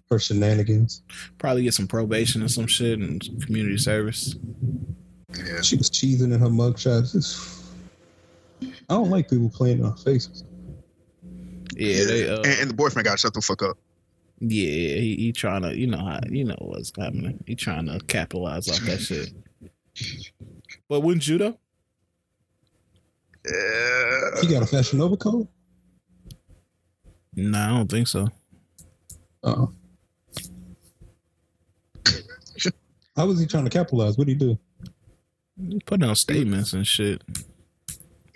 [SPEAKER 3] her shenanigans.
[SPEAKER 1] probably get some probation or some shit and some community service.
[SPEAKER 2] Yeah.
[SPEAKER 3] She was cheesing in her mugshots. It's- I don't like people playing in our faces.
[SPEAKER 1] Yeah, they uh,
[SPEAKER 2] and, and the boyfriend got shut the fuck up.
[SPEAKER 1] Yeah, he, he trying to, you know how, you know what's happening. He trying to capitalize off that shit. But wouldn't you though?
[SPEAKER 2] Yeah.
[SPEAKER 3] He got a Fashion Nova code.
[SPEAKER 1] No, I don't think so.
[SPEAKER 3] Oh. How was he trying to capitalize? What did he do?
[SPEAKER 1] He putting out statements and shit.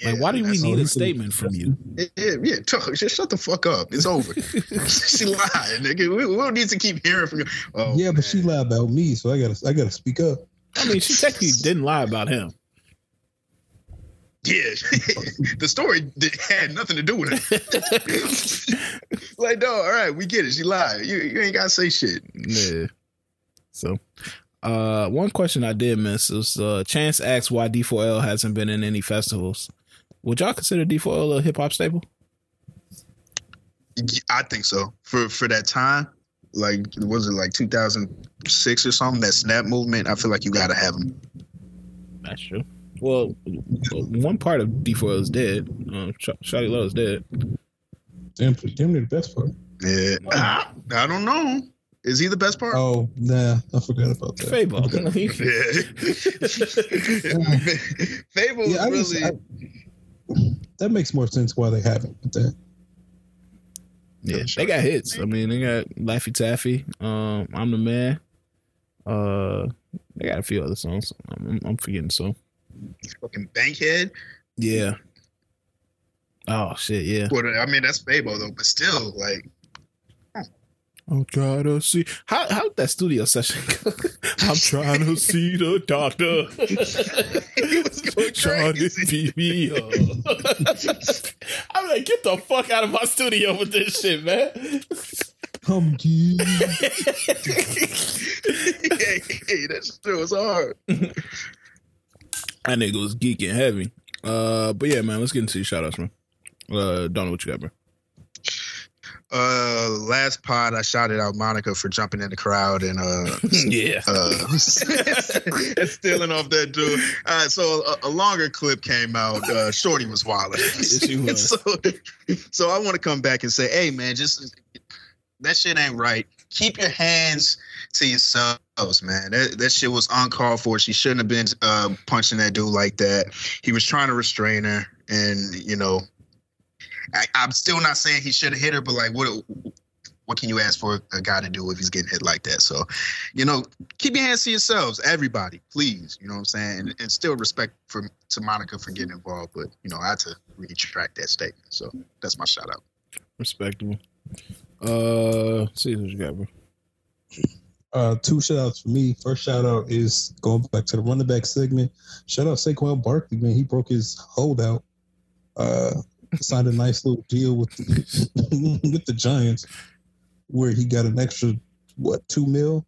[SPEAKER 1] Like, why do we need a statement from you?
[SPEAKER 2] Yeah, yeah, yeah. Talk, just shut the fuck up. It's over. *laughs* *laughs* she lied, nigga. We, we don't need to keep hearing from you. Oh,
[SPEAKER 3] yeah, but she lied about me, so I gotta I gotta speak up.
[SPEAKER 1] I mean, she technically *laughs* didn't lie about him.
[SPEAKER 2] Yeah, the story did, had nothing to do with it. like, no, all right, we get it. She lied. You, you ain't gotta say shit.
[SPEAKER 1] Yeah. So, uh, one question I did miss was uh, Chance asked why D4L hasn't been in any festivals. Would y'all consider D4L a hip hop staple?
[SPEAKER 2] I think so. For for that time, like was it like 2006 or something? That snap movement. I feel like you gotta have them.
[SPEAKER 1] That's true. Well, one part of D4L is dead. Uh, Sh- Shawty Lo is dead.
[SPEAKER 3] Damn, damn near the best part.
[SPEAKER 2] Yeah, Ah, I don't know. Is he the best part?
[SPEAKER 3] Oh nah, I forgot about that.
[SPEAKER 1] Fabo. *laughs*
[SPEAKER 2] Yeah. *laughs* *laughs* Fabo
[SPEAKER 3] Yeah, I
[SPEAKER 2] was
[SPEAKER 3] just,
[SPEAKER 2] really.
[SPEAKER 3] I, that makes more sense why they haven't. But that
[SPEAKER 1] yeah, they got hits. I mean, they got Laffy Taffy. Um, I'm the man. Uh, they got a few other songs. I'm, I'm forgetting some.
[SPEAKER 2] fucking Bankhead.
[SPEAKER 1] Yeah. Oh shit, yeah.
[SPEAKER 2] But I mean, that's Fabo though. But still, like,
[SPEAKER 1] I'm trying to see how how that studio session go? *laughs* I'm trying to see the doctor. *laughs*
[SPEAKER 2] he was going
[SPEAKER 1] Trying to beat me up. *laughs* I'm like, get the fuck out of my studio with this shit, man.
[SPEAKER 3] come to
[SPEAKER 2] hey, hey, that shit was hard.
[SPEAKER 1] That nigga was geeking heavy. Uh, but yeah, man, let's get into your shout outs, man. Uh, don't know what you got, bro.
[SPEAKER 2] Uh, last pod, I shouted out Monica for jumping in the crowd and uh, *laughs*
[SPEAKER 1] yeah.
[SPEAKER 2] uh, *laughs* and stealing off that dude. Uh, so a, a longer clip came out. Uh, Shorty was *laughs*
[SPEAKER 1] she was.
[SPEAKER 2] so, so I want to come back and say, hey man, just that shit ain't right. Keep your hands to yourselves, man. That that shit was uncalled for. She shouldn't have been uh, punching that dude like that. He was trying to restrain her, and you know, I, I'm still not saying he should have hit her, but like, what what can you ask for a guy to do if he's getting hit like that? So, you know, keep your hands to yourselves, everybody, please. You know what I'm saying, and, and still respect for to Monica for getting involved. But you know, I had to retract that statement. So that's my shout out.
[SPEAKER 1] Respectable. Uh, see what you got, bro.
[SPEAKER 3] Uh, two shout outs for me. First shout out is going back to the running back segment. Shout out Saquon Barkley, man. He broke his holdout. Uh, signed a nice little deal with the, *laughs* with the Giants, where he got an extra what two mil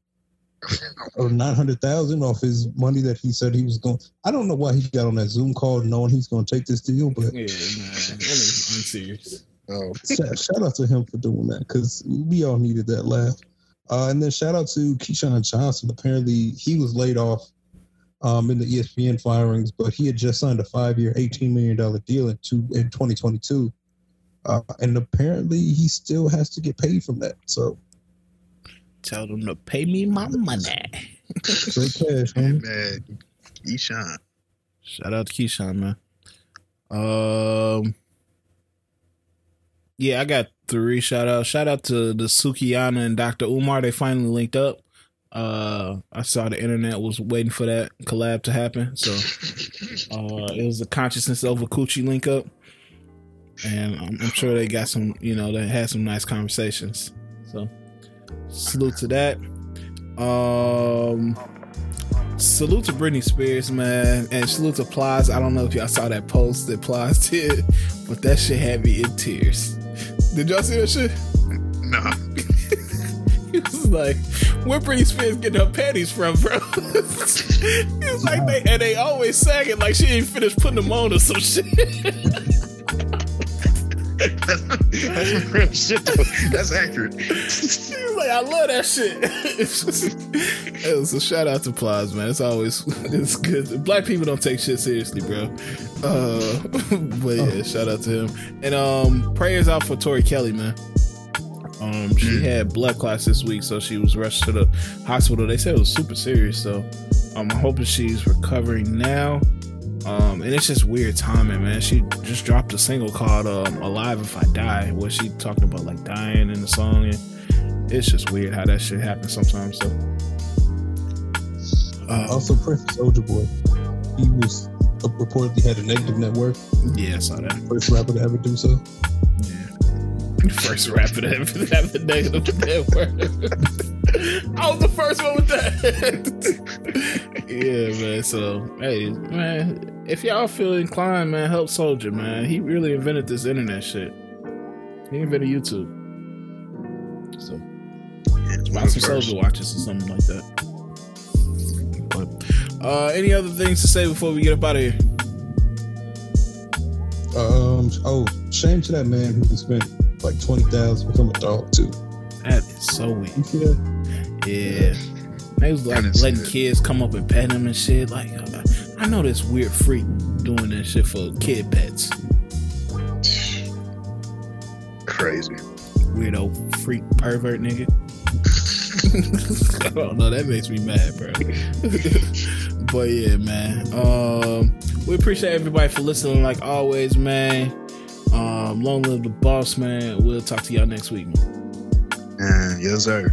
[SPEAKER 3] or nine hundred thousand off his money that he said he was going. I don't know why he got on that Zoom call knowing he's going to take this deal, but
[SPEAKER 1] Yeah, man. That nigga's unserious.
[SPEAKER 2] Oh,
[SPEAKER 3] shout, shout out to him for doing that because we all needed that laugh. Uh, and then shout out to Keyshawn Johnson. Apparently, he was laid off um, in the ESPN firings, but he had just signed a five-year, eighteen million dollar deal in two in 2022, uh, and apparently he still has to get paid from that. So
[SPEAKER 1] Tell them to pay me my money.
[SPEAKER 3] straight cash, *laughs* homie.
[SPEAKER 2] man, Eshawn.
[SPEAKER 1] Shout out to Keyshawn, man. Um, yeah, I got three shout outs. Shout out to the Sukihana and Dr. Umar. They finally linked up. Uh, I saw the internet was waiting for that collab to happen. So *laughs* uh, it was a consciousness over coochie link up, and I'm, I'm sure they got some. You know, they had some nice conversations. So salute to that. Um, salute to Britney Spears, man, and salute to Plies. I don't know if y'all saw that post that Plies *laughs* did, but that shit had me in tears. Did y'all see that shit?
[SPEAKER 2] Nah,
[SPEAKER 1] He was like, "Where Britney Spears getting her panties from, bro?" *laughs* he was like, "They and they always sagging like she ain't finished putting them on or some shit."
[SPEAKER 2] that's, real shit. Though. That's accurate.
[SPEAKER 1] He was like, I love that shit. It's just- it was a shout out to Plies, man. It's always it's good. Black people don't take shit seriously, bro. Uh, *laughs* but yeah, shout out to him. And um, prayers out for Tori Kelly, man. Um, she had blood clots this week, so she was rushed to the hospital. They said it was super serious, so um, I'm hoping she's recovering now. Um, and it's just weird timing, man. She just dropped a single called um, "Alive If I Die," where she talking about like dying in the song, and it's just weird how that shit happens sometimes. So, uh,
[SPEAKER 3] Also, pray for Soulja Boy. He was reportedly had a negative net worth.
[SPEAKER 1] Yeah, I saw that.
[SPEAKER 3] First rapper to ever do so.
[SPEAKER 1] First rapper to ever have a negative worth. *laughs* I was the first one with that. *laughs* yeah, man. So, hey, man, if y'all feel inclined, man, help Soulja, man. He really invented this internet shit. He invented YouTube. So, watch some Soulja watches or something like that. But, uh, any other things to say before we get up out of here?
[SPEAKER 3] Um. Oh, shame to that man who spent like twenty thousand become a dog too.
[SPEAKER 1] That is so weak.
[SPEAKER 3] You see?
[SPEAKER 1] Yeah. They was like
[SPEAKER 2] didn't
[SPEAKER 1] letting
[SPEAKER 2] that.
[SPEAKER 1] kids come up and pet him and shit. Like, uh, I know this weird freak doing this shit for kid pets.
[SPEAKER 2] Crazy.
[SPEAKER 1] Weirdo freak pervert nigga. I don't know. That makes me mad, bro. *laughs* but yeah, man. Um, we appreciate everybody for listening. Like always, man. Um, long live the boss, man. We'll talk to y'all next week, man.
[SPEAKER 2] Yeah, yes, sir.